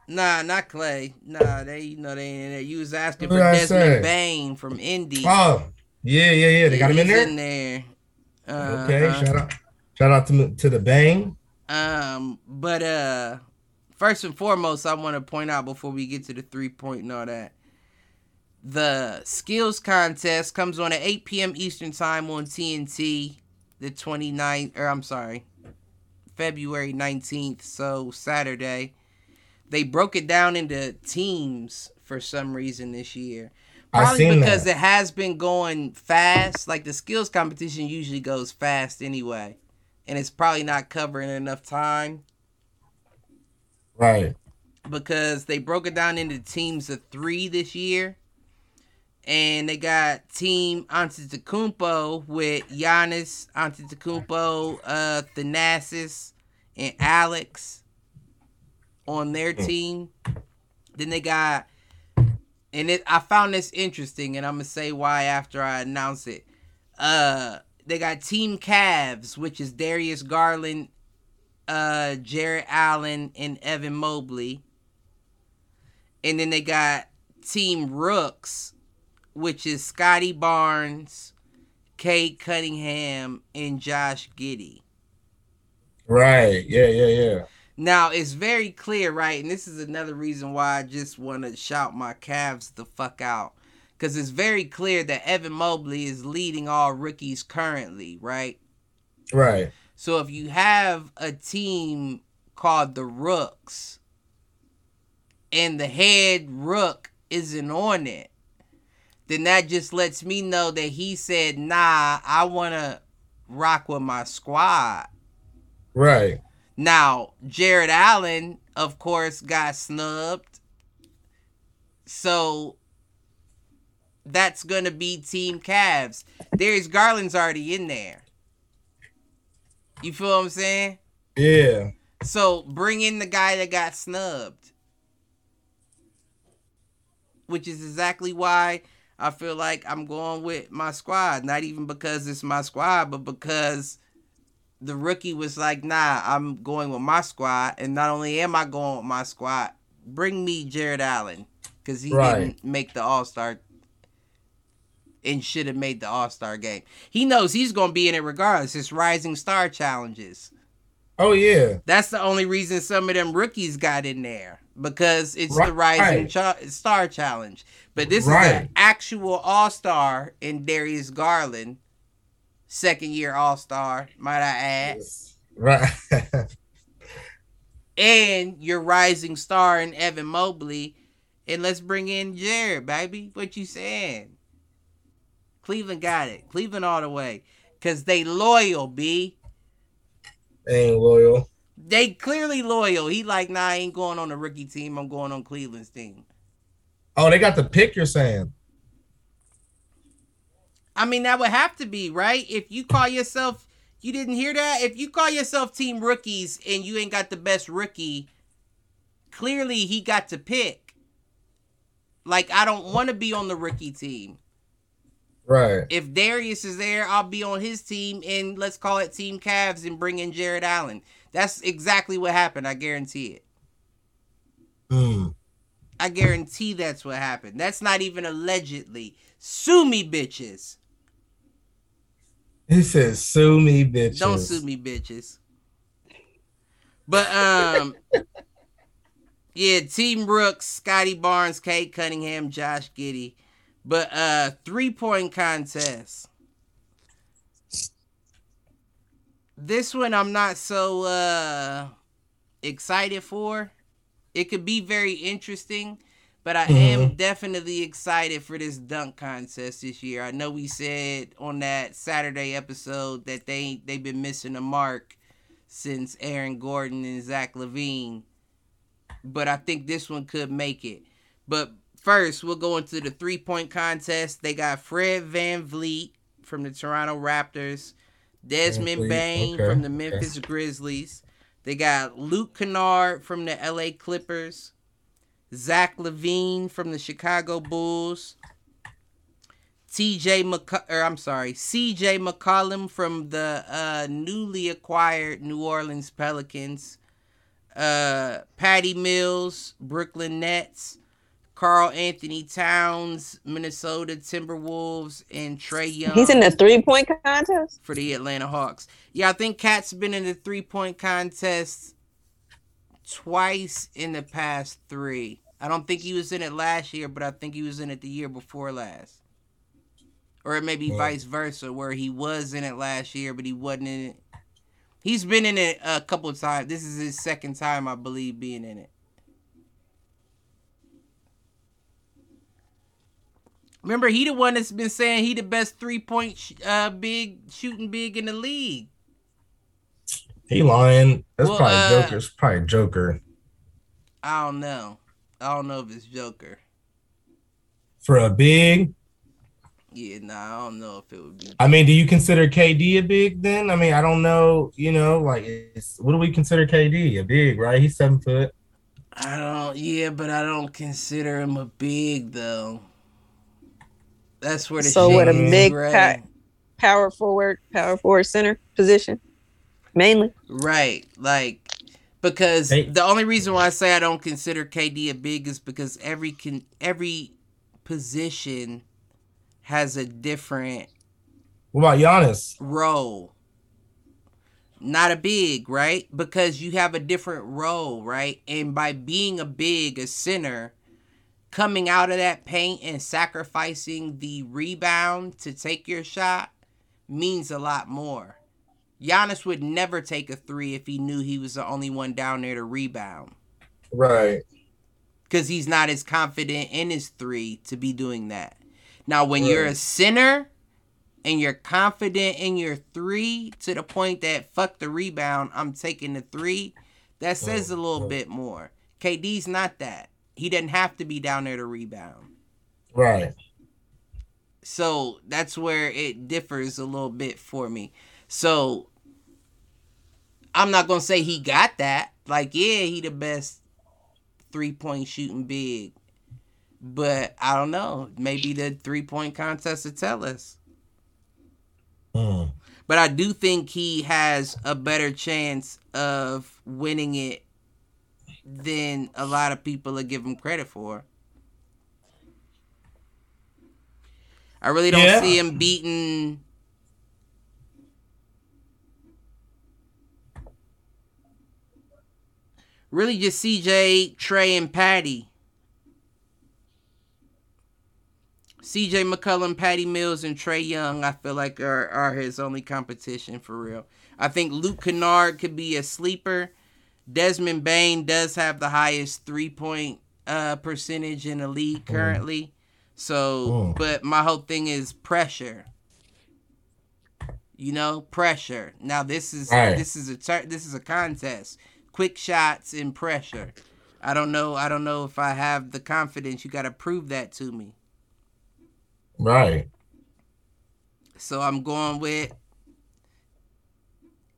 Speaker 1: Nah, not Clay. Nah, they you know they ain't in there. You was asking
Speaker 2: Who
Speaker 1: for Desmond? Bane from Indy.
Speaker 2: Oh, yeah, yeah, yeah. They got him in there.
Speaker 1: In there.
Speaker 2: Okay.
Speaker 1: Uh-huh.
Speaker 2: Shout out, shout out to to the Bang.
Speaker 1: Um, but uh, first and foremost, I want to point out before we get to the three point and all that, the skills contest comes on at 8 p.m. Eastern time on TNT, the 29th, or I'm sorry, February 19th, so Saturday. They broke it down into teams for some reason this year. Probably because
Speaker 2: that.
Speaker 1: it has been going fast. Like the skills competition usually goes fast anyway. And it's probably not covering enough time
Speaker 2: Right.
Speaker 1: because they broke it down into teams of three this year. And they got Team Antetokounmpo with Giannis Antetokounmpo, uh, Thanasis, and Alex on their team. Then they got, and it, I found this interesting, and I'm gonna say why after I announce it. Uh, they got Team Cavs, which is Darius Garland, uh, Jarrett Allen, and Evan Mobley. And then they got Team Rooks, which is Scottie Barnes, Cade Cunningham, and Josh Giddey.
Speaker 2: Right. Yeah, yeah, yeah.
Speaker 1: Now it's very clear, right? And this is another reason why I just want to shout my Cavs the fuck out. Because it's very clear that Evan Mobley is leading all rookies currently, right?
Speaker 2: Right.
Speaker 1: So if you have a team called the Rooks and the head rook isn't on it, then that just lets me know that he said, nah, I want to rock with my squad.
Speaker 2: Right.
Speaker 1: Now, Jarrett Allen, of course, got snubbed. So that's going to be Team Cavs. Darius Garland's already in there. You feel what I'm saying?
Speaker 2: Yeah.
Speaker 1: So bring in the guy that got snubbed. Which is exactly why I feel like I'm going with my squad. Not even because it's my squad, but because the rookie was like, nah, I'm going with my squad. And not only am I going with my squad, bring me Jarrett Allen. Because he
Speaker 2: Right.
Speaker 1: didn't make the All Star and should have made the All Star game. He knows he's going to be in it regardless. It's Rising Star challenges.
Speaker 2: Oh yeah.
Speaker 1: That's the only reason some of them rookies got in there because it's the
Speaker 2: Right.
Speaker 1: Rising Cha- Star Challenge. But this is
Speaker 2: Right.
Speaker 1: an actual All Star in Darius Garland, second year All Star, might I add,
Speaker 2: Right.
Speaker 1: and your Rising Star in Evan Mobley. And let's bring in Jared, baby. What you saying? Cleveland got it. Cleveland all the way. Cause they loyal, B.
Speaker 2: Ain't loyal.
Speaker 1: They clearly loyal. He like, nah, I ain't going on the rookie team. I'm going on Cleveland's team.
Speaker 2: Oh, they got the pick. You're saying?
Speaker 1: I mean, that would have to be right. If you call yourself, you didn't hear that. If you call yourself team rookies and you ain't got the best rookie, clearly he got to pick. Like, I don't want to be on the rookie team.
Speaker 2: Right.
Speaker 1: If Darius is there, I'll be on his team, and let's call it Team Cavs and bring in Jarrett Allen. That's exactly what happened. I guarantee it.
Speaker 2: Hmm.
Speaker 1: I guarantee that's what happened. That's not even allegedly. Sue me, bitches.
Speaker 2: He says, "Sue me, bitches."
Speaker 1: Don't sue me, bitches. But um, yeah, Team Brooks, Scottie Barnes, Cade Cunningham, Josh Giddey. But uh, three point contest. This one I'm not so uh excited for. It could be very interesting, but I am mm-hmm. definitely excited for this dunk contest this year. I know we said on that Saturday episode that they they've been missing a mark since Aaron Gordon and Zach LaVine, but I think this one could make it. But first, we'll go into the three point contest. They got Fred VanVleet from the Toronto Raptors, Desmond Bane
Speaker 2: okay,
Speaker 1: from the
Speaker 2: okay.
Speaker 1: Memphis Grizzlies. They got Luke Kennard from the LA Clippers, Zach LaVine from the Chicago Bulls, TJ McC- or I'm sorry, CJ McCollum from the uh, newly acquired New Orleans Pelicans, uh, Patty Mills, Brooklyn Nets, Karl Anthony Towns, Minnesota Timberwolves, and Trae Young
Speaker 4: He's in the three point contest.
Speaker 1: for the Atlanta Hawks. Yeah, I think Cat's been in the three point contest twice in the past three. I don't think he was in it last year, but I think he was in it the year before last. Or it may be
Speaker 2: Yeah.
Speaker 1: vice versa, where he was in it last year, but he wasn't in it. He's been in it a couple of times. This is his second time, I believe, being in it. Remember, he the one that's been saying he the best three point sh- uh big shooting big in the league.
Speaker 2: He lying. That's
Speaker 1: Well,
Speaker 2: probably
Speaker 1: uh,
Speaker 2: It's probably Joker
Speaker 1: I don't know. I don't know if it's Joker.
Speaker 2: for a big.
Speaker 1: Yeah, nah, I don't know if it would be.
Speaker 2: I mean, do you consider KD a big then? I mean, I don't know. You know, like, it's, what do we consider KD a big? Right? He's seven foot.
Speaker 1: I don't. Yeah, but I don't consider him a big though. That's where the
Speaker 4: So what, a big
Speaker 1: gray.
Speaker 4: pa- Power forward, power forward center position, mainly.
Speaker 1: Right. Like because
Speaker 2: Hey.
Speaker 1: the only reason why I say I don't consider KD a big is because every can every position has a different
Speaker 2: What about Giannis?
Speaker 1: role. Not a big, right? Because you have a different role, right? And by being a big, a center, coming out of that paint and sacrificing the rebound to take your shot means a lot more. Giannis would never take a three if he knew he was the only one down there to rebound.
Speaker 2: Right.
Speaker 1: Because he's not as confident in his three to be doing that. Now, when you're a
Speaker 2: Right.
Speaker 1: center, and you're confident in your three to the point that fuck the rebound, I'm taking the three, that oh, says a little oh. bit more. KD's not that. He doesn't have to be down there to rebound.
Speaker 2: Right.
Speaker 1: So that's where it differs a little bit for me. So I'm not gonna say he got that. Like, yeah, he the best three point shooting big. But I don't know. Maybe the three point contest will tell us.
Speaker 2: Mm.
Speaker 1: But I do think he has a better chance of winning it than a lot of people are give him credit for. I really don't
Speaker 2: Yeah.
Speaker 1: see him beating really just CJ, Trae, and Patty. CJ McCollum, Patty Mills, and Trae Young, I feel like are, are his only competition for real. I think Luke Kennard could be a sleeper. Desmond Bane does have the highest three point uh, percentage in the league currently. So,
Speaker 2: Mm.
Speaker 1: but my whole thing is pressure. You know, pressure. Now this is
Speaker 2: Right.
Speaker 1: this is a tur- this is a contest. Quick shots and pressure. I don't know. I don't know if I have the confidence. You got to prove that to me.
Speaker 2: Right.
Speaker 1: So I'm going with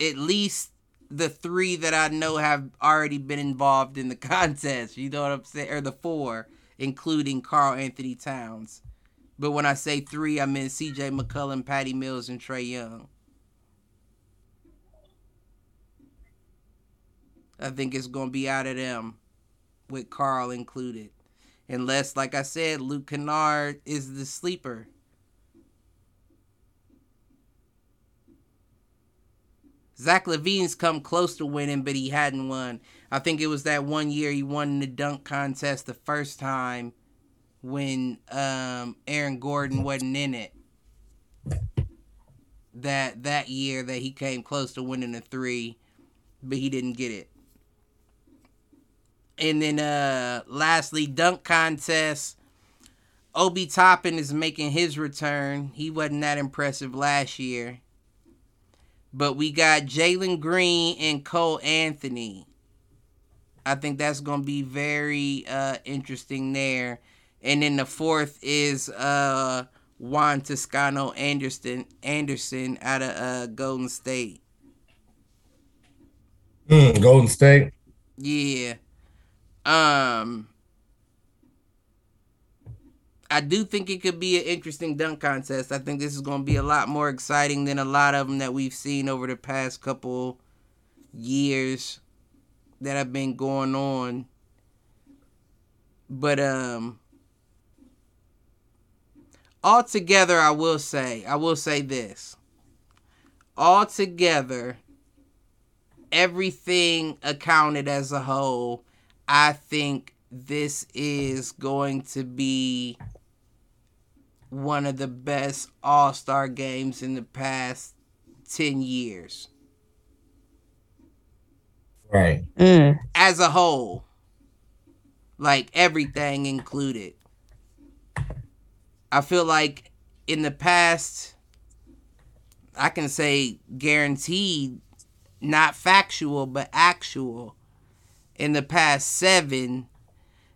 Speaker 1: at least the three that I know have already been involved in the contest. You know what I'm saying? Or the four, including Karl Anthony Towns. But when I say three, I mean CJ McCollum, Patty Mills, and Trae Young. I think it's going to be out of them, with Karl included. Unless, like I said, Luke Kennard is the sleeper. Zach LaVine's come close to winning, but he hadn't won. I think it was that one year he won the dunk contest the first time when um, Aaron Gordon wasn't in it. That that year that he came close to winning the three, but he didn't get it. And then uh lastly, dunk contest. Obi Toppin is making his return. He wasn't that impressive last year. But we got Jalen Green and Cole Anthony. I think that's gonna be very uh interesting there. And then the fourth is uh Juan Toscano Anderson Anderson out of uh Golden State.
Speaker 2: Mm, Golden State.
Speaker 1: Yeah. Um I do think it could be an interesting dunk contest. I think this is going to be a lot more exciting than a lot of them that we've seen over the past couple years that have been going on. But um altogether I will say, I will say this. Altogether everything accounted as a whole, I think this is going to be one of the best All Star games in the past 10 years
Speaker 2: Right.
Speaker 4: Mm.
Speaker 1: as a whole. Like everything included. I feel like in the past, I can say guaranteed, not factual, but actual. In the past seven,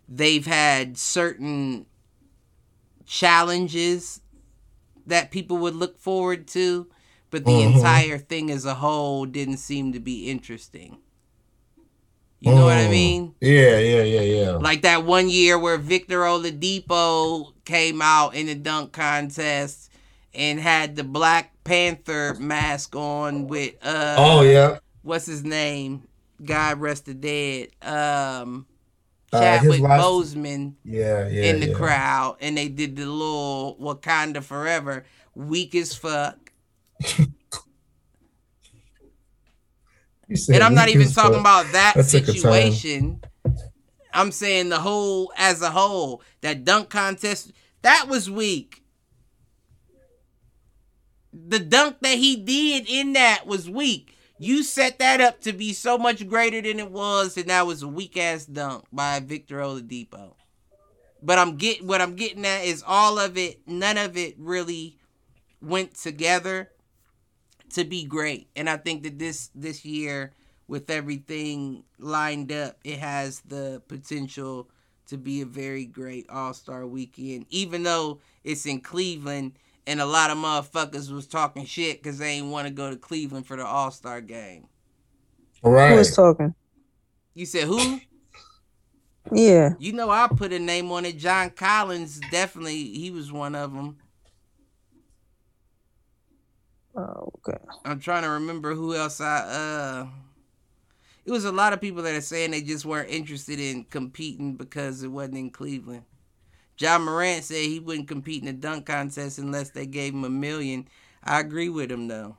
Speaker 1: they've had certain challenges that people would look forward to, but the
Speaker 2: Mhm.
Speaker 1: entire thing as a whole didn't seem to be interesting. You know what I
Speaker 2: Mm.
Speaker 1: mean?
Speaker 2: Yeah, yeah, yeah, yeah.
Speaker 1: Like that one year where Victor Oladipo came out in the dunk contest and had the Black Panther mask on with uh
Speaker 2: oh yeah.
Speaker 1: what's his name? God rest the dead. Um
Speaker 2: Uh,
Speaker 1: Chadwick
Speaker 2: last-
Speaker 1: Boseman
Speaker 2: Yeah, yeah.
Speaker 1: in the
Speaker 2: yeah.
Speaker 1: crowd and they did the little Wakanda Forever. Weak as fuck. And I'm not even talking
Speaker 2: fuck.
Speaker 1: about that
Speaker 2: That took a time.
Speaker 1: situation. I'm saying the whole as a whole. That dunk contest, that was weak. The dunk that he did in that was weak. You set that up to be so much greater than it was, and that was a weak ass dunk by Victor Oladipo. But I'm getting what I'm getting at is all of it, none of it really went together to be great. And I think that this this year with everything lined up, it has the potential to be a very great All-Star weekend. Even though it's in Cleveland and a lot of motherfuckers was talking shit cuz they ain't want to go to Cleveland for the All-Star game.
Speaker 2: All
Speaker 4: Who was talking?
Speaker 1: You said who?
Speaker 4: Yeah.
Speaker 1: You know, I put a name on it. John Collins, definitely, he was one of them.
Speaker 4: Oh, okay.
Speaker 1: I'm trying to remember who else I. uh It was a lot of people that are saying they just weren't interested in competing because it wasn't in Cleveland. Ja Morant said he wouldn't compete in a dunk contest unless they gave him a million. I agree with him though.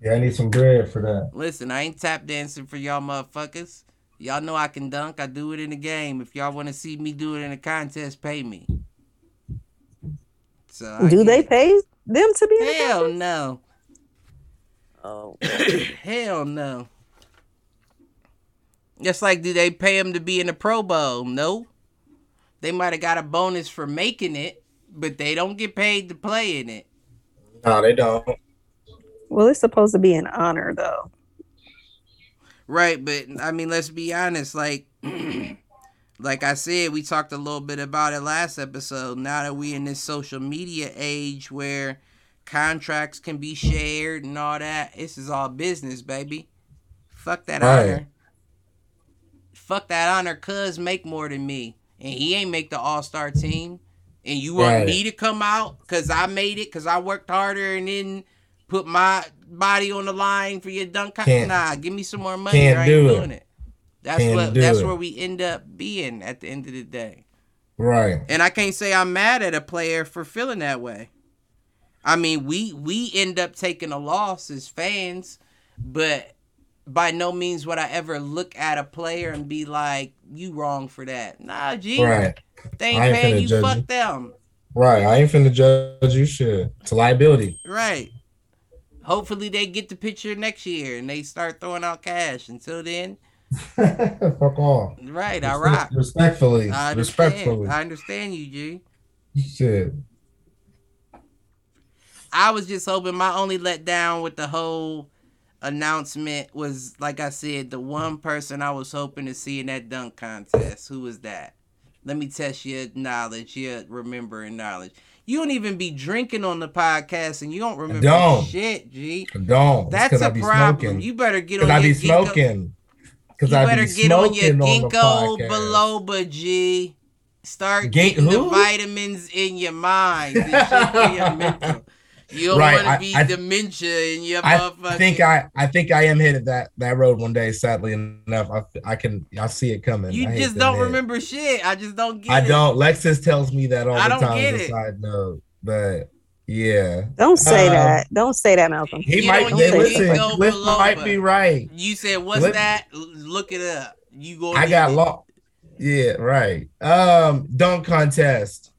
Speaker 2: Yeah, I need some bread for that.
Speaker 1: Listen, I ain't tap dancing for y'all motherfuckers. Y'all know I can dunk. I do it in the game. If y'all want to see me do it in a contest, pay me. So I
Speaker 4: Do
Speaker 1: get
Speaker 4: they
Speaker 1: it.
Speaker 4: pay them to be in the
Speaker 1: Hell no.
Speaker 4: Oh,
Speaker 1: Hell no. Just like, do they pay him to be in the Pro Bowl? No. They might have got a bonus for making it, but they don't get paid to play in it.
Speaker 2: No, they don't.
Speaker 4: well, it's supposed to be an honor though.
Speaker 1: Right, but I mean, let's be honest. Like, like I said, we talked a little bit about it last episode. Now that we in this social media age where contracts can be shared and all that, this is all business, baby. Fuck that
Speaker 2: Right.
Speaker 1: honor. Fuck that honor. Cuz make more than me, and he ain't make the All Star team. And you want
Speaker 2: Right.
Speaker 1: me to come out because I made it because I worked harder and then put my body on the line for your dunk.
Speaker 2: Can't-
Speaker 1: nah, give me some more money.
Speaker 2: can't
Speaker 1: I ain't
Speaker 2: do it.
Speaker 1: doing it. That's
Speaker 2: Can't
Speaker 1: what. That's
Speaker 2: it.
Speaker 1: where we end up being at the end of the day.
Speaker 2: Right.
Speaker 1: And I can't say I'm mad at a player for feeling that way. I mean, we we end up taking a loss as fans, but by no means would I ever look at a player and be like, "You wrong for that." Nah, G,
Speaker 2: Right.
Speaker 1: they ain't paying you. Fuck
Speaker 2: you.
Speaker 1: them.
Speaker 2: Right. I ain't finna judge you shit. It's a liability.
Speaker 1: Right. Hopefully they get the picture next year and they start throwing out cash. Until then,
Speaker 2: Fuck off.
Speaker 1: right, I rock.
Speaker 2: Respectfully.
Speaker 1: I understand.
Speaker 2: Respectfully.
Speaker 1: I understand you, G.
Speaker 2: Shit.
Speaker 1: I was just hoping my only letdown with the whole announcement was, like I said, the one person I was hoping to see in that dunk contest. Who was that? Let me test your knowledge, your remembering knowledge. You don't even be drinking on the podcast and you don't remember
Speaker 2: don't.
Speaker 1: shit, G.
Speaker 2: Don't.
Speaker 1: That's a
Speaker 2: I
Speaker 1: problem.
Speaker 2: smoking.
Speaker 1: You better get on
Speaker 2: I
Speaker 1: your
Speaker 2: be
Speaker 1: ginkgo-
Speaker 2: smoking. Because
Speaker 1: You
Speaker 2: I
Speaker 1: better
Speaker 2: be
Speaker 1: get on your
Speaker 2: smoking on the
Speaker 1: ginkgo biloba, G. Start
Speaker 2: Gink-
Speaker 1: getting the vitamins in your mind. This shit for your mental. You don't
Speaker 2: Right,
Speaker 1: want to
Speaker 2: I-
Speaker 1: be
Speaker 2: I-
Speaker 1: dementia in your
Speaker 2: I
Speaker 1: motherfucking.
Speaker 2: think I, I think I am headed that that road one day. Sadly enough, I, I can I see it coming.
Speaker 1: You
Speaker 2: I
Speaker 1: just don't
Speaker 2: admit.
Speaker 1: remember shit. I just don't get
Speaker 2: I
Speaker 1: it.
Speaker 2: don't. Lexus tells me that all
Speaker 1: I
Speaker 2: the time.
Speaker 1: get
Speaker 2: as a
Speaker 1: it.
Speaker 2: Side note, but yeah,
Speaker 4: Don't say
Speaker 2: Um,
Speaker 4: that. Don't say that, Malcolm.
Speaker 2: he
Speaker 1: You
Speaker 2: might.
Speaker 1: don't
Speaker 2: Hey,
Speaker 1: get
Speaker 2: listen, Cliff
Speaker 1: biloba.
Speaker 2: might be right.
Speaker 1: You said what's
Speaker 2: Let-
Speaker 1: that? Look it up. You go.
Speaker 2: I got lost. Yeah, right. Um, dunk contest.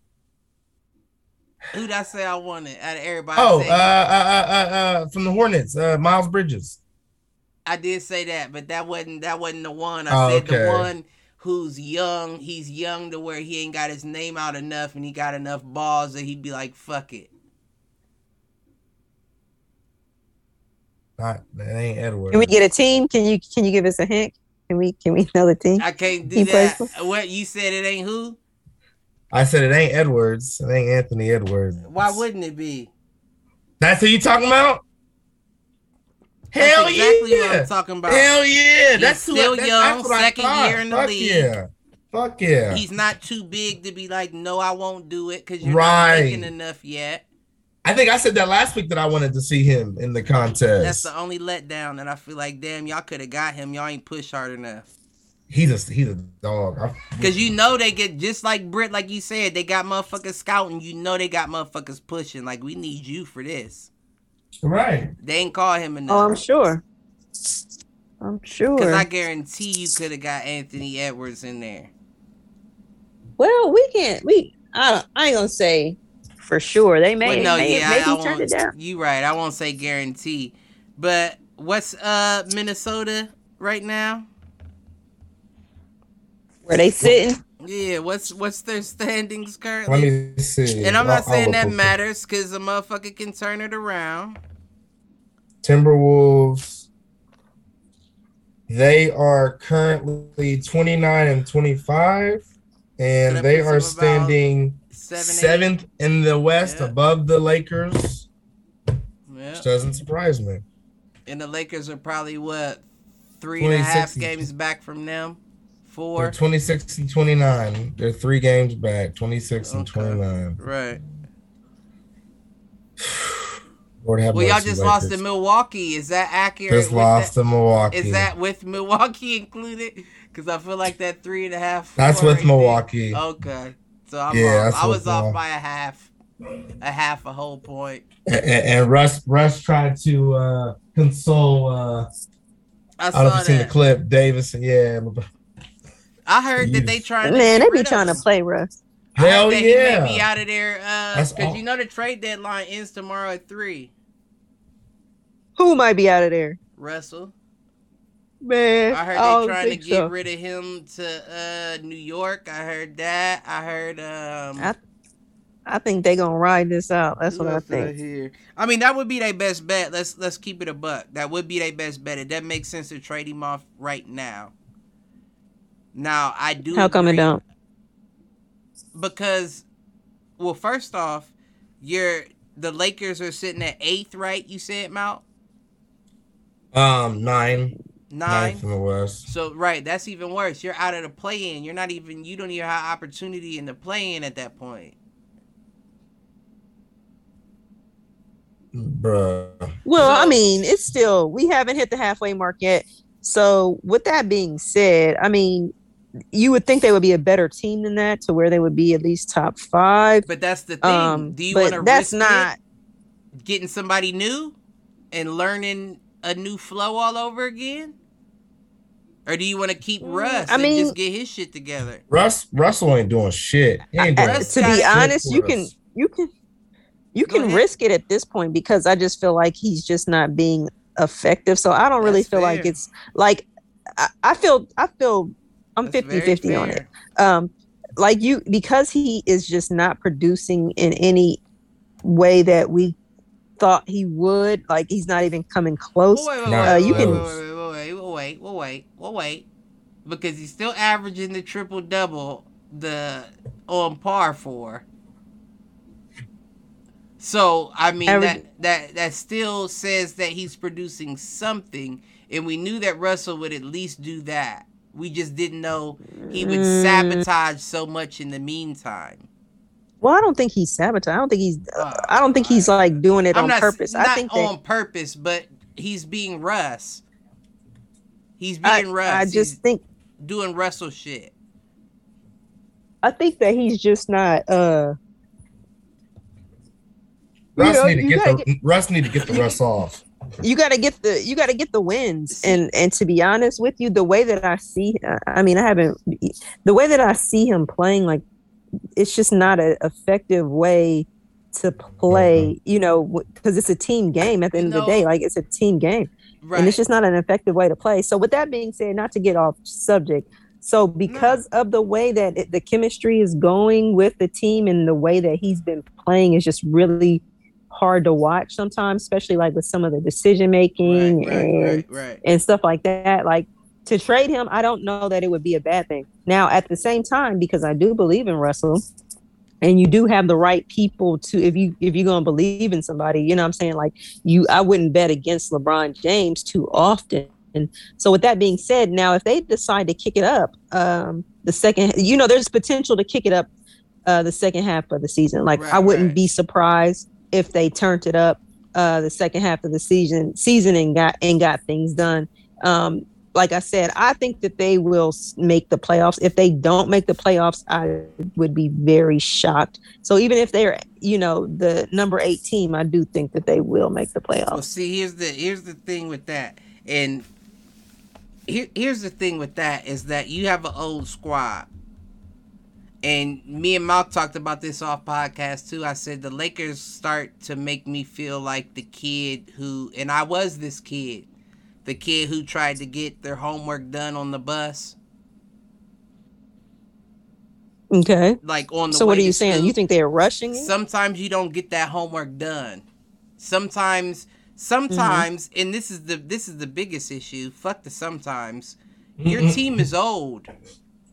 Speaker 1: Who'd I say I wanted out of everybody?
Speaker 2: Oh, uh, uh, uh, uh, uh, from the Hornets, uh, Miles Bridges.
Speaker 1: I did say that, but that wasn't that wasn't the one. I
Speaker 2: Oh,
Speaker 1: said the one who's young. He's young to where he ain't got his name out enough, and he got enough balls that he'd be like, "Fuck it."
Speaker 2: Not that ain't Edward.
Speaker 4: Can we get a team? Can you can you give us a hint? Can we can we know the team?
Speaker 1: I can't do
Speaker 4: He
Speaker 1: that. What you said? It ain't who?
Speaker 2: I said it ain't Edwards. It ain't Anthony Edwards.
Speaker 1: Why wouldn't it be?
Speaker 2: That's who you talking about?
Speaker 1: That's
Speaker 2: Hell
Speaker 1: exactly
Speaker 2: yeah!
Speaker 1: what I'm talking about.
Speaker 2: Hell yeah!
Speaker 1: He's
Speaker 2: that's who
Speaker 1: still
Speaker 2: that-
Speaker 1: young,
Speaker 2: that's
Speaker 1: second year in the
Speaker 2: Fuck
Speaker 1: league.
Speaker 2: Yeah. Fuck yeah.
Speaker 1: He's not too big to be like, no, I won't do it because you're
Speaker 2: Right.
Speaker 1: not making enough yet.
Speaker 2: I think I said that last week that I wanted to see him in the contest.
Speaker 1: That's the only letdown that I feel like, damn, y'all could have got him. Y'all ain't push hard enough.
Speaker 2: He's a he's a dog.
Speaker 1: Cause you know they get just like Brit, like you said, they got motherfuckers scouting. You know they got motherfuckers pushing. Like we need you for this.
Speaker 2: right.
Speaker 1: They ain't call him
Speaker 4: Oh,
Speaker 1: enough.
Speaker 4: I'm sure. I'm sure.
Speaker 1: Cause I guarantee you could have got Anthony Edwards in there.
Speaker 4: well, we can't. We I don't, I ain't gonna say for sure. They may
Speaker 1: Well, no,
Speaker 4: may,
Speaker 1: yeah,
Speaker 4: maybe
Speaker 1: I, I
Speaker 4: turned it
Speaker 1: won't.
Speaker 4: down.
Speaker 1: You right. I won't say guarantee, but what's uh Minnesota right now?
Speaker 4: Where they sitting?
Speaker 1: Yeah, what's what's their standings currently?
Speaker 2: Let me see.
Speaker 1: And I'm
Speaker 2: I'll-
Speaker 1: not saying
Speaker 2: I'll
Speaker 1: that matters because a motherfucker can turn it around.
Speaker 2: Timberwolves. They are currently 29 and 25,
Speaker 1: So that
Speaker 2: and they are standing
Speaker 1: Seven, eight.
Speaker 2: seventh in the West
Speaker 1: Yeah.
Speaker 2: above the Lakers.
Speaker 1: Yeah.
Speaker 2: Which doesn't surprise me.
Speaker 1: And the Lakers are probably what three and a half games back from them.
Speaker 2: They're 26 and 29. They're three games back, 26 and 29.
Speaker 1: Right.
Speaker 2: Lord have
Speaker 1: Well, y'all just lost to Milwaukee. Is that accurate?
Speaker 2: Just lost
Speaker 1: that?
Speaker 2: to Milwaukee.
Speaker 1: Is that with Milwaukee included? Because I feel like that three and a half.
Speaker 2: That's with
Speaker 1: right there-
Speaker 2: Milwaukee.
Speaker 1: Okay. So I'm
Speaker 2: Yeah,
Speaker 1: off. I was off by a half, a half a whole point.
Speaker 2: And, and Russ Russ tried to uh, console. Uh,
Speaker 1: I
Speaker 2: I don't know if you've seen the clip. Davis, yeah.
Speaker 1: I heard that they trying to
Speaker 4: Man, they be
Speaker 1: rid of
Speaker 4: trying to play Russ.
Speaker 1: I
Speaker 2: Hell
Speaker 1: that He may be out of there
Speaker 2: That's
Speaker 1: because
Speaker 2: all-
Speaker 1: you know the trade deadline ends tomorrow at three.
Speaker 4: Who might be out of there?
Speaker 1: Russell.
Speaker 4: Man,
Speaker 1: I heard
Speaker 4: don't
Speaker 1: they trying to get
Speaker 4: so.
Speaker 1: rid of him to uh New York. I heard that. I heard um
Speaker 4: I- I think they gonna ride this out. That's
Speaker 1: who
Speaker 4: what I think.
Speaker 1: hear? I mean, that would be their best bet. Let's let's keep it a buck. That would be their best bet. It doesn't make sense to trade him off right now. Now I do.
Speaker 4: How come it don't?
Speaker 1: Because, well, first off, you're the Lakers are sitting at eighth, right? You said Mount
Speaker 2: Um, nine,
Speaker 1: nine.
Speaker 2: ninth in the West.
Speaker 1: So right, that's even worse. You're out of the play in. You're not even. You don't even have opportunity in the play in at that point.
Speaker 2: Bruh.
Speaker 4: Well, I mean, it's still we haven't hit the halfway mark yet. So, with that being said, I mean, you would think they would be a better team than that, to where they would be at least top five.
Speaker 1: But that's the thing.
Speaker 4: Um,
Speaker 1: Do you want to
Speaker 4: that's
Speaker 1: risk
Speaker 4: not.
Speaker 1: it, getting somebody new and learning a new flow all over again? Or do you want to keep Russ
Speaker 4: I
Speaker 1: and
Speaker 4: mean-
Speaker 1: just get his shit together?
Speaker 2: Russ Russell ain't doing shit. Ain't doing
Speaker 4: I- to be honest, you
Speaker 2: for
Speaker 4: can you can you
Speaker 1: Go
Speaker 4: can
Speaker 1: ahead.
Speaker 4: risk it at this point because I just feel like he's just not being effective. So I don't really
Speaker 1: That's
Speaker 4: feel like it's like I, I feel I feel I'm 50 50 on it. Um, like you, because he is just not producing in any way that we thought he would. Like he's not even coming close. You can.
Speaker 1: Wait, we'll wait, we'll wait, we'll wait, because he's still averaging the triple double, the on par for. So I mean
Speaker 4: Average...
Speaker 1: that that that still says that he's producing something, and we knew that Russell would at least do that. We just didn't know he would
Speaker 4: Mm.
Speaker 1: sabotage so much in the meantime.
Speaker 4: well i don't think he's sabotage i don't think he's
Speaker 1: Uh,
Speaker 4: i don't think he's like doing it
Speaker 1: I'm
Speaker 4: on
Speaker 1: not
Speaker 4: purpose
Speaker 1: not
Speaker 4: i think that
Speaker 1: on purpose, but he's being Russ. He's
Speaker 4: I,
Speaker 1: being Russ.
Speaker 4: I
Speaker 1: He's
Speaker 4: just think
Speaker 1: doing Russell shit.
Speaker 4: i think that he's just not uh You
Speaker 2: Russ
Speaker 4: know,
Speaker 2: need to get
Speaker 4: gotta
Speaker 2: the Russ need to get the Russ off.
Speaker 4: You got to get the you got to get the wins. And and to be honest with you the way that i see uh, i mean i haven't the way that i see him playing like it's just not an effective way to play mm-hmm. you know because it's a team game at the end of the day like it's a team game.
Speaker 1: Right.
Speaker 4: and it's just not an effective way to play. So with that being said not to get off subject so because of the way that it, the chemistry is going with the team and the way that he's been playing is just really hard to watch sometimes especially like with some of the decision making
Speaker 1: right,
Speaker 4: and
Speaker 1: right, right,
Speaker 4: and stuff like that. Like to trade him i don't know that it would be a bad thing. Now at the same time because i do believe in russell and you do have the right people to if you if you're gonna believe in somebody you know what i'm saying? Like you i wouldn't bet against lebron james too often. And so with that being said now if they decide to kick it up um the second you know there's potential to kick it up uh the second half of the season. Like
Speaker 1: Right,
Speaker 4: i wouldn't
Speaker 1: right.
Speaker 4: be surprised if they turned it up uh the second half of the season season and got and got things done um like I said, I think that they will make the playoffs. If they don't make the playoffs, I would be very shocked. So even if they're, you know, the number eight team, I do think that they will make the
Speaker 1: Well,
Speaker 4: playoffs.
Speaker 1: see, here's the here's the thing with that, and here, here's the thing with that is that you have an old squad, and me and Malk talked about this off podcast too. I said the Lakers start to make me feel like the kid who, and I was this kid, the kid who tried to get their homework done on the bus.
Speaker 4: Okay.
Speaker 1: Like on the
Speaker 4: So what are you saying?
Speaker 1: school.
Speaker 4: You think they're rushing it?
Speaker 1: sometimes you don't get that homework done. Sometimes sometimes mm-hmm. and this is the this is the biggest issue. Fuck the sometimes. Your team is old.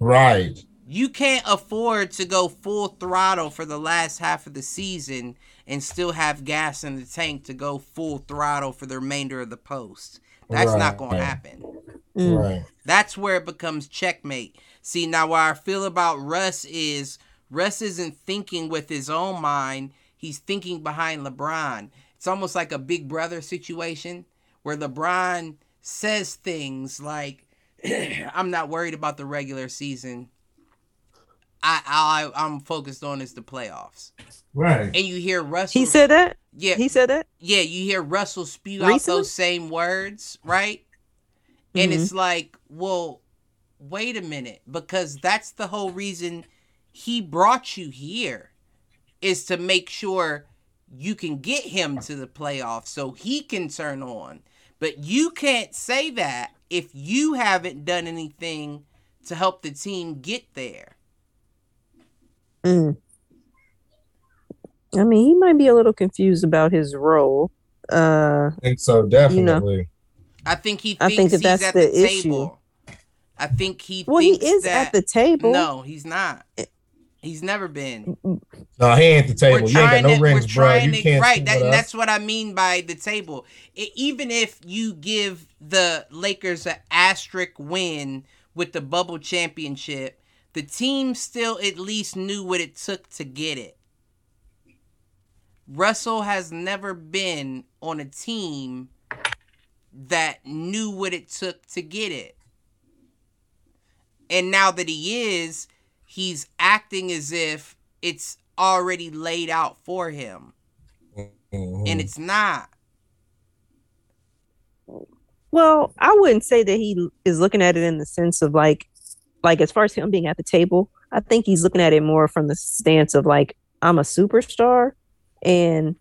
Speaker 2: Right.
Speaker 1: You can't afford to go full throttle for the last half of the season and still have gas in the tank to go full throttle for the remainder of the post. That's not going to happen.
Speaker 4: Mm.
Speaker 2: Right.
Speaker 1: That's where it becomes checkmate. See, now what I feel about Russ is Russ isn't thinking with his own mind. He's thinking behind LeBron. It's almost like a big brother situation where LeBron says things like, I'm not worried about the regular season. I, I I'm focused on is the playoffs.
Speaker 2: Right.
Speaker 1: And you hear Russell
Speaker 4: He said that.
Speaker 1: Yeah,
Speaker 4: He said that.
Speaker 1: yeah, you hear Russell spew out those same words, right? And
Speaker 4: Mhm.
Speaker 1: it's like, well, wait a minute, because that's the whole reason he brought you here is to make sure you can get him to the playoffs so he can turn on. But you can't say that if you haven't done anything to help the team get there.
Speaker 4: Mm. I mean, he might be a little confused about his role. Uh,
Speaker 2: I think so, definitely.
Speaker 1: I think he
Speaker 4: I think that
Speaker 1: he's
Speaker 4: that's
Speaker 1: at
Speaker 4: the
Speaker 1: the,
Speaker 4: issue.
Speaker 1: table. I think he
Speaker 4: well, he is
Speaker 1: that,
Speaker 4: at the table.
Speaker 1: No, he's not. He's never been.
Speaker 2: No, he ain't at the table. You ain't got no
Speaker 1: to,
Speaker 2: rings,
Speaker 1: we're
Speaker 2: bro.
Speaker 1: trying
Speaker 2: You
Speaker 1: to,
Speaker 2: can't
Speaker 1: right. That,
Speaker 2: with
Speaker 1: and
Speaker 2: us.
Speaker 1: that's what I mean by the table. I even if you give the Lakers an asterisk win with the bubble championship, the team still at least knew what it took to get it. Russell has never been on a team that knew what it took to get it. And now that he is, he's acting as if it's already laid out for him.
Speaker 2: Mhm.
Speaker 1: And it's not.
Speaker 4: Well, I wouldn't say that he is looking at it in the sense of like, like as far as him being at the table. I think he's looking at it more from the stance of like, I'm a superstar, and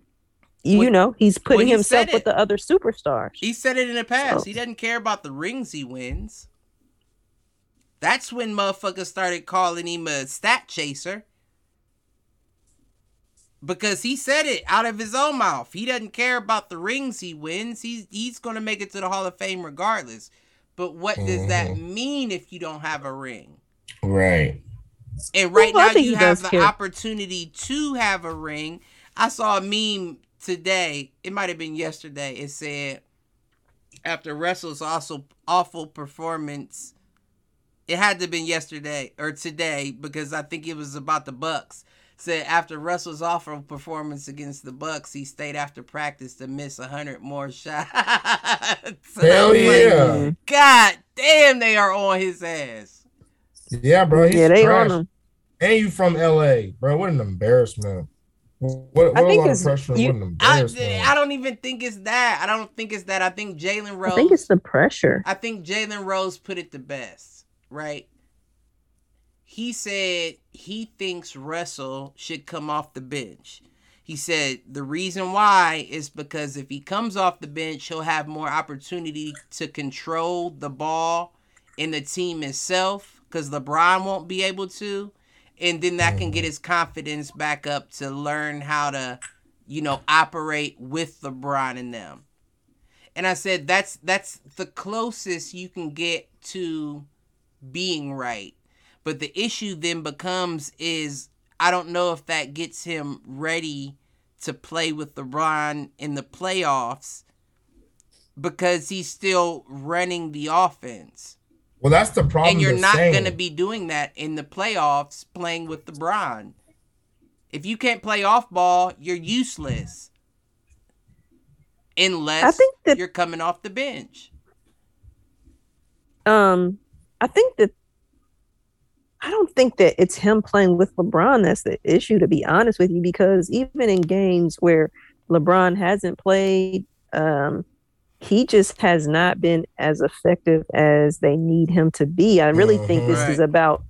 Speaker 4: you,
Speaker 1: Well-
Speaker 4: know, he's putting
Speaker 1: he
Speaker 4: himself with the other superstars.
Speaker 1: He said it in the past.
Speaker 4: So-
Speaker 1: He doesn't care about the rings he wins. That's when motherfuckers started calling him a stat chaser. Because he said it out of his own mouth. He doesn't care about the rings he wins. He's he's gonna make it to the Hall of Fame regardless. But what does that mm-hmm. mean if you don't have a ring?
Speaker 2: Right.
Speaker 1: And right
Speaker 4: Well,
Speaker 1: now you have the
Speaker 4: care.
Speaker 1: opportunity to have a ring. I saw a meme today. It might have been yesterday. It said after Russell's also awful performance. It had to have been yesterday or today because I think it was about the Bucks. Said after Russell's awful performance against the Bucks, he stayed after practice to miss a hundred more shots.
Speaker 2: Hell
Speaker 1: I'm like,
Speaker 2: yeah.
Speaker 1: God damn, they are on his ass.
Speaker 2: Yeah, bro. He's
Speaker 4: yeah, they
Speaker 2: trash.
Speaker 4: on him.
Speaker 2: And you from LA, bro. What an embarrassment. What, what
Speaker 4: I
Speaker 2: a
Speaker 4: think
Speaker 2: lot of
Speaker 4: it's-
Speaker 2: pressure.
Speaker 4: you-
Speaker 2: what an
Speaker 1: I. I don't even think it's that. I don't think it's that. I think Jalen Rose.
Speaker 4: I think it's the pressure.
Speaker 1: I think Jalen Rose put it the best, right? He said he thinks Russell should come off the bench. He said the reason why is because if he comes off the bench, he'll have more opportunity to control the ball in the team itself because LeBron won't be able to. And then that can get mm-hmm. his confidence back up to learn how to, you know, operate with LeBron and them and I said that's that's the closest you can get to being right. But the issue then becomes is I don't know if that gets him ready to play with LeBron in the playoffs because he's still running the offense.
Speaker 2: well, that's the problem.
Speaker 1: and you're not going to be doing that in the playoffs playing with LeBron. If you can't play off ball, you're useless. Unless
Speaker 4: I think that-
Speaker 1: you're coming off the bench.
Speaker 4: Um, I think that I don't think that it's him playing with LeBron that's the issue, to be honest with you, because even in games where LeBron hasn't played, um, he just has not been as effective as they need him to be. I really think this is about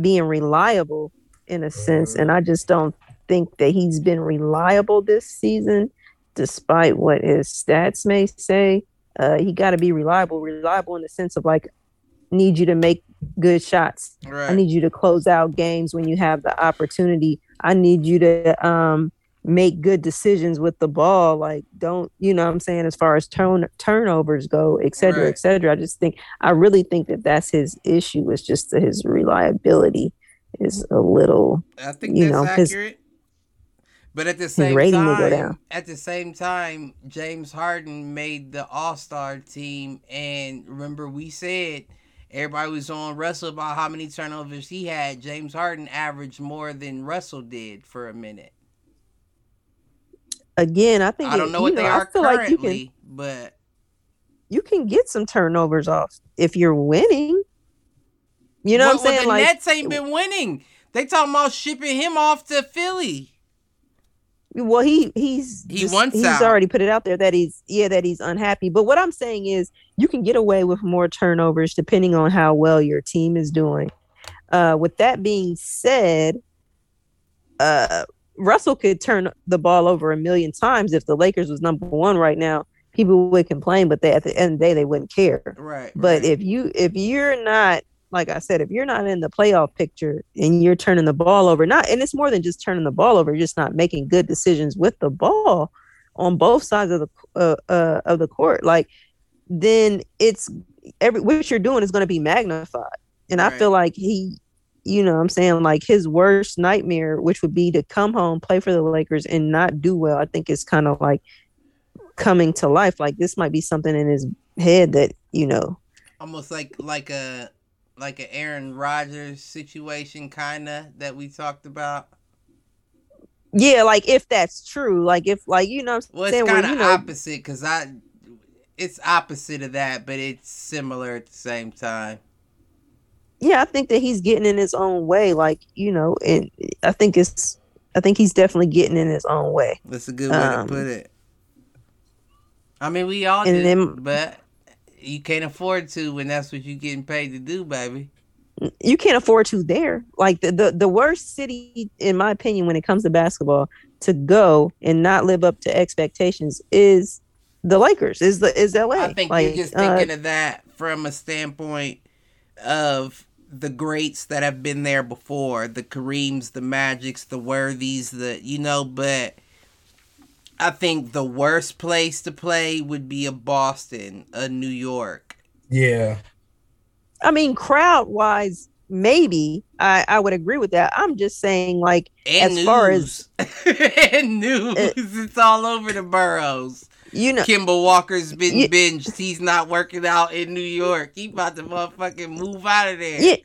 Speaker 4: being reliable in a sense, and I just don't think that he's been reliable this season, despite what his stats may say. Uh, he got to be reliable, reliable in the sense of like need you to make good shots.
Speaker 1: Right.
Speaker 4: I need you to close out games when you have the opportunity. I need you to um make good decisions with the ball. Like don't, you know what I'm saying, as far as turn turnovers go, et cetera,
Speaker 1: Right.
Speaker 4: et cetera. I just think I really think that that's his issue. Is just that his reliability is a little
Speaker 1: I think
Speaker 4: you
Speaker 1: that's
Speaker 4: know, his-
Speaker 1: accurate. But at the same
Speaker 4: rating will go
Speaker 1: time, at the same time, James Harden made the All Star team, and remember we said everybody was on Russell about how many turnovers he had. James Harden averaged more than Russell did for a minute.
Speaker 4: again. I think
Speaker 1: I don't
Speaker 4: it-
Speaker 1: know what they
Speaker 4: I
Speaker 1: are
Speaker 4: feel like you can
Speaker 1: currently, but
Speaker 4: you can get some turnovers off if you're winning. You know
Speaker 1: Well-
Speaker 4: what I'm saying?
Speaker 1: well, the
Speaker 4: like
Speaker 1: Nets ain't been winning. They talking about shipping him off to Philly.
Speaker 4: Well he he's
Speaker 1: He
Speaker 4: just-
Speaker 1: wants
Speaker 4: he's
Speaker 1: out.
Speaker 4: already put it out there that he's yeah that he's unhappy but what i'm saying is you can get away with more turnovers depending on how well your team is doing uh with that being said uh russell could turn the ball over a million times if the lakers was number one right now people would complain but they at the end of the day they wouldn't care
Speaker 1: Right.
Speaker 4: but
Speaker 1: right.
Speaker 4: if you if you're not like I said, if you're not in the playoff picture and you're turning the ball over, not and it's more than just turning the ball over, you're just not making good decisions with the ball on both sides of the uh, uh, of the court, like then it's every what you're doing is going to be magnified. And I feel like he, you know, what I'm saying like his worst nightmare, which would be to come home, play for the Lakers, and not do well. I think it's kind of like coming to life. Like this might be something in his head that you know
Speaker 1: almost like like a like a Aaron Rodgers situation kind of that we talked about.
Speaker 4: yeah like if that's true like if like you know
Speaker 1: Well, it's kind of
Speaker 4: you know
Speaker 1: opposite because I, it's opposite of that, but it's similar at the same time.
Speaker 4: yeah i think that he's getting in his own way like you know and i think it's i think he's definitely getting in his own way
Speaker 1: That's a good way
Speaker 4: Um,
Speaker 1: to put it. I mean, we all do,
Speaker 4: then-
Speaker 1: but you can't afford to when that's what you're getting paid to do, baby.
Speaker 4: you can't afford to there like the, the the worst city in my opinion when it comes to basketball to go and not live up to expectations is the lakers is the is la
Speaker 1: I think
Speaker 4: like,
Speaker 1: you're just
Speaker 4: uh,
Speaker 1: thinking of that from a standpoint of the greats that have been there before, the Kareems, the Magics, the Worthies, the you know, but I think the worst place to play would be a Boston, a New York.
Speaker 2: Yeah.
Speaker 4: i mean crowd wise maybe i i would agree with that i'm just saying like
Speaker 1: And
Speaker 4: As
Speaker 1: news.
Speaker 4: far as-
Speaker 1: and news. it's all over the boroughs.
Speaker 4: you know
Speaker 1: Kemba Walker's been
Speaker 4: Yeah.
Speaker 1: binged. He's not working out in New York. He about to motherfucking move out of there.
Speaker 4: Yeah.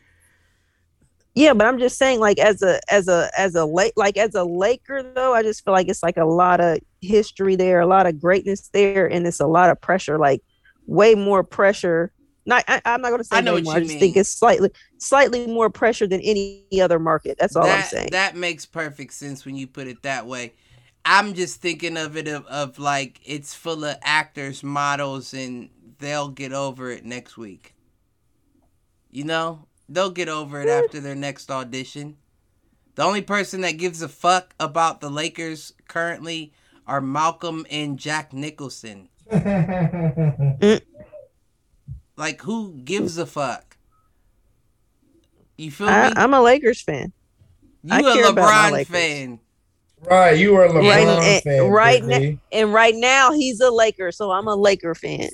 Speaker 4: Yeah, but I'm just saying, like as a as a as a late like as a Laker though, I just feel like it's like a lot of history there, a lot of greatness there, and it's a lot of pressure, like way more pressure. Not I, I'm not gonna say
Speaker 1: I know
Speaker 4: way
Speaker 1: what you
Speaker 4: I just think it's slightly slightly more pressure than any other market. That's all I'm
Speaker 1: that,
Speaker 4: saying.
Speaker 1: That makes perfect sense when you put it that way. I'm just thinking of it of, of like it's full of actors, models, and they'll get over it next week. You know, they'll get over it after their next audition. The only person that gives a fuck about the Lakers currently are Malcolm and Jack Nicholson. Like, who gives a fuck? You feel
Speaker 4: I,
Speaker 1: me?
Speaker 4: I'm a Lakers fan.
Speaker 1: you
Speaker 4: I
Speaker 1: a
Speaker 4: care about my
Speaker 1: LeBron
Speaker 4: Lakers.
Speaker 1: fan.
Speaker 2: right. You were a LeBron
Speaker 4: Right,
Speaker 2: fan.
Speaker 4: right
Speaker 2: Quickly.
Speaker 4: And right now he's a Laker, so I'm a Laker fan.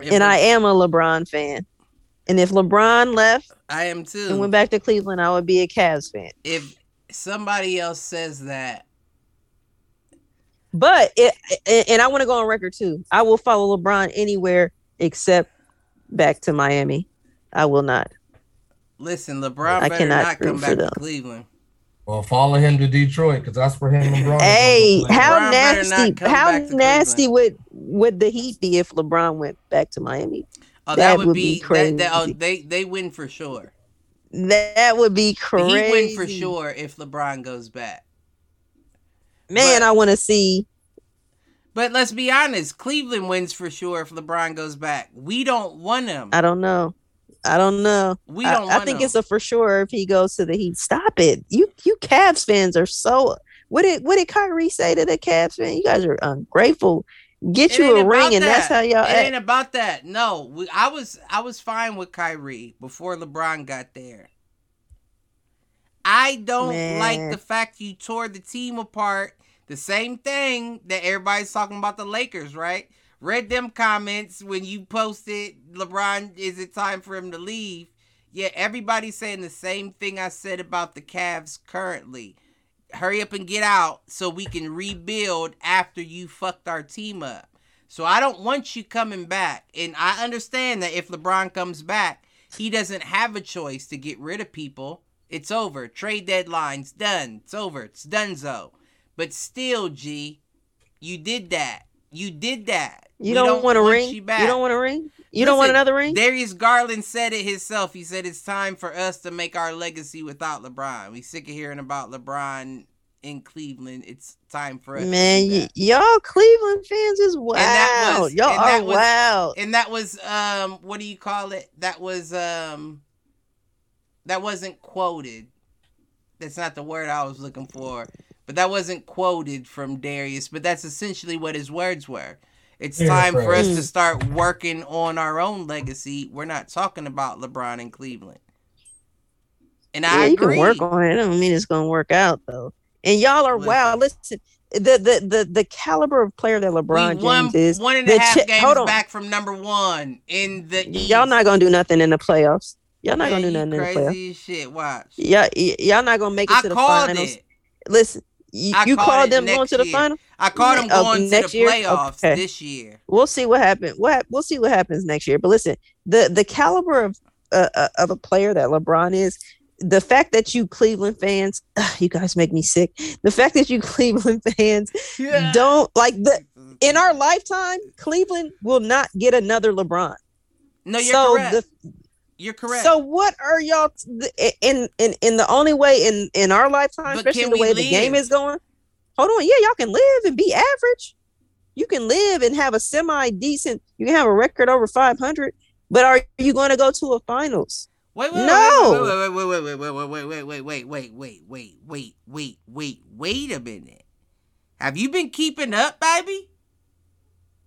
Speaker 1: If
Speaker 4: And I am a LeBron fan. And if LeBron left
Speaker 1: I am too, and
Speaker 4: went back to Cleveland, I would be a Cavs fan.
Speaker 1: if somebody else says that,
Speaker 4: But it, and- and I want to go on record too. I will follow LeBron anywhere except back to Miami. I will not.
Speaker 1: listen, LeBron
Speaker 4: I
Speaker 1: better
Speaker 4: cannot
Speaker 1: not come
Speaker 4: root for
Speaker 1: back to. Cleveland.
Speaker 2: Well, follow him to Detroit because that's where him and LeBron.
Speaker 4: Hey, how
Speaker 1: LeBron
Speaker 4: nasty? How
Speaker 1: back to
Speaker 4: nasty would would the Heat be if LeBron went back to Miami?
Speaker 1: Oh, that,
Speaker 4: That
Speaker 1: would
Speaker 4: would
Speaker 1: be,
Speaker 4: be
Speaker 1: that, that, oh, they they win for sure.
Speaker 4: That would be crazy.
Speaker 1: He win for sure if LeBron goes back.
Speaker 4: Man,
Speaker 1: But-
Speaker 4: I want to see.
Speaker 1: But let's be honest, Cleveland wins for sure if LeBron goes back. We don't want him.
Speaker 4: I don't know. I don't know.
Speaker 1: We
Speaker 4: I-
Speaker 1: don't
Speaker 4: I,
Speaker 1: want
Speaker 4: think
Speaker 1: him.
Speaker 4: it's a for sure if he goes to the Heat. Stop it. You you Cavs fans are so what did what did Kyrie say to the Cavs fan? You guys are ungrateful. Get
Speaker 1: It
Speaker 4: you a ring, and that's how y'all
Speaker 1: It
Speaker 4: act.
Speaker 1: ain't about that. No, we, I was I was fine with Kyrie before LeBron got there. I don't
Speaker 4: Man.
Speaker 1: like the fact you tore the team apart. The same thing that everybody's talking about the Lakers, right? Read them comments when you posted LeBron. Is it time for him to leave? Yeah, everybody's saying the same thing I said about the Cavs currently. Hurry up and get out so we can rebuild after you fucked our team up. So I don't want you coming back. And I understand that if LeBron comes back, he doesn't have a choice to get rid of people. It's over. Trade deadline's done. It's over. It's donezo. But still, G, you did that. You did that.
Speaker 4: You
Speaker 1: We
Speaker 4: don't, want a ring.
Speaker 1: You,
Speaker 4: You, don't want a ring. You don't want another ring.
Speaker 1: Darius Garland said it himself. He said it's time for us to make our legacy without LeBron. We sick of hearing about LeBron in Cleveland. It's time for us. to
Speaker 4: Man, y- y'all Cleveland fans is wild.
Speaker 1: was-
Speaker 4: y'all
Speaker 1: and
Speaker 4: are
Speaker 1: that was-
Speaker 4: wild.
Speaker 1: and that was um what do you call it? That was um that wasn't quoted. That's not the word I was looking for. But that wasn't quoted from Darius, but that's essentially what his words were. It's
Speaker 2: Yeah,
Speaker 1: time for us to start working on our own legacy. We're not talking about LeBron and Cleveland. And
Speaker 4: Yeah,
Speaker 1: I
Speaker 4: you
Speaker 1: agree.
Speaker 4: can work on it. I don't mean it's gonna work out though. And y'all are wow. Listen, the the the the caliber of player that LeBron
Speaker 1: we won
Speaker 4: James is.
Speaker 1: one and
Speaker 4: the
Speaker 1: half games
Speaker 4: hold on.
Speaker 1: back from number one in the
Speaker 4: Y'all not gonna do nothing in the playoffs. Y'all not
Speaker 1: Man,
Speaker 4: gonna do
Speaker 1: you
Speaker 4: nothing in the playoffs.
Speaker 1: crazy shit. Watch.
Speaker 4: Yeah, y- y'all not gonna make it
Speaker 1: I
Speaker 4: to the
Speaker 1: called
Speaker 4: finals.
Speaker 1: it.
Speaker 4: Listen, you,
Speaker 1: I
Speaker 4: you
Speaker 1: called
Speaker 4: called them going to the
Speaker 1: year.
Speaker 4: final.
Speaker 1: I caught them
Speaker 4: Oh,
Speaker 1: going to
Speaker 4: next
Speaker 1: the
Speaker 4: year?
Speaker 1: playoffs
Speaker 4: Okay.
Speaker 1: this year.
Speaker 4: We'll see what happens. What we'll see what happens next year. But listen, the the caliber of uh, uh, of a player that LeBron is, the fact that you Cleveland fans, you guys make me sick. The fact that you Cleveland fans don't like the in our lifetime, Cleveland will not get another LeBron.
Speaker 1: No, you're
Speaker 4: so
Speaker 1: correct.
Speaker 4: the
Speaker 1: you're correct.
Speaker 4: So what are y'all t- in in in the only way in in our lifetime,
Speaker 1: But
Speaker 4: especially the way the game is going? Hold on, yeah, y'all can live and be average. You can live and have a semi decent. You can have a record over five hundred. But are you going to go to a finals?
Speaker 1: wait, wait,
Speaker 4: no.
Speaker 1: wait, wait, wait, wait, wait, wait, wait, wait, wait, wait, wait, wait, wait, wait, wait, wait, wait a minute. Have you been keeping up, baby?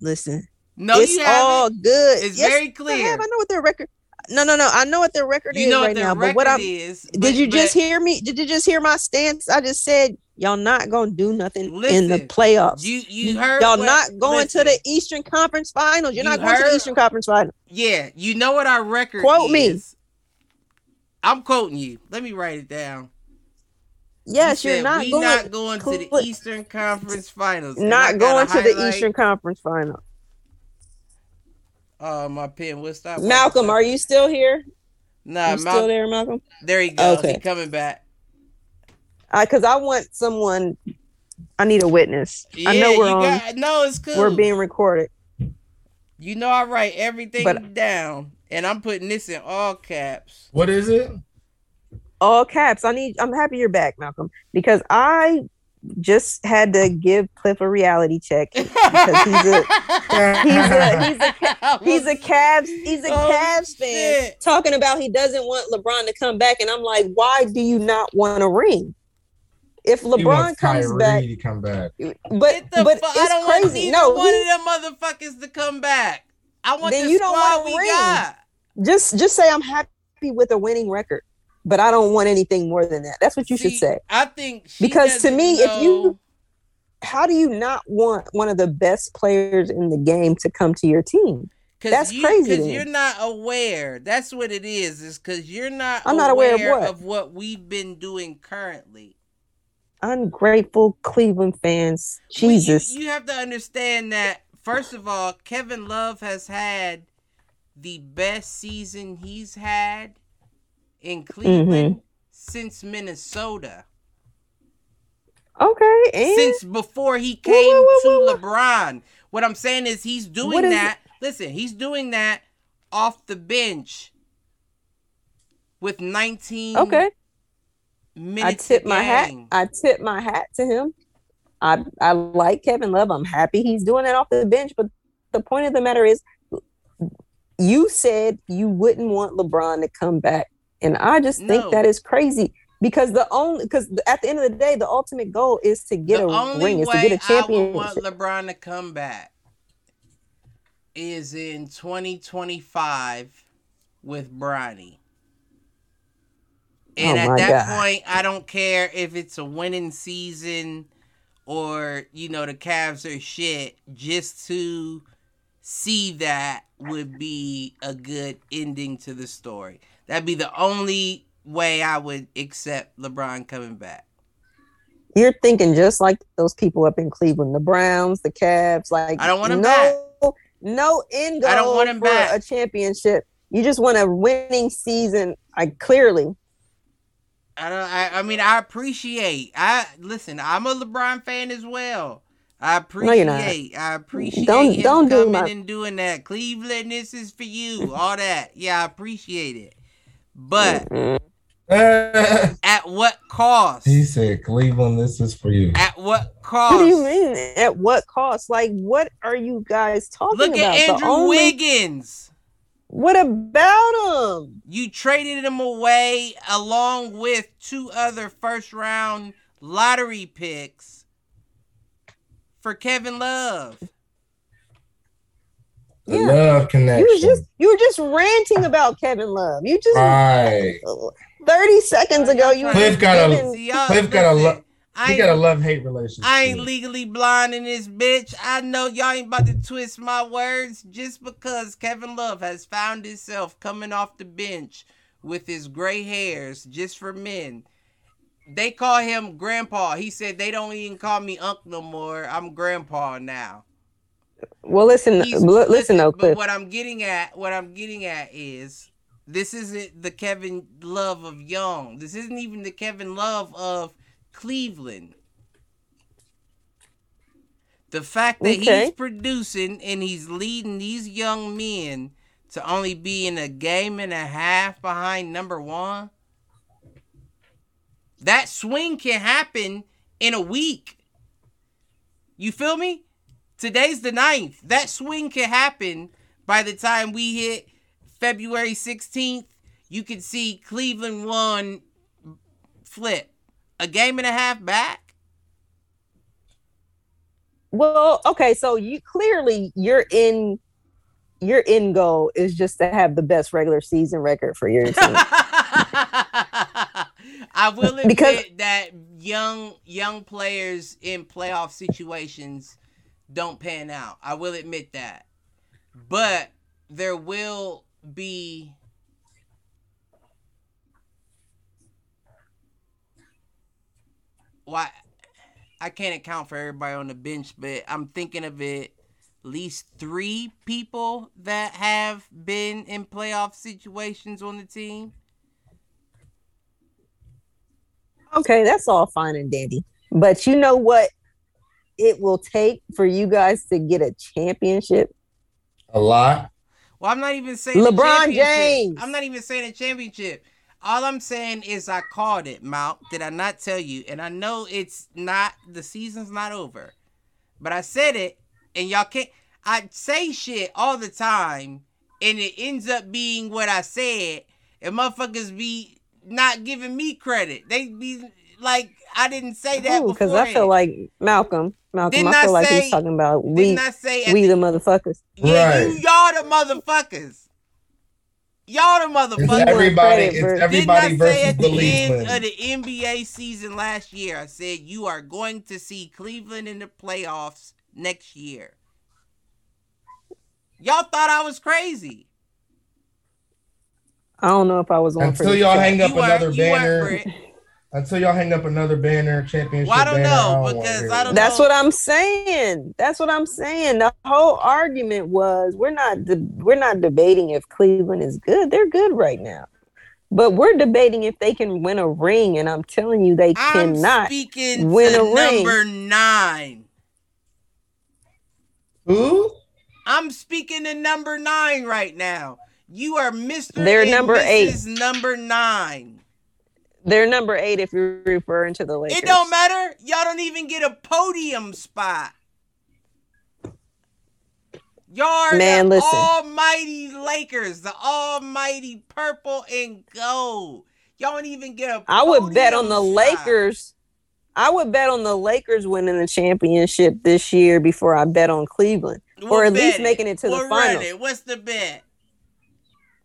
Speaker 4: Listen,
Speaker 1: No,
Speaker 4: it's
Speaker 1: you
Speaker 4: all good.
Speaker 1: It's
Speaker 4: Yes,
Speaker 1: very
Speaker 4: I
Speaker 1: clear.
Speaker 4: have. I know what their record. No, no, no. I know what their record
Speaker 1: You
Speaker 4: is right now. But what I'm
Speaker 1: is.
Speaker 4: did
Speaker 1: but-
Speaker 4: you just hear me? Did you just hear my stance? I just said y'all not gonna do nothing in the
Speaker 1: Listen,
Speaker 4: playoffs.
Speaker 1: You you heard
Speaker 4: y'all
Speaker 1: what-
Speaker 4: not going
Speaker 1: listen,
Speaker 4: to the Eastern Conference Finals. You're
Speaker 1: You
Speaker 4: not going to the Eastern Conference Finals.
Speaker 1: Yeah, you know what our record
Speaker 4: Quote me.
Speaker 1: I'm quoting you. Let me write it down.
Speaker 4: Yes,
Speaker 1: You
Speaker 4: you're not going.
Speaker 1: not going to the Eastern Conference Finals.
Speaker 4: Not going to the Eastern Conference Final.
Speaker 1: Oh, my pen will stop.
Speaker 4: Malcolm, are you still here?
Speaker 1: Nah,
Speaker 4: you still there, Malcolm?
Speaker 1: There he goes.
Speaker 4: Okay.
Speaker 1: He coming back.
Speaker 4: Because I want someone. I need a witness.
Speaker 1: Yeah,
Speaker 4: I know we're
Speaker 1: you
Speaker 4: on.
Speaker 1: got. No, it's cool.
Speaker 4: We're being recorded.
Speaker 1: You know, I write everything
Speaker 4: But-
Speaker 1: down, and I'm putting this in all caps.
Speaker 2: What is it?
Speaker 4: all caps. I need. I'm happy you're back, Malcolm, because I just had to give Cliff a reality check. because he's a- He's a he's a he's a Cavs he's a
Speaker 1: Oh,
Speaker 4: Cavs fan
Speaker 1: shit.
Speaker 4: talking about he doesn't want LeBron to come back, and I'm like, why do you not want a ring? If
Speaker 2: He
Speaker 4: LeBron
Speaker 2: wants
Speaker 4: comes
Speaker 2: Kyrie
Speaker 4: back,
Speaker 2: to come back.
Speaker 4: but
Speaker 1: Get the
Speaker 4: but
Speaker 1: fu- I don't
Speaker 4: it's
Speaker 1: want
Speaker 4: crazy.
Speaker 1: neither
Speaker 4: No,
Speaker 1: one
Speaker 4: he-
Speaker 1: of them motherfuckers to come back. I want
Speaker 4: Then
Speaker 1: the
Speaker 4: you don't want a
Speaker 1: we
Speaker 4: ring.
Speaker 1: got.
Speaker 4: just just say I'm happy with a winning record, but I don't want anything more than that. That's what you should say.
Speaker 1: I think
Speaker 4: Because to me, if you- How do you not want one of the best players in the game to come to your team? That's
Speaker 1: you,
Speaker 4: crazy
Speaker 1: Because you're not aware. That's what it is. Is because you're not.
Speaker 4: I'm not aware of what?
Speaker 1: of what we've been doing currently.
Speaker 4: Ungrateful Cleveland fans.
Speaker 1: Well, you-
Speaker 4: Jesus.
Speaker 1: you, have to understand that. First of all, Kevin Love has had the best season he's had in Cleveland
Speaker 4: Mm-hmm.
Speaker 1: since Minnesota.
Speaker 4: okay. And
Speaker 1: since before he came
Speaker 4: whoa, whoa,
Speaker 1: to
Speaker 4: whoa, whoa.
Speaker 1: LeBron. What I'm saying is he's doing
Speaker 4: is
Speaker 1: that. Listen, he's doing that off the bench with 19
Speaker 4: okay. I tip my hat. I tip my hat to him. I I like Kevin Love. I'm happy he's doing that off the bench. But the point of the matter is, you said you wouldn't want LeBron to come back, and I just think
Speaker 1: No.
Speaker 4: that is crazy. Because the only because at the end of the day, the ultimate goal is to get
Speaker 1: the
Speaker 4: a
Speaker 1: only
Speaker 4: ring, is to get a
Speaker 1: I would want. LeBron to come back is in 2025 with Bronny. And
Speaker 4: Oh
Speaker 1: at that
Speaker 4: God.
Speaker 1: point, I don't care if it's a winning season or, you know, the Cavs are shit. Just to see that would be a good ending to the story. That'd be the only way I would accept LeBron coming back.
Speaker 4: You're thinking just like those people up in Cleveland, the Browns, the Cavs. Like
Speaker 1: I don't want him
Speaker 4: no, no end goal
Speaker 1: I don't want him
Speaker 4: for
Speaker 1: back.
Speaker 4: a championship. You just want a winning season. I clearly.
Speaker 1: I don't. I, I mean, I appreciate. I listen. I'm a LeBron fan as well. I
Speaker 4: No,
Speaker 1: appreciate. I appreciate
Speaker 4: Don't-
Speaker 1: him
Speaker 4: don't do
Speaker 1: coming
Speaker 4: my-
Speaker 1: and doing that. Cleveland, this is for you. All that. Yeah, I appreciate it. But
Speaker 2: Uh,
Speaker 1: at what cost?
Speaker 2: he said, Cleveland, this is for you.
Speaker 1: At what cost?
Speaker 4: What do you mean? At what cost? Like, what are you guys talking
Speaker 1: Look
Speaker 4: about?
Speaker 1: at
Speaker 4: The
Speaker 1: Andrew
Speaker 4: only-
Speaker 1: Wiggins.
Speaker 4: What about him?
Speaker 1: You traded him away along with two other first round lottery picks for Kevin Love.
Speaker 2: The
Speaker 4: Yeah.
Speaker 2: love
Speaker 4: You were just you were just ranting about Kevin Love. You just
Speaker 2: right.
Speaker 4: thirty seconds ago you
Speaker 2: Cliff
Speaker 4: just
Speaker 2: got a-
Speaker 4: giving-
Speaker 1: See, y'all-
Speaker 2: Cliff got a
Speaker 1: listen,
Speaker 2: lo-
Speaker 1: I
Speaker 2: got a love hate relationship.
Speaker 1: I ain't legally blind in this bitch. I know y'all ain't about to twist my words just because Kevin Love has found himself coming off the bench with his gray hairs just for men. They call him grandpa. He said they don't even call me uncle no more. I'm grandpa now.
Speaker 4: Well, listen,
Speaker 1: He's-
Speaker 4: li- listen though,
Speaker 1: but what I'm getting at, what I'm getting at is this isn't the Kevin Love of Young. This isn't even the Kevin Love of Cleveland. The fact that
Speaker 4: Okay.
Speaker 1: he's producing and he's leading these young men to only be in a game and a half behind number one, that swing can happen in a week. You feel me? Today's the 9th. That swing can happen by the time we hit February 16th. You can see Cleveland won flip. A game and a half back?
Speaker 4: Well, okay, so you clearly your in your end goal is just to have the best regular season record for your team.
Speaker 1: I will admit
Speaker 4: Because-
Speaker 1: that young young players in playoff situations don't pan out. I will admit that. But there will be why I can't account for everybody on the bench, but I'm thinking of it at least three people that have been in playoff situations on the team.
Speaker 4: okay, that's all fine and dandy. But you know what it will take for you guys to get a championship?
Speaker 2: A lot.
Speaker 1: Well, I'm not even saying
Speaker 4: LeBron. James.
Speaker 1: I'm not even saying a championship. All I'm saying is I called it, Mount. Did I not tell you? And I know it's not the season's not over. But I said it and y'all can't I say shit all the time and it ends up being what I said and motherfuckers be not giving me credit. They be like I didn't say that before.
Speaker 4: Because I feel like Malcolm, Malcolm,
Speaker 1: Didn't
Speaker 4: I
Speaker 1: I
Speaker 4: feel like
Speaker 1: say-
Speaker 4: he's talking about we
Speaker 1: didn't I say
Speaker 4: we
Speaker 1: the-
Speaker 4: the motherfuckers.
Speaker 1: Yeah,
Speaker 2: Right.
Speaker 1: you y'all the motherfuckers. Y'all the
Speaker 2: It's
Speaker 1: motherfuckers.
Speaker 2: everybody.
Speaker 4: credit for-
Speaker 2: It's
Speaker 1: Didn't
Speaker 2: everybody
Speaker 1: I say
Speaker 2: versus
Speaker 1: at
Speaker 2: the
Speaker 1: the end
Speaker 2: Leafland.
Speaker 1: of the NBA season last year, I said you are going to see Cleveland in the playoffs next year. Y'all thought I was crazy.
Speaker 4: I don't know if I was on for
Speaker 2: Until
Speaker 4: this
Speaker 2: y'all
Speaker 4: track.
Speaker 2: hang up
Speaker 1: You weren't-
Speaker 2: another
Speaker 1: you weren't,
Speaker 2: banner.
Speaker 1: Britt.
Speaker 2: Until y'all hang up another banner, championship
Speaker 1: Well, I don't
Speaker 2: banner.
Speaker 1: know,
Speaker 2: wanna
Speaker 1: because I don't
Speaker 4: That's
Speaker 1: know.
Speaker 4: what I'm saying. That's what I'm saying. The whole argument was we're not de- we're not debating if Cleveland is good. They're good right now. But we're debating if they can win a ring and I'm telling you they
Speaker 1: I'm
Speaker 4: cannot.
Speaker 1: speaking
Speaker 4: win
Speaker 1: to
Speaker 4: a ring.
Speaker 1: number nine.
Speaker 2: Who?
Speaker 1: I'm speaking to number nine right now. You are Mr.
Speaker 4: They're
Speaker 1: and
Speaker 4: number eight.
Speaker 1: Mrs. Number nine.
Speaker 4: They're number 8 if you're referring to the Lakers.
Speaker 1: It don't matter. Y'all don't even get a podium spot. Y'all are
Speaker 4: Man,
Speaker 1: the
Speaker 4: listen.
Speaker 1: almighty Lakers, the almighty purple and gold. Y'all don't even get a
Speaker 4: I would bet on the
Speaker 1: spot.
Speaker 4: Lakers. I would bet on the Lakers winning the championship this year before I bet on Cleveland. or at least
Speaker 1: bet
Speaker 4: making it to the
Speaker 1: We'll
Speaker 4: final.
Speaker 1: run it. What's the bet?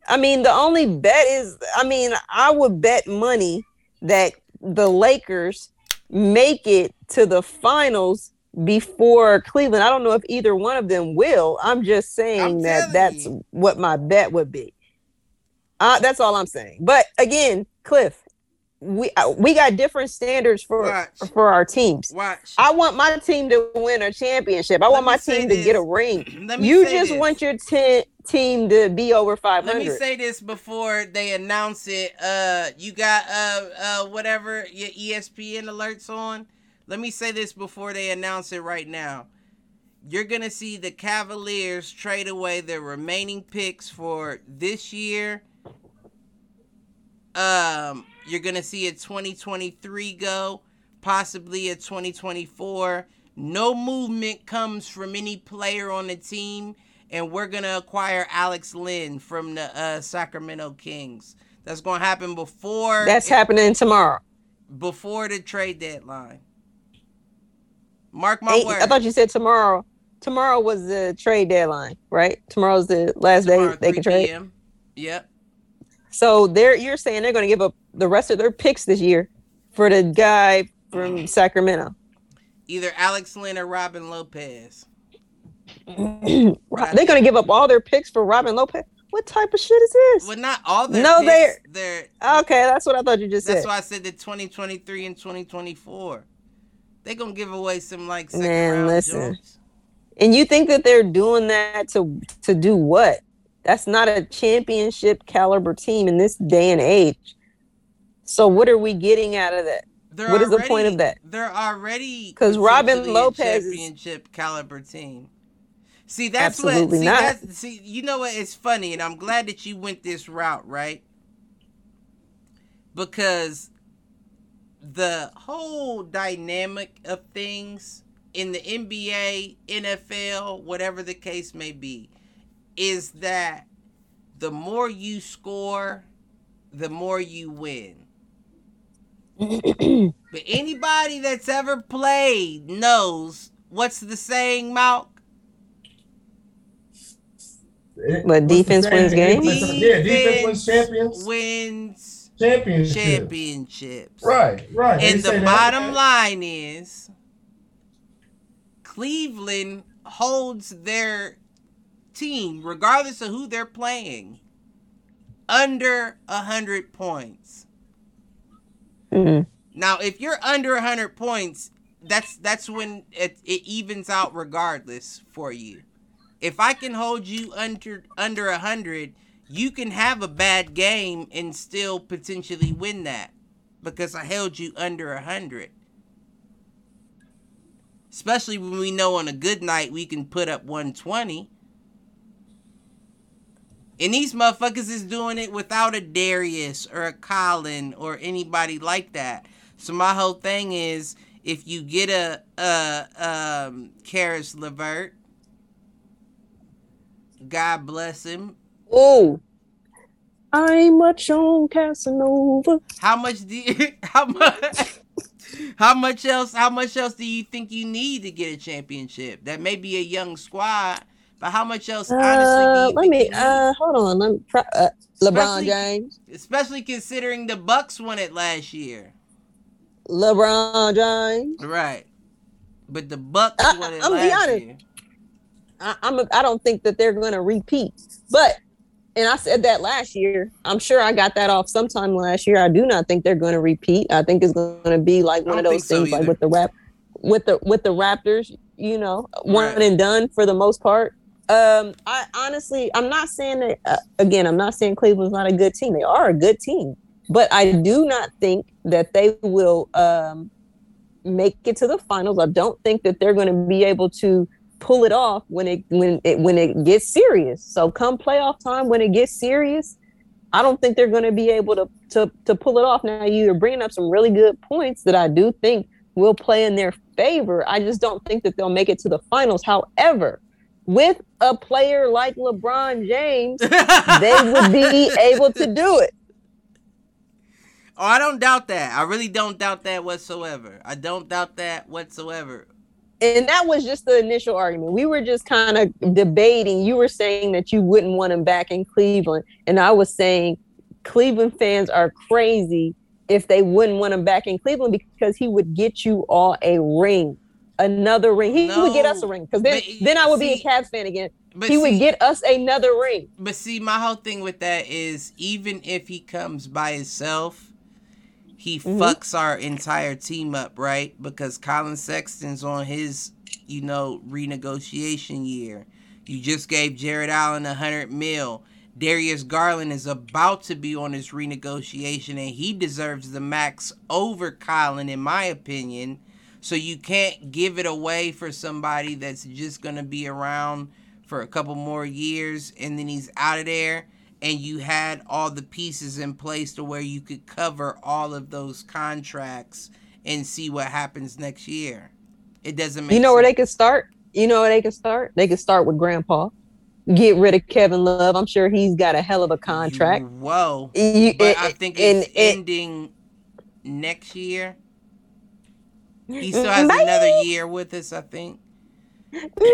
Speaker 4: I mean, the only bet is, I mean, I would bet money that the Lakers make it to the finals before Cleveland. I don't know if either one of them will. I'm just saying
Speaker 1: I'm
Speaker 4: that that's
Speaker 1: you.
Speaker 4: what my bet would be. Uh, that's all I'm saying. But again, Cliff, we uh, we got different standards for
Speaker 1: Watch.
Speaker 4: for our teams.
Speaker 1: Watch.
Speaker 4: I want my team to win a championship. I
Speaker 1: Let
Speaker 4: want my team to get a ring. You just
Speaker 1: this.
Speaker 4: want your te- team to be over 500.
Speaker 1: Let me say this before they announce it. Uh, you got uh uh whatever your ESPN alerts on. Let me say this before they announce it right now. You're gonna see the Cavaliers trade away their remaining picks for this year. Um, you're gonna see a 2023 go, possibly a 2024. No movement comes from any player on the team, and we're gonna acquire Alex Len from the uh, Sacramento Kings. That's gonna happen before
Speaker 4: That's happening tomorrow.
Speaker 1: before the trade deadline. Mark my
Speaker 4: Ain't-
Speaker 1: words.
Speaker 4: I thought you said tomorrow. Tomorrow was the trade deadline, right? Tomorrow's the last day they can trade.
Speaker 1: PM. Yep.
Speaker 4: So they're you're saying they're going to give up the rest of their picks this year for the guy from Sacramento.
Speaker 1: Either Alex Len or Robin Lopez.
Speaker 4: They're going to give up all their picks for Robin Lopez. What type of shit is this?
Speaker 1: Well, not all their
Speaker 4: No,
Speaker 1: picks. They're
Speaker 4: Okay, that's what I thought you just
Speaker 1: That's
Speaker 4: said.
Speaker 1: That's why I said the 2023 and 2024. They're gonna give away some like second
Speaker 4: Man,
Speaker 1: round
Speaker 4: listen.
Speaker 1: joints.
Speaker 4: And you think that they're doing that to to do what? That's not a championship caliber team in this day and age. So what are we getting out of that?
Speaker 1: They're
Speaker 4: What is the point of that?
Speaker 1: They're already
Speaker 4: because Robin Lopez is-
Speaker 1: championship caliber team. See, that's what. See,
Speaker 4: not.
Speaker 1: that's see. You know what? It's funny, and I'm glad that you went this route, right? Because the whole dynamic of things in the NBA, NFL, whatever the case may be, is that the more you score, the more you win. But anybody that's ever played knows what's the saying, Malk?
Speaker 2: It-
Speaker 4: But defense wins games?
Speaker 2: Yeah, defense wins champions.
Speaker 1: Wins
Speaker 2: Championship.
Speaker 1: championships.
Speaker 2: Right, right.
Speaker 1: And
Speaker 2: say
Speaker 1: the
Speaker 2: that.
Speaker 1: bottom line is Cleveland holds their team, regardless of who they're playing, under a hundred points.
Speaker 4: Mhm.
Speaker 1: Now, if you're under 100 points, that's that's when it, it evens out regardless for you. If I can hold you under under a 100, you can have a bad game and still potentially win that because I held you under a 100. Especially when we know on a good night we can put up 120. And these motherfuckers is doing it without a Darius or a Collin or anybody like that. So my whole thing is, if you get a a um Caris LeVert, God bless him.
Speaker 4: Oh, I'm much on Casanova.
Speaker 1: How much do you, how much how much else how much else do you think you need to get a championship? That may be a young squad, but how much else honestly do
Speaker 4: Uh, let me. Uh, hold on. Let me. Uh, LeBron
Speaker 1: Especially-
Speaker 4: James.
Speaker 1: Especially considering the Bucks won it last year.
Speaker 4: LeBron James.
Speaker 1: Right. But the Bucks
Speaker 4: I-
Speaker 1: won it
Speaker 4: I'm be
Speaker 1: last
Speaker 4: honest.
Speaker 1: year.
Speaker 4: I, I'm. A, I don't think that they're going to repeat. But, and I said that last year. I'm sure I got that off sometime last year. I do not think they're going to repeat. I think it's going to be like one of those
Speaker 1: think so
Speaker 4: things, like with the rap, with the with the Raptors. You know, one
Speaker 1: Right.
Speaker 4: and done for the most part. Um, I honestly, I'm not saying that. Uh, again, I'm not saying Cleveland's not a good team. They are a good team, but I do not think that they will um, make it to the finals. I don't think that they're going to be able to pull it off when it when it when it gets serious. So come playoff time, when it gets serious, I don't think they're going to be able to to to pull it off. Now you're bringing up some really good points that I do think will play in their favor. I just don't think that they'll make it to the finals. However, with a player like LeBron James, they would be able to do it.
Speaker 1: Oh, I don't doubt that. I really don't doubt that whatsoever. I don't doubt that whatsoever.
Speaker 4: And that was just the initial argument. We were just kind of debating. You were saying that you wouldn't want him back in Cleveland, and I was saying Cleveland fans are crazy if they wouldn't want him back in Cleveland because he would get you all a ring, another ring. He would get us a ring because then
Speaker 1: but
Speaker 4: then I would be a
Speaker 1: see-
Speaker 4: Cavs fan again.
Speaker 1: But
Speaker 4: he would get us another ring.
Speaker 1: But see, my whole thing with that is even if he comes by himself, he
Speaker 4: Mhm.
Speaker 1: fucks our entire team up, right? Because Collin Sexton's on his, you know, renegotiation year. You just gave Jarrett Allen a hundred mil. Darius Garland is about to be on his renegotiation, and he deserves the max over Colin, in my opinion. So you can't give it away for somebody that's just gonna be around for a couple more years and then he's out of there and you had all the pieces in place to where you could cover all of those contracts and see what happens next year. It doesn't make
Speaker 4: You know where they
Speaker 1: sense.
Speaker 4: could start? You know where they could start? They could start with Grandpa. Get rid of Kevin Love. I'm sure he's got a hell of a contract.
Speaker 1: Whoa.
Speaker 4: You-
Speaker 1: But
Speaker 4: and-
Speaker 1: I think it's ending next year. He still has
Speaker 4: Bye.
Speaker 1: another year with us, I think. but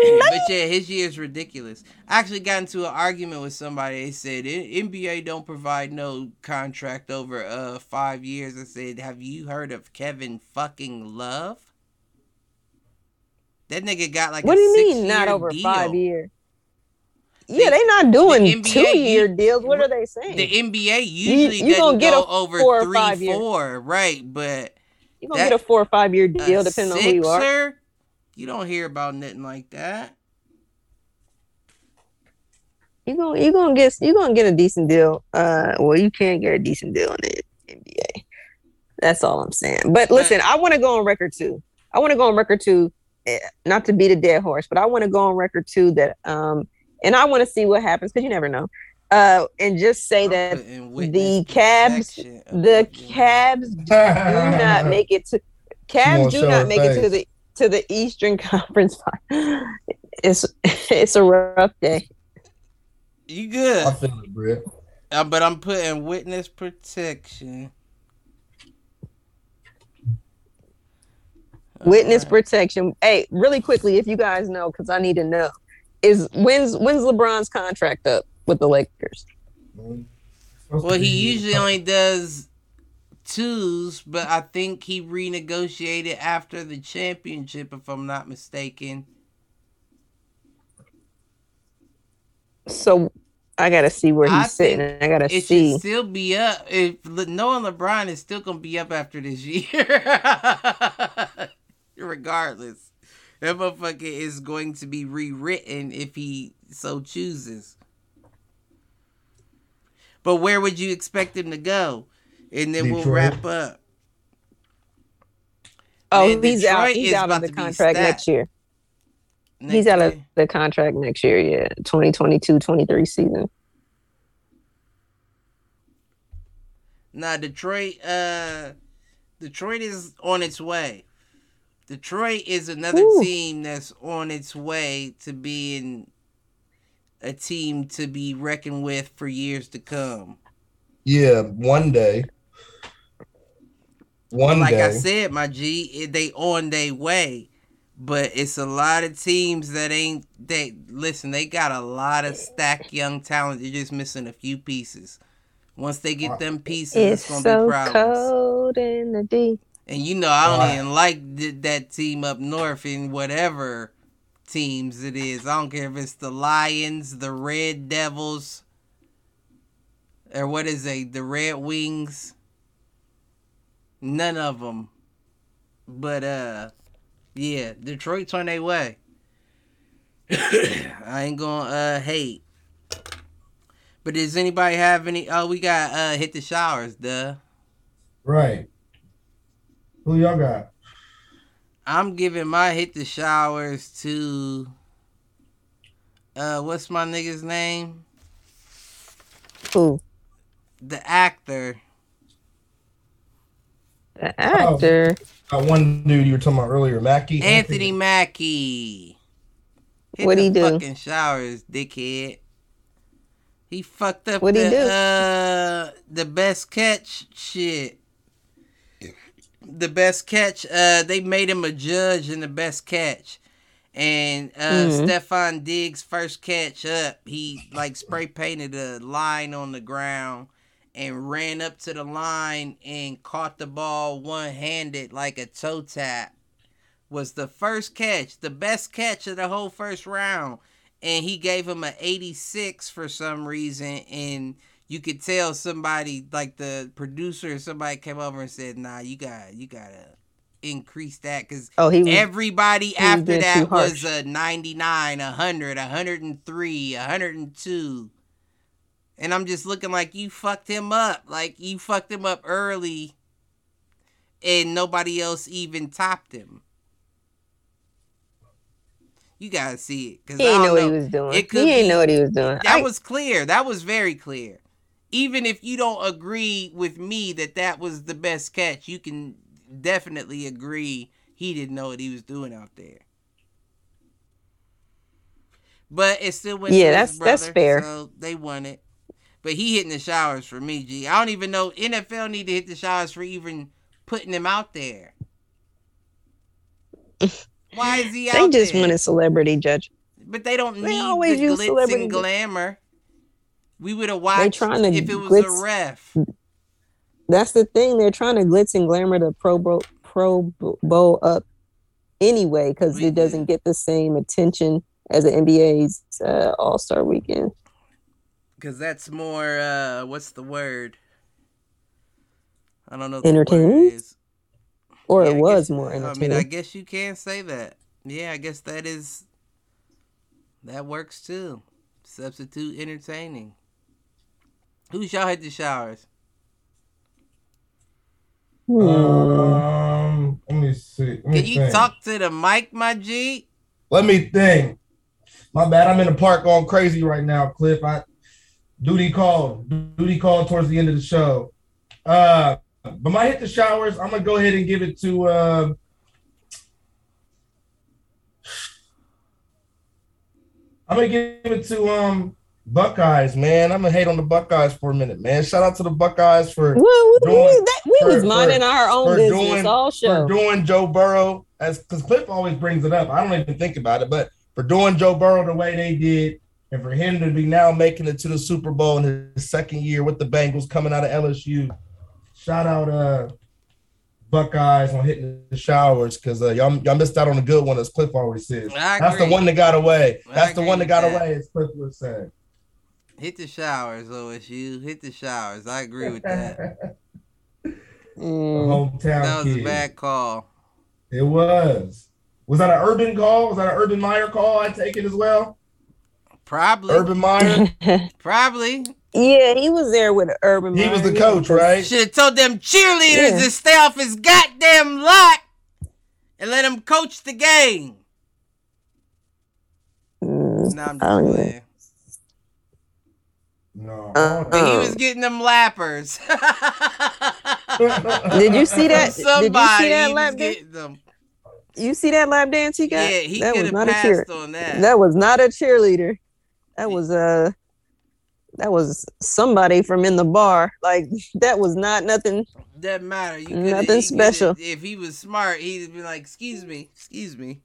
Speaker 1: yeah, his year is ridiculous. I actually got into an argument with somebody. They said NBA don't provide no contract over uh five years. I said, have you heard of Kevin fucking Love? That nigga got like
Speaker 4: what
Speaker 1: a
Speaker 4: do you mean not over
Speaker 1: deal.
Speaker 4: five years? Yeah, they not doing
Speaker 1: NBA
Speaker 4: two year
Speaker 1: you-
Speaker 4: deals. What are they saying?
Speaker 1: The NBA usually
Speaker 4: you gonna
Speaker 1: doesn't
Speaker 4: get a
Speaker 1: go over
Speaker 4: four or five years.
Speaker 1: four, right? But
Speaker 4: You're gonna get a four or five year deal depending on who you are.
Speaker 1: Sixer, you don't hear about nothing like that.
Speaker 4: You gonna you gonna get you gonna get a decent deal. Uh, well, you can't get a decent deal in the NBA. That's all I'm saying. But listen, I want to go on record too. I want to go on record too, eh, not to beat a dead horse, but I want to go on record too that um, and I want to see what happens because you never know. Uh, and just say
Speaker 1: I'm
Speaker 4: that
Speaker 1: the witness
Speaker 4: Cavs- the
Speaker 1: what
Speaker 4: Cavs do not make it to Cavs do not
Speaker 2: his
Speaker 4: make it to the to the Eastern Conference. It's it's a rough day.
Speaker 1: You good?
Speaker 2: I
Speaker 1: good?
Speaker 2: feel it, Britt.
Speaker 1: Uh, but I'm putting witness protection.
Speaker 4: Witness
Speaker 1: Alright.
Speaker 4: protection. Hey, really quickly, if you guys know, because I need to know, is when's when's LeBron's contract up with the Lakers?
Speaker 1: Well, he usually only does twos, but I think he renegotiated after the championship, if I'm not mistaken.
Speaker 4: So I gotta see where he's
Speaker 1: I
Speaker 4: sitting. I gotta
Speaker 1: It
Speaker 4: see.
Speaker 1: should still be up. If knowing LeBron is still gonna be up after this year, regardless, that motherfucker is going to be rewritten if he so chooses. But where would you expect him to go? And then we'll wrap up.
Speaker 4: Oh,
Speaker 1: Man,
Speaker 4: he's out. He's out of the contract next year.
Speaker 1: next
Speaker 4: he's out of
Speaker 1: year.
Speaker 4: the contract next year. Yeah, 2022-23 season.
Speaker 1: Now Detroit. Uh, Detroit is on its way. Detroit is another
Speaker 4: Ooh.
Speaker 1: team that's on its way to being a team to be reckoned with for years to come.
Speaker 2: Yeah, one day. One
Speaker 1: like
Speaker 2: day.
Speaker 1: I said, my G, it- they on their way, but it's a lot of teams that ain't. They listen. They got a lot of stacked young talent. They're just missing a few pieces. Once they get uh, them pieces, it's,
Speaker 4: It's
Speaker 1: gonna
Speaker 4: so
Speaker 1: be problems.
Speaker 4: cold in the D.
Speaker 1: And you know, I don't
Speaker 2: Right.
Speaker 1: even like th- that team up north in whatever teams it is. I don't care if it's the Lions, the Red Devils, or what is it, the Red Wings. None of them. But uh, yeah, Detroit's on their way. I ain't gonna uh hate. But does anybody have any? Oh, we got uh hit the showers, duh.
Speaker 2: Right. Who y'all got?
Speaker 1: I'm giving my hit the showers to uh what's my nigga's name?
Speaker 4: Who?
Speaker 1: The actor.
Speaker 4: The actor.
Speaker 2: Got one dude you were talking about earlier, Mackie.
Speaker 1: Anthony Mackie. Hit
Speaker 4: What'd
Speaker 1: the
Speaker 4: he do?
Speaker 1: fucking showers, dickhead. He fucked up
Speaker 4: What'd
Speaker 1: the
Speaker 4: he do?
Speaker 1: uh the best catch shit. The best catch, uh they made him a judge in the best catch. And uh
Speaker 4: Mhm.
Speaker 1: Stefon Diggs first catch up, he like spray painted a line on the ground and ran up to the line and caught the ball one handed like a toe tap. Was the first catch, the best catch of the whole first round. And he gave him an 86 for some reason. And you could tell somebody like the producer somebody came over and said, nah, you got you gotta increase that because
Speaker 4: Oh, he was.
Speaker 1: Everybody
Speaker 4: was
Speaker 1: after that was a 99, 100, 103, 102. And I'm just looking like you fucked him up. Like you fucked him up early and nobody else even topped him. You gotta see it. Cause
Speaker 4: he didn't
Speaker 1: don't
Speaker 4: know what he was doing.
Speaker 1: It
Speaker 4: He didn't know what he was doing.
Speaker 1: That
Speaker 4: I-
Speaker 1: was clear. That was very clear. Even if you don't agree with me that that was the best catch, you can definitely agree he didn't know what he was doing out there. But it still went.
Speaker 4: Yeah,
Speaker 1: to his
Speaker 4: that's- that's
Speaker 1: brother,
Speaker 4: fair.
Speaker 1: So they won it. But he hitting the showers for me, G. I don't even know NFL need to hit the showers for even putting him out there. Why is he
Speaker 4: they just
Speaker 1: there?
Speaker 4: want a celebrity judge.
Speaker 1: But they don't
Speaker 4: They
Speaker 1: need
Speaker 4: always
Speaker 1: the
Speaker 4: use
Speaker 1: glitz
Speaker 4: celebrity
Speaker 1: and glamour. We would have watched
Speaker 4: trying to
Speaker 1: if it was a ref.
Speaker 4: That's the thing. They're trying to glitz and glamour the Pro Bowl, Pro Bowl up anyway because it doesn't get the same attention as the NBA's uh, All Star Weekend.
Speaker 1: Because that's more, uh, what's the word? I don't know. what the word
Speaker 4: Entertaining?
Speaker 1: is.
Speaker 4: Or
Speaker 1: Yeah,
Speaker 4: it
Speaker 1: I
Speaker 4: was
Speaker 1: guess-
Speaker 4: more
Speaker 1: I mean,
Speaker 4: entertaining.
Speaker 1: I guess you can say that. Yeah, I guess that is, that works too. Substitute entertaining. Who's y'all hit the showers?
Speaker 4: Hmm.
Speaker 2: Um, let me see. Let me
Speaker 1: Can you
Speaker 2: think.
Speaker 1: talk to the mic, my G?
Speaker 2: Let me think. My bad. I'm in the park going crazy right now, Cliff. I duty called. Duty called towards the end of the show. Uh, but my hit the showers. I'm gonna go ahead and give it to. Uh, I'm gonna give it to um Buckeyes, man. I'm gonna hate on the Buckeyes for a minute, man. Shout out to the Buckeyes for
Speaker 4: Well, we,
Speaker 2: doing-
Speaker 4: we, that, we
Speaker 2: for-
Speaker 4: was minding
Speaker 2: for-
Speaker 4: our own business
Speaker 2: doing-
Speaker 4: all show.
Speaker 2: for doing Joe Burrow as because Cliff always brings it up. I don't even think about it, but for doing Joe Burrow the way they did, and for him to be now making it to the Super Bowl in his second year with the Bengals coming out of LSU. Shout out uh Buckeyes on hitting the showers because uh, y'all y'all missed out on a good one, as Cliff always says. That's the one that got away. That's the one that got
Speaker 1: that.
Speaker 2: away, as Cliff was saying.
Speaker 1: Hit the showers, OSU. Hit the showers. I agree with that.
Speaker 2: The
Speaker 4: Mm.
Speaker 2: hometown
Speaker 1: That was a bad call.
Speaker 2: It was. Was that an Urban call? Was that an Urban Meyer call? I take it as well.
Speaker 1: Probably.
Speaker 2: Urban Meyer.
Speaker 1: Probably.
Speaker 4: yeah, he was there with Urban.
Speaker 2: He was the coach, right?
Speaker 1: Should have told them cheerleaders
Speaker 4: Yeah.
Speaker 1: to stay off his goddamn lot and let him coach the game.
Speaker 4: Mm.
Speaker 1: Nah, I'm
Speaker 4: don't
Speaker 1: just
Speaker 4: know.
Speaker 1: playing.
Speaker 2: No.
Speaker 4: Uh,
Speaker 1: But he was getting them lappers.
Speaker 4: Did you see that? Did you see that lap dance?
Speaker 1: them.
Speaker 4: You see that lap dance he got?
Speaker 1: Yeah, he
Speaker 4: that
Speaker 1: could
Speaker 4: was
Speaker 1: have
Speaker 4: not a cheer.
Speaker 1: on that.
Speaker 4: That was not a cheerleader. That was uh that was somebody from in the bar. Like that was not nothing.
Speaker 1: Doesn't matter. You
Speaker 4: Nothing
Speaker 1: coulda- he coulda-
Speaker 4: special.
Speaker 1: If he was smart, he'd be like, "Excuse me, excuse me."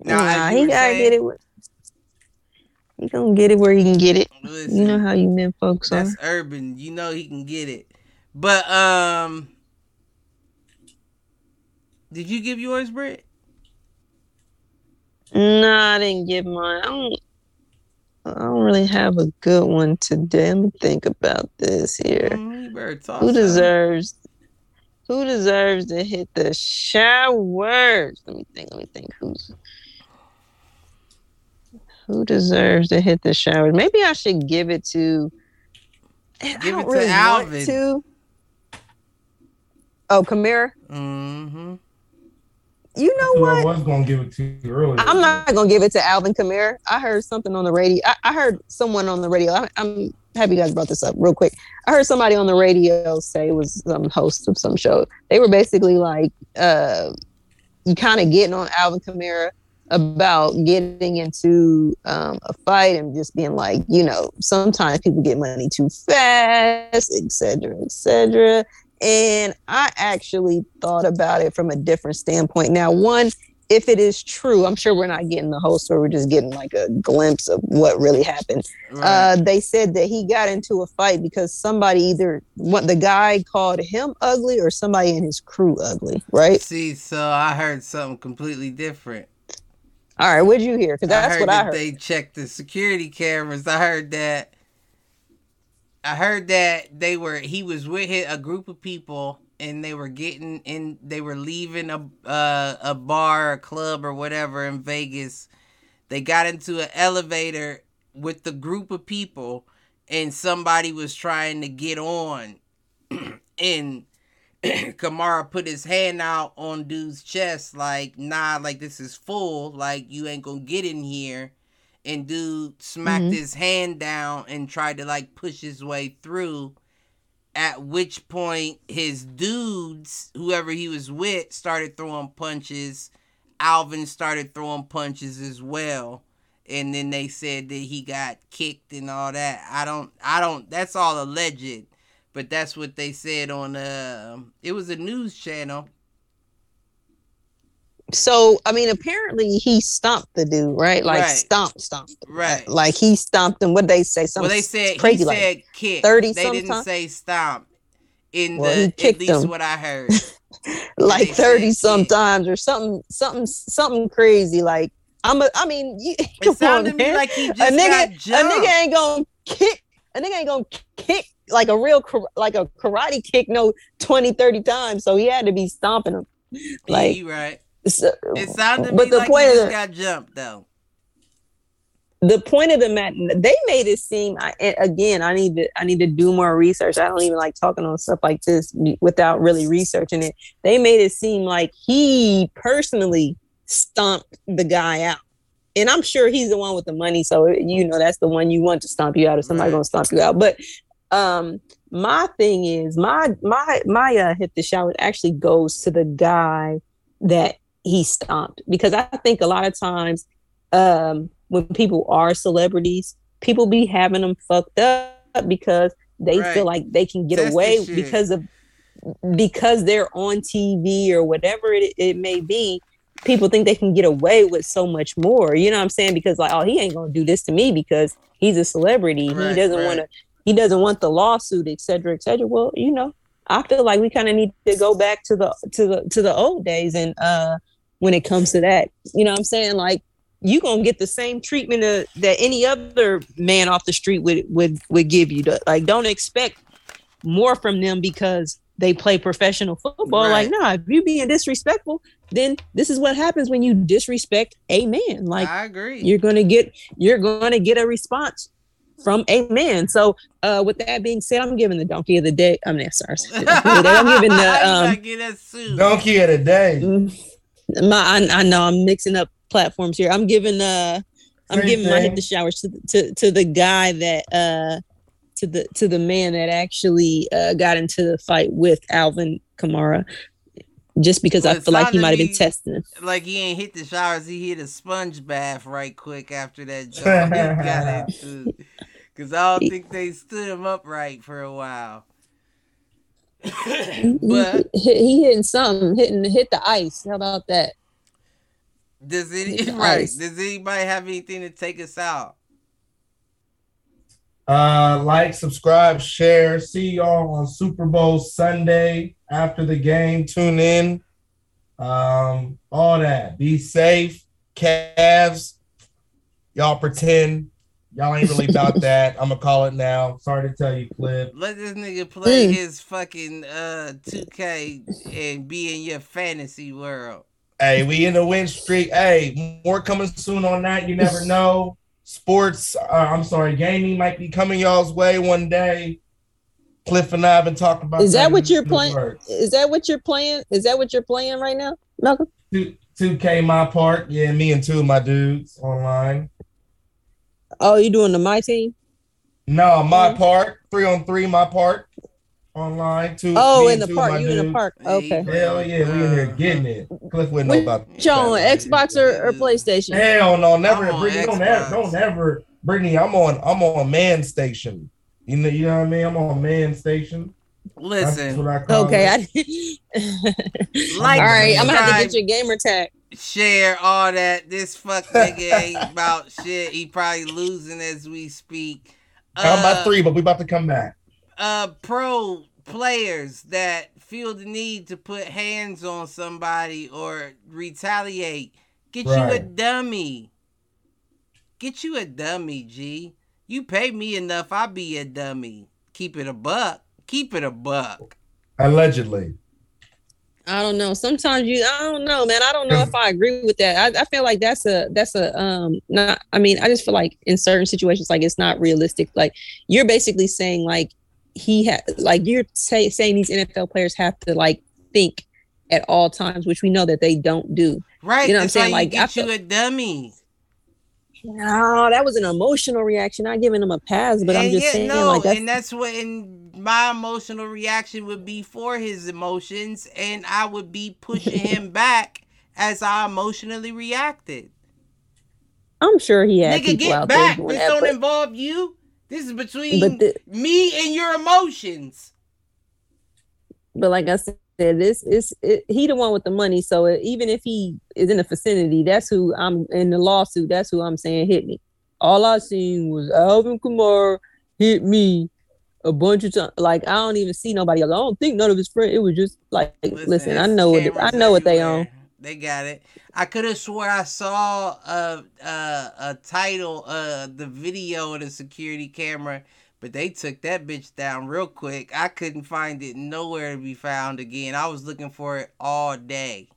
Speaker 1: Now,
Speaker 4: Nah, he gotta
Speaker 1: saying-
Speaker 4: get it. Where, he gonna get it where he can get it.
Speaker 1: Listen,
Speaker 4: You know how you men folks are.
Speaker 1: that's urban. You know he can get it. But um, did you give yours, Britt?
Speaker 4: No, I didn't give mine. I don't. I don't really have a good one today. Let me think about this here.
Speaker 1: Mm.
Speaker 4: Who deserves? Who deserves to hit the showers? Let me think. Let me think. Who's who deserves to hit the showers? Maybe I should give it to. I
Speaker 1: Give
Speaker 4: don't
Speaker 1: it to
Speaker 4: really
Speaker 1: Alvin.
Speaker 4: Want to. Oh, Kamara.
Speaker 1: Mm-hmm.
Speaker 4: You know what?
Speaker 2: I was gonna give it to you earlier.
Speaker 4: I'm not gonna give it to Alvin Kamara. I heard something on the radio. I, I heard someone on the radio. I, I'm happy you guys brought this up real quick. I heard somebody on the radio say it was some host of some show. They were basically like, uh, you kind of getting on Alvin Kamara about getting into um, a fight and just being like, you know, sometimes people get money too fast, et cetera, et cetera. And I actually thought about it from a different standpoint. Now, one, if it is true, I'm sure we're not getting the whole story. We're just getting like a glimpse of what really happened.
Speaker 1: Right.
Speaker 4: Uh, they said that he got into a fight because somebody either what the guy called him ugly or somebody in his crew ugly, right?
Speaker 1: See, so I heard something completely different.
Speaker 4: All right, what'd you hear? Because that's
Speaker 1: heard
Speaker 4: what I heard.
Speaker 1: they checked the security cameras. I heard that. I heard that they were. He was with a group of people, and they were getting in. They were leaving a uh, a bar, a club, or whatever in Vegas. They got into an elevator with the group of people, and somebody was trying to get on, and Kamara put his hand out on dude's chest, like, nah, like this is full, like you ain't gonna get in here. And dude smacked
Speaker 4: Mhm.
Speaker 1: his hand down and tried to like push his way through. At which point his dudes, whoever he was with, started throwing punches. Alvin started throwing punches as well. And then they said that he got kicked and all that. I don't I don't that's all alleged but that's what they said on uh it was a news channel
Speaker 4: So I mean, apparently he stomped the dude, right? Like
Speaker 1: Right.
Speaker 4: stomp, stomp,
Speaker 1: right
Speaker 4: Like he stomped him. What they say? Something
Speaker 1: well they said
Speaker 4: crazy
Speaker 1: he
Speaker 4: like
Speaker 1: said kick
Speaker 4: 30
Speaker 1: they didn't say stomp in
Speaker 4: Well, he
Speaker 1: the at least
Speaker 4: him.
Speaker 1: what i heard
Speaker 4: like thirty
Speaker 1: kick.
Speaker 4: sometimes or something, something, something crazy. Like I'm a. I mean, you,
Speaker 1: it
Speaker 4: on,
Speaker 1: sounded
Speaker 4: man.
Speaker 1: like he just
Speaker 4: a nigga,
Speaker 1: got
Speaker 4: a nigga ain't gonna kick. A nigga ain't gonna kick like a real like a karate kick no 20 30 times so he had to be stomping him
Speaker 1: Yeah,
Speaker 4: like
Speaker 1: you right
Speaker 4: so,
Speaker 1: it sounded
Speaker 4: but the
Speaker 1: like
Speaker 4: point of
Speaker 1: got jumped though.
Speaker 4: The point of the matter they made it seem I, again i need to i need to do more research. I don't even like talking on stuff like this without really researching it. They made it seem like he personally stomped the guy out. And i'm sure he's the one with the money so you know that's the one you want to stomp you out if somebody
Speaker 1: Right.
Speaker 4: gonna stomp you out. But um my thing is my my my uh hit the shower actually goes to the guy that he stomped because i think a lot of times um when people are celebrities people be having them fucked up because they
Speaker 1: Right.
Speaker 4: feel like they can get
Speaker 1: That's
Speaker 4: away because of because they're on tv or whatever it, it may be people think they can get away with so much more. You know what i'm saying? Because like oh he ain't gonna do this to me because he's a celebrity.
Speaker 1: Right,
Speaker 4: he doesn't
Speaker 1: right.
Speaker 4: want to he doesn't want the lawsuit et cetera et cetera. Well you know i feel like we kind of need to go back to the to the to the old days and uh when it comes to that you know what i'm saying like you gonna get the same treatment uh, that any other man off the street would would would give you to, like don't expect more from them because they play professional football
Speaker 1: Right.
Speaker 4: like nah if you being disrespectful then this is what happens when you disrespect a man like
Speaker 1: i agree
Speaker 4: you're gonna get you're gonna get a response from a man. So uh with that being said, I'm giving the donkey of the day. I'm mean, sorry. I'm giving the um
Speaker 1: get that suit.
Speaker 2: Donkey of the day.
Speaker 4: My I, I know I'm mixing up platforms here. I'm giving uh I'm giving my hit the showers to, to to the guy that uh to the to the man that actually uh got into the fight with Alvin Kamara. Just because
Speaker 1: Well,
Speaker 4: I feel like he might have been testing him.
Speaker 1: like he ain't hit the showers. He hit a sponge bath right quick after that jump got into. Cause I don't think they stood him upright for a while. but
Speaker 4: he, he hitting something, hitting hit the ice. How about that?
Speaker 1: does any right?
Speaker 4: ice.
Speaker 1: Does anybody have anything to take us out?
Speaker 2: Uh, like, subscribe, share. See y'all on Super Bowl Sunday after the game. Tune in. Um, all that. Be safe. Cavs. Y'all pretend y'all ain't really about that. I'm gonna call it now. Sorry to tell you, Cliff.
Speaker 1: Let this nigga play
Speaker 4: Mm.
Speaker 1: his fucking uh 2K and be in your fantasy world.
Speaker 2: Hey, we in the win streak. Hey, more coming soon on that. You never know. Sports, uh, I'm sorry, gaming might be coming y'all's way one day. Cliff and I have been talking about.
Speaker 4: Is that what you're playing? Is that what you're playing? Is that what you're playing right now, Malcolm?
Speaker 2: Two, 2K my part. Yeah, me and two of my dudes online.
Speaker 4: Oh, you doing the my team?
Speaker 2: No, my
Speaker 4: Mhm.
Speaker 2: part. Three on three, my part. Online. Two.
Speaker 4: Oh, in the
Speaker 2: two
Speaker 4: park.
Speaker 2: my
Speaker 4: You in the park? Okay.
Speaker 2: Hell yeah, we in here getting it. Cliff wouldn't know about
Speaker 4: Which on. Xbox or, or PlayStation?
Speaker 2: Hell no, never.
Speaker 1: I'm
Speaker 2: Brittany, don't ever, don't ever, Brittany. I'm on, I'm on man station. You know, you know what I mean. I'm on man station. That's
Speaker 1: Listen,
Speaker 2: what I call
Speaker 4: Okay,
Speaker 2: it.
Speaker 4: I
Speaker 1: like,
Speaker 4: all right. I'm gonna have to get your gamer tag.
Speaker 1: share all that. This fuck nigga ain't about shit. He probably losing as we speak.
Speaker 2: Down by
Speaker 1: Uh,
Speaker 2: three, but we about to come back.
Speaker 1: uh pro players that feel the need to put hands on somebody or retaliate get you a dummy get you a dummy g you pay me enough i'll be a dummy keep it a buck keep it a buck
Speaker 2: Allegedly.
Speaker 4: I don't know. Sometimes you, I don't know, man. I don't know if I agree with that. I, I feel like that's a, that's a, um, not, I mean, I just feel like in certain situations, like it's not realistic. Like you're basically saying like he had, like you're say, saying these NFL players have to like think at all times, which we know that they don't do.
Speaker 1: right
Speaker 4: You know what I'm saying?
Speaker 1: why you
Speaker 4: Like,
Speaker 1: get
Speaker 4: I feel-
Speaker 1: you a dummy
Speaker 4: No, that was an emotional reaction. Not giving him a pass, but I'm just
Speaker 1: yeah,
Speaker 4: saying
Speaker 1: no,
Speaker 4: like that's,
Speaker 1: and that's what and my emotional reaction would be for his emotions, and I would be pushing him back as I emotionally reacted.
Speaker 4: I'm sure he had
Speaker 1: Nigga, get
Speaker 4: out
Speaker 1: back. This
Speaker 4: that,
Speaker 1: don't
Speaker 4: but-
Speaker 1: involve you. This is between
Speaker 4: the-
Speaker 1: me and your emotions.
Speaker 4: But like I said, this is it, he the one with the money. So even if he is in the vicinity, that's who I'm in the lawsuit. That's who I'm saying hit me. All I seen was Alvin Kamara hit me a bunch of times. Like I don't even see nobody else. I don't think none of his friends. It was just like, listen, I know what I know what they own.
Speaker 1: They got it. I could have swore I saw a a, a title, uh, the video of the security camera, but they took that bitch down real quick. I couldn't find it nowhere to be found again. I was looking for it all day.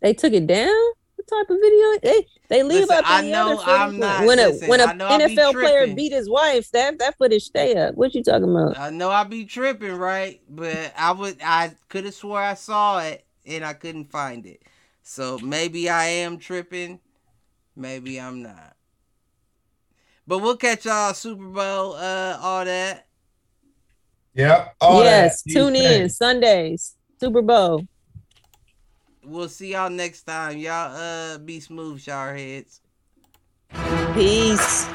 Speaker 4: They took it down. What type of video? They they leave
Speaker 1: Listen,
Speaker 4: up
Speaker 1: I know I'm not-
Speaker 4: when a
Speaker 1: listen,
Speaker 4: when a
Speaker 1: I be
Speaker 4: NFL player beat his wife. That that footage stay up. What you talking about?
Speaker 1: I know I be tripping, right? But I would I could have swore I saw it and I couldn't find it. So maybe I am tripping, maybe I'm not. But we'll catch y'all Super Bowl, uh, all that.
Speaker 2: Yep. all
Speaker 4: yes,
Speaker 2: that.
Speaker 4: tune
Speaker 2: These
Speaker 4: in Sundays Super Bowl.
Speaker 1: We'll see y'all next time. Y'all uh be smooth, shower heads.
Speaker 4: Peace.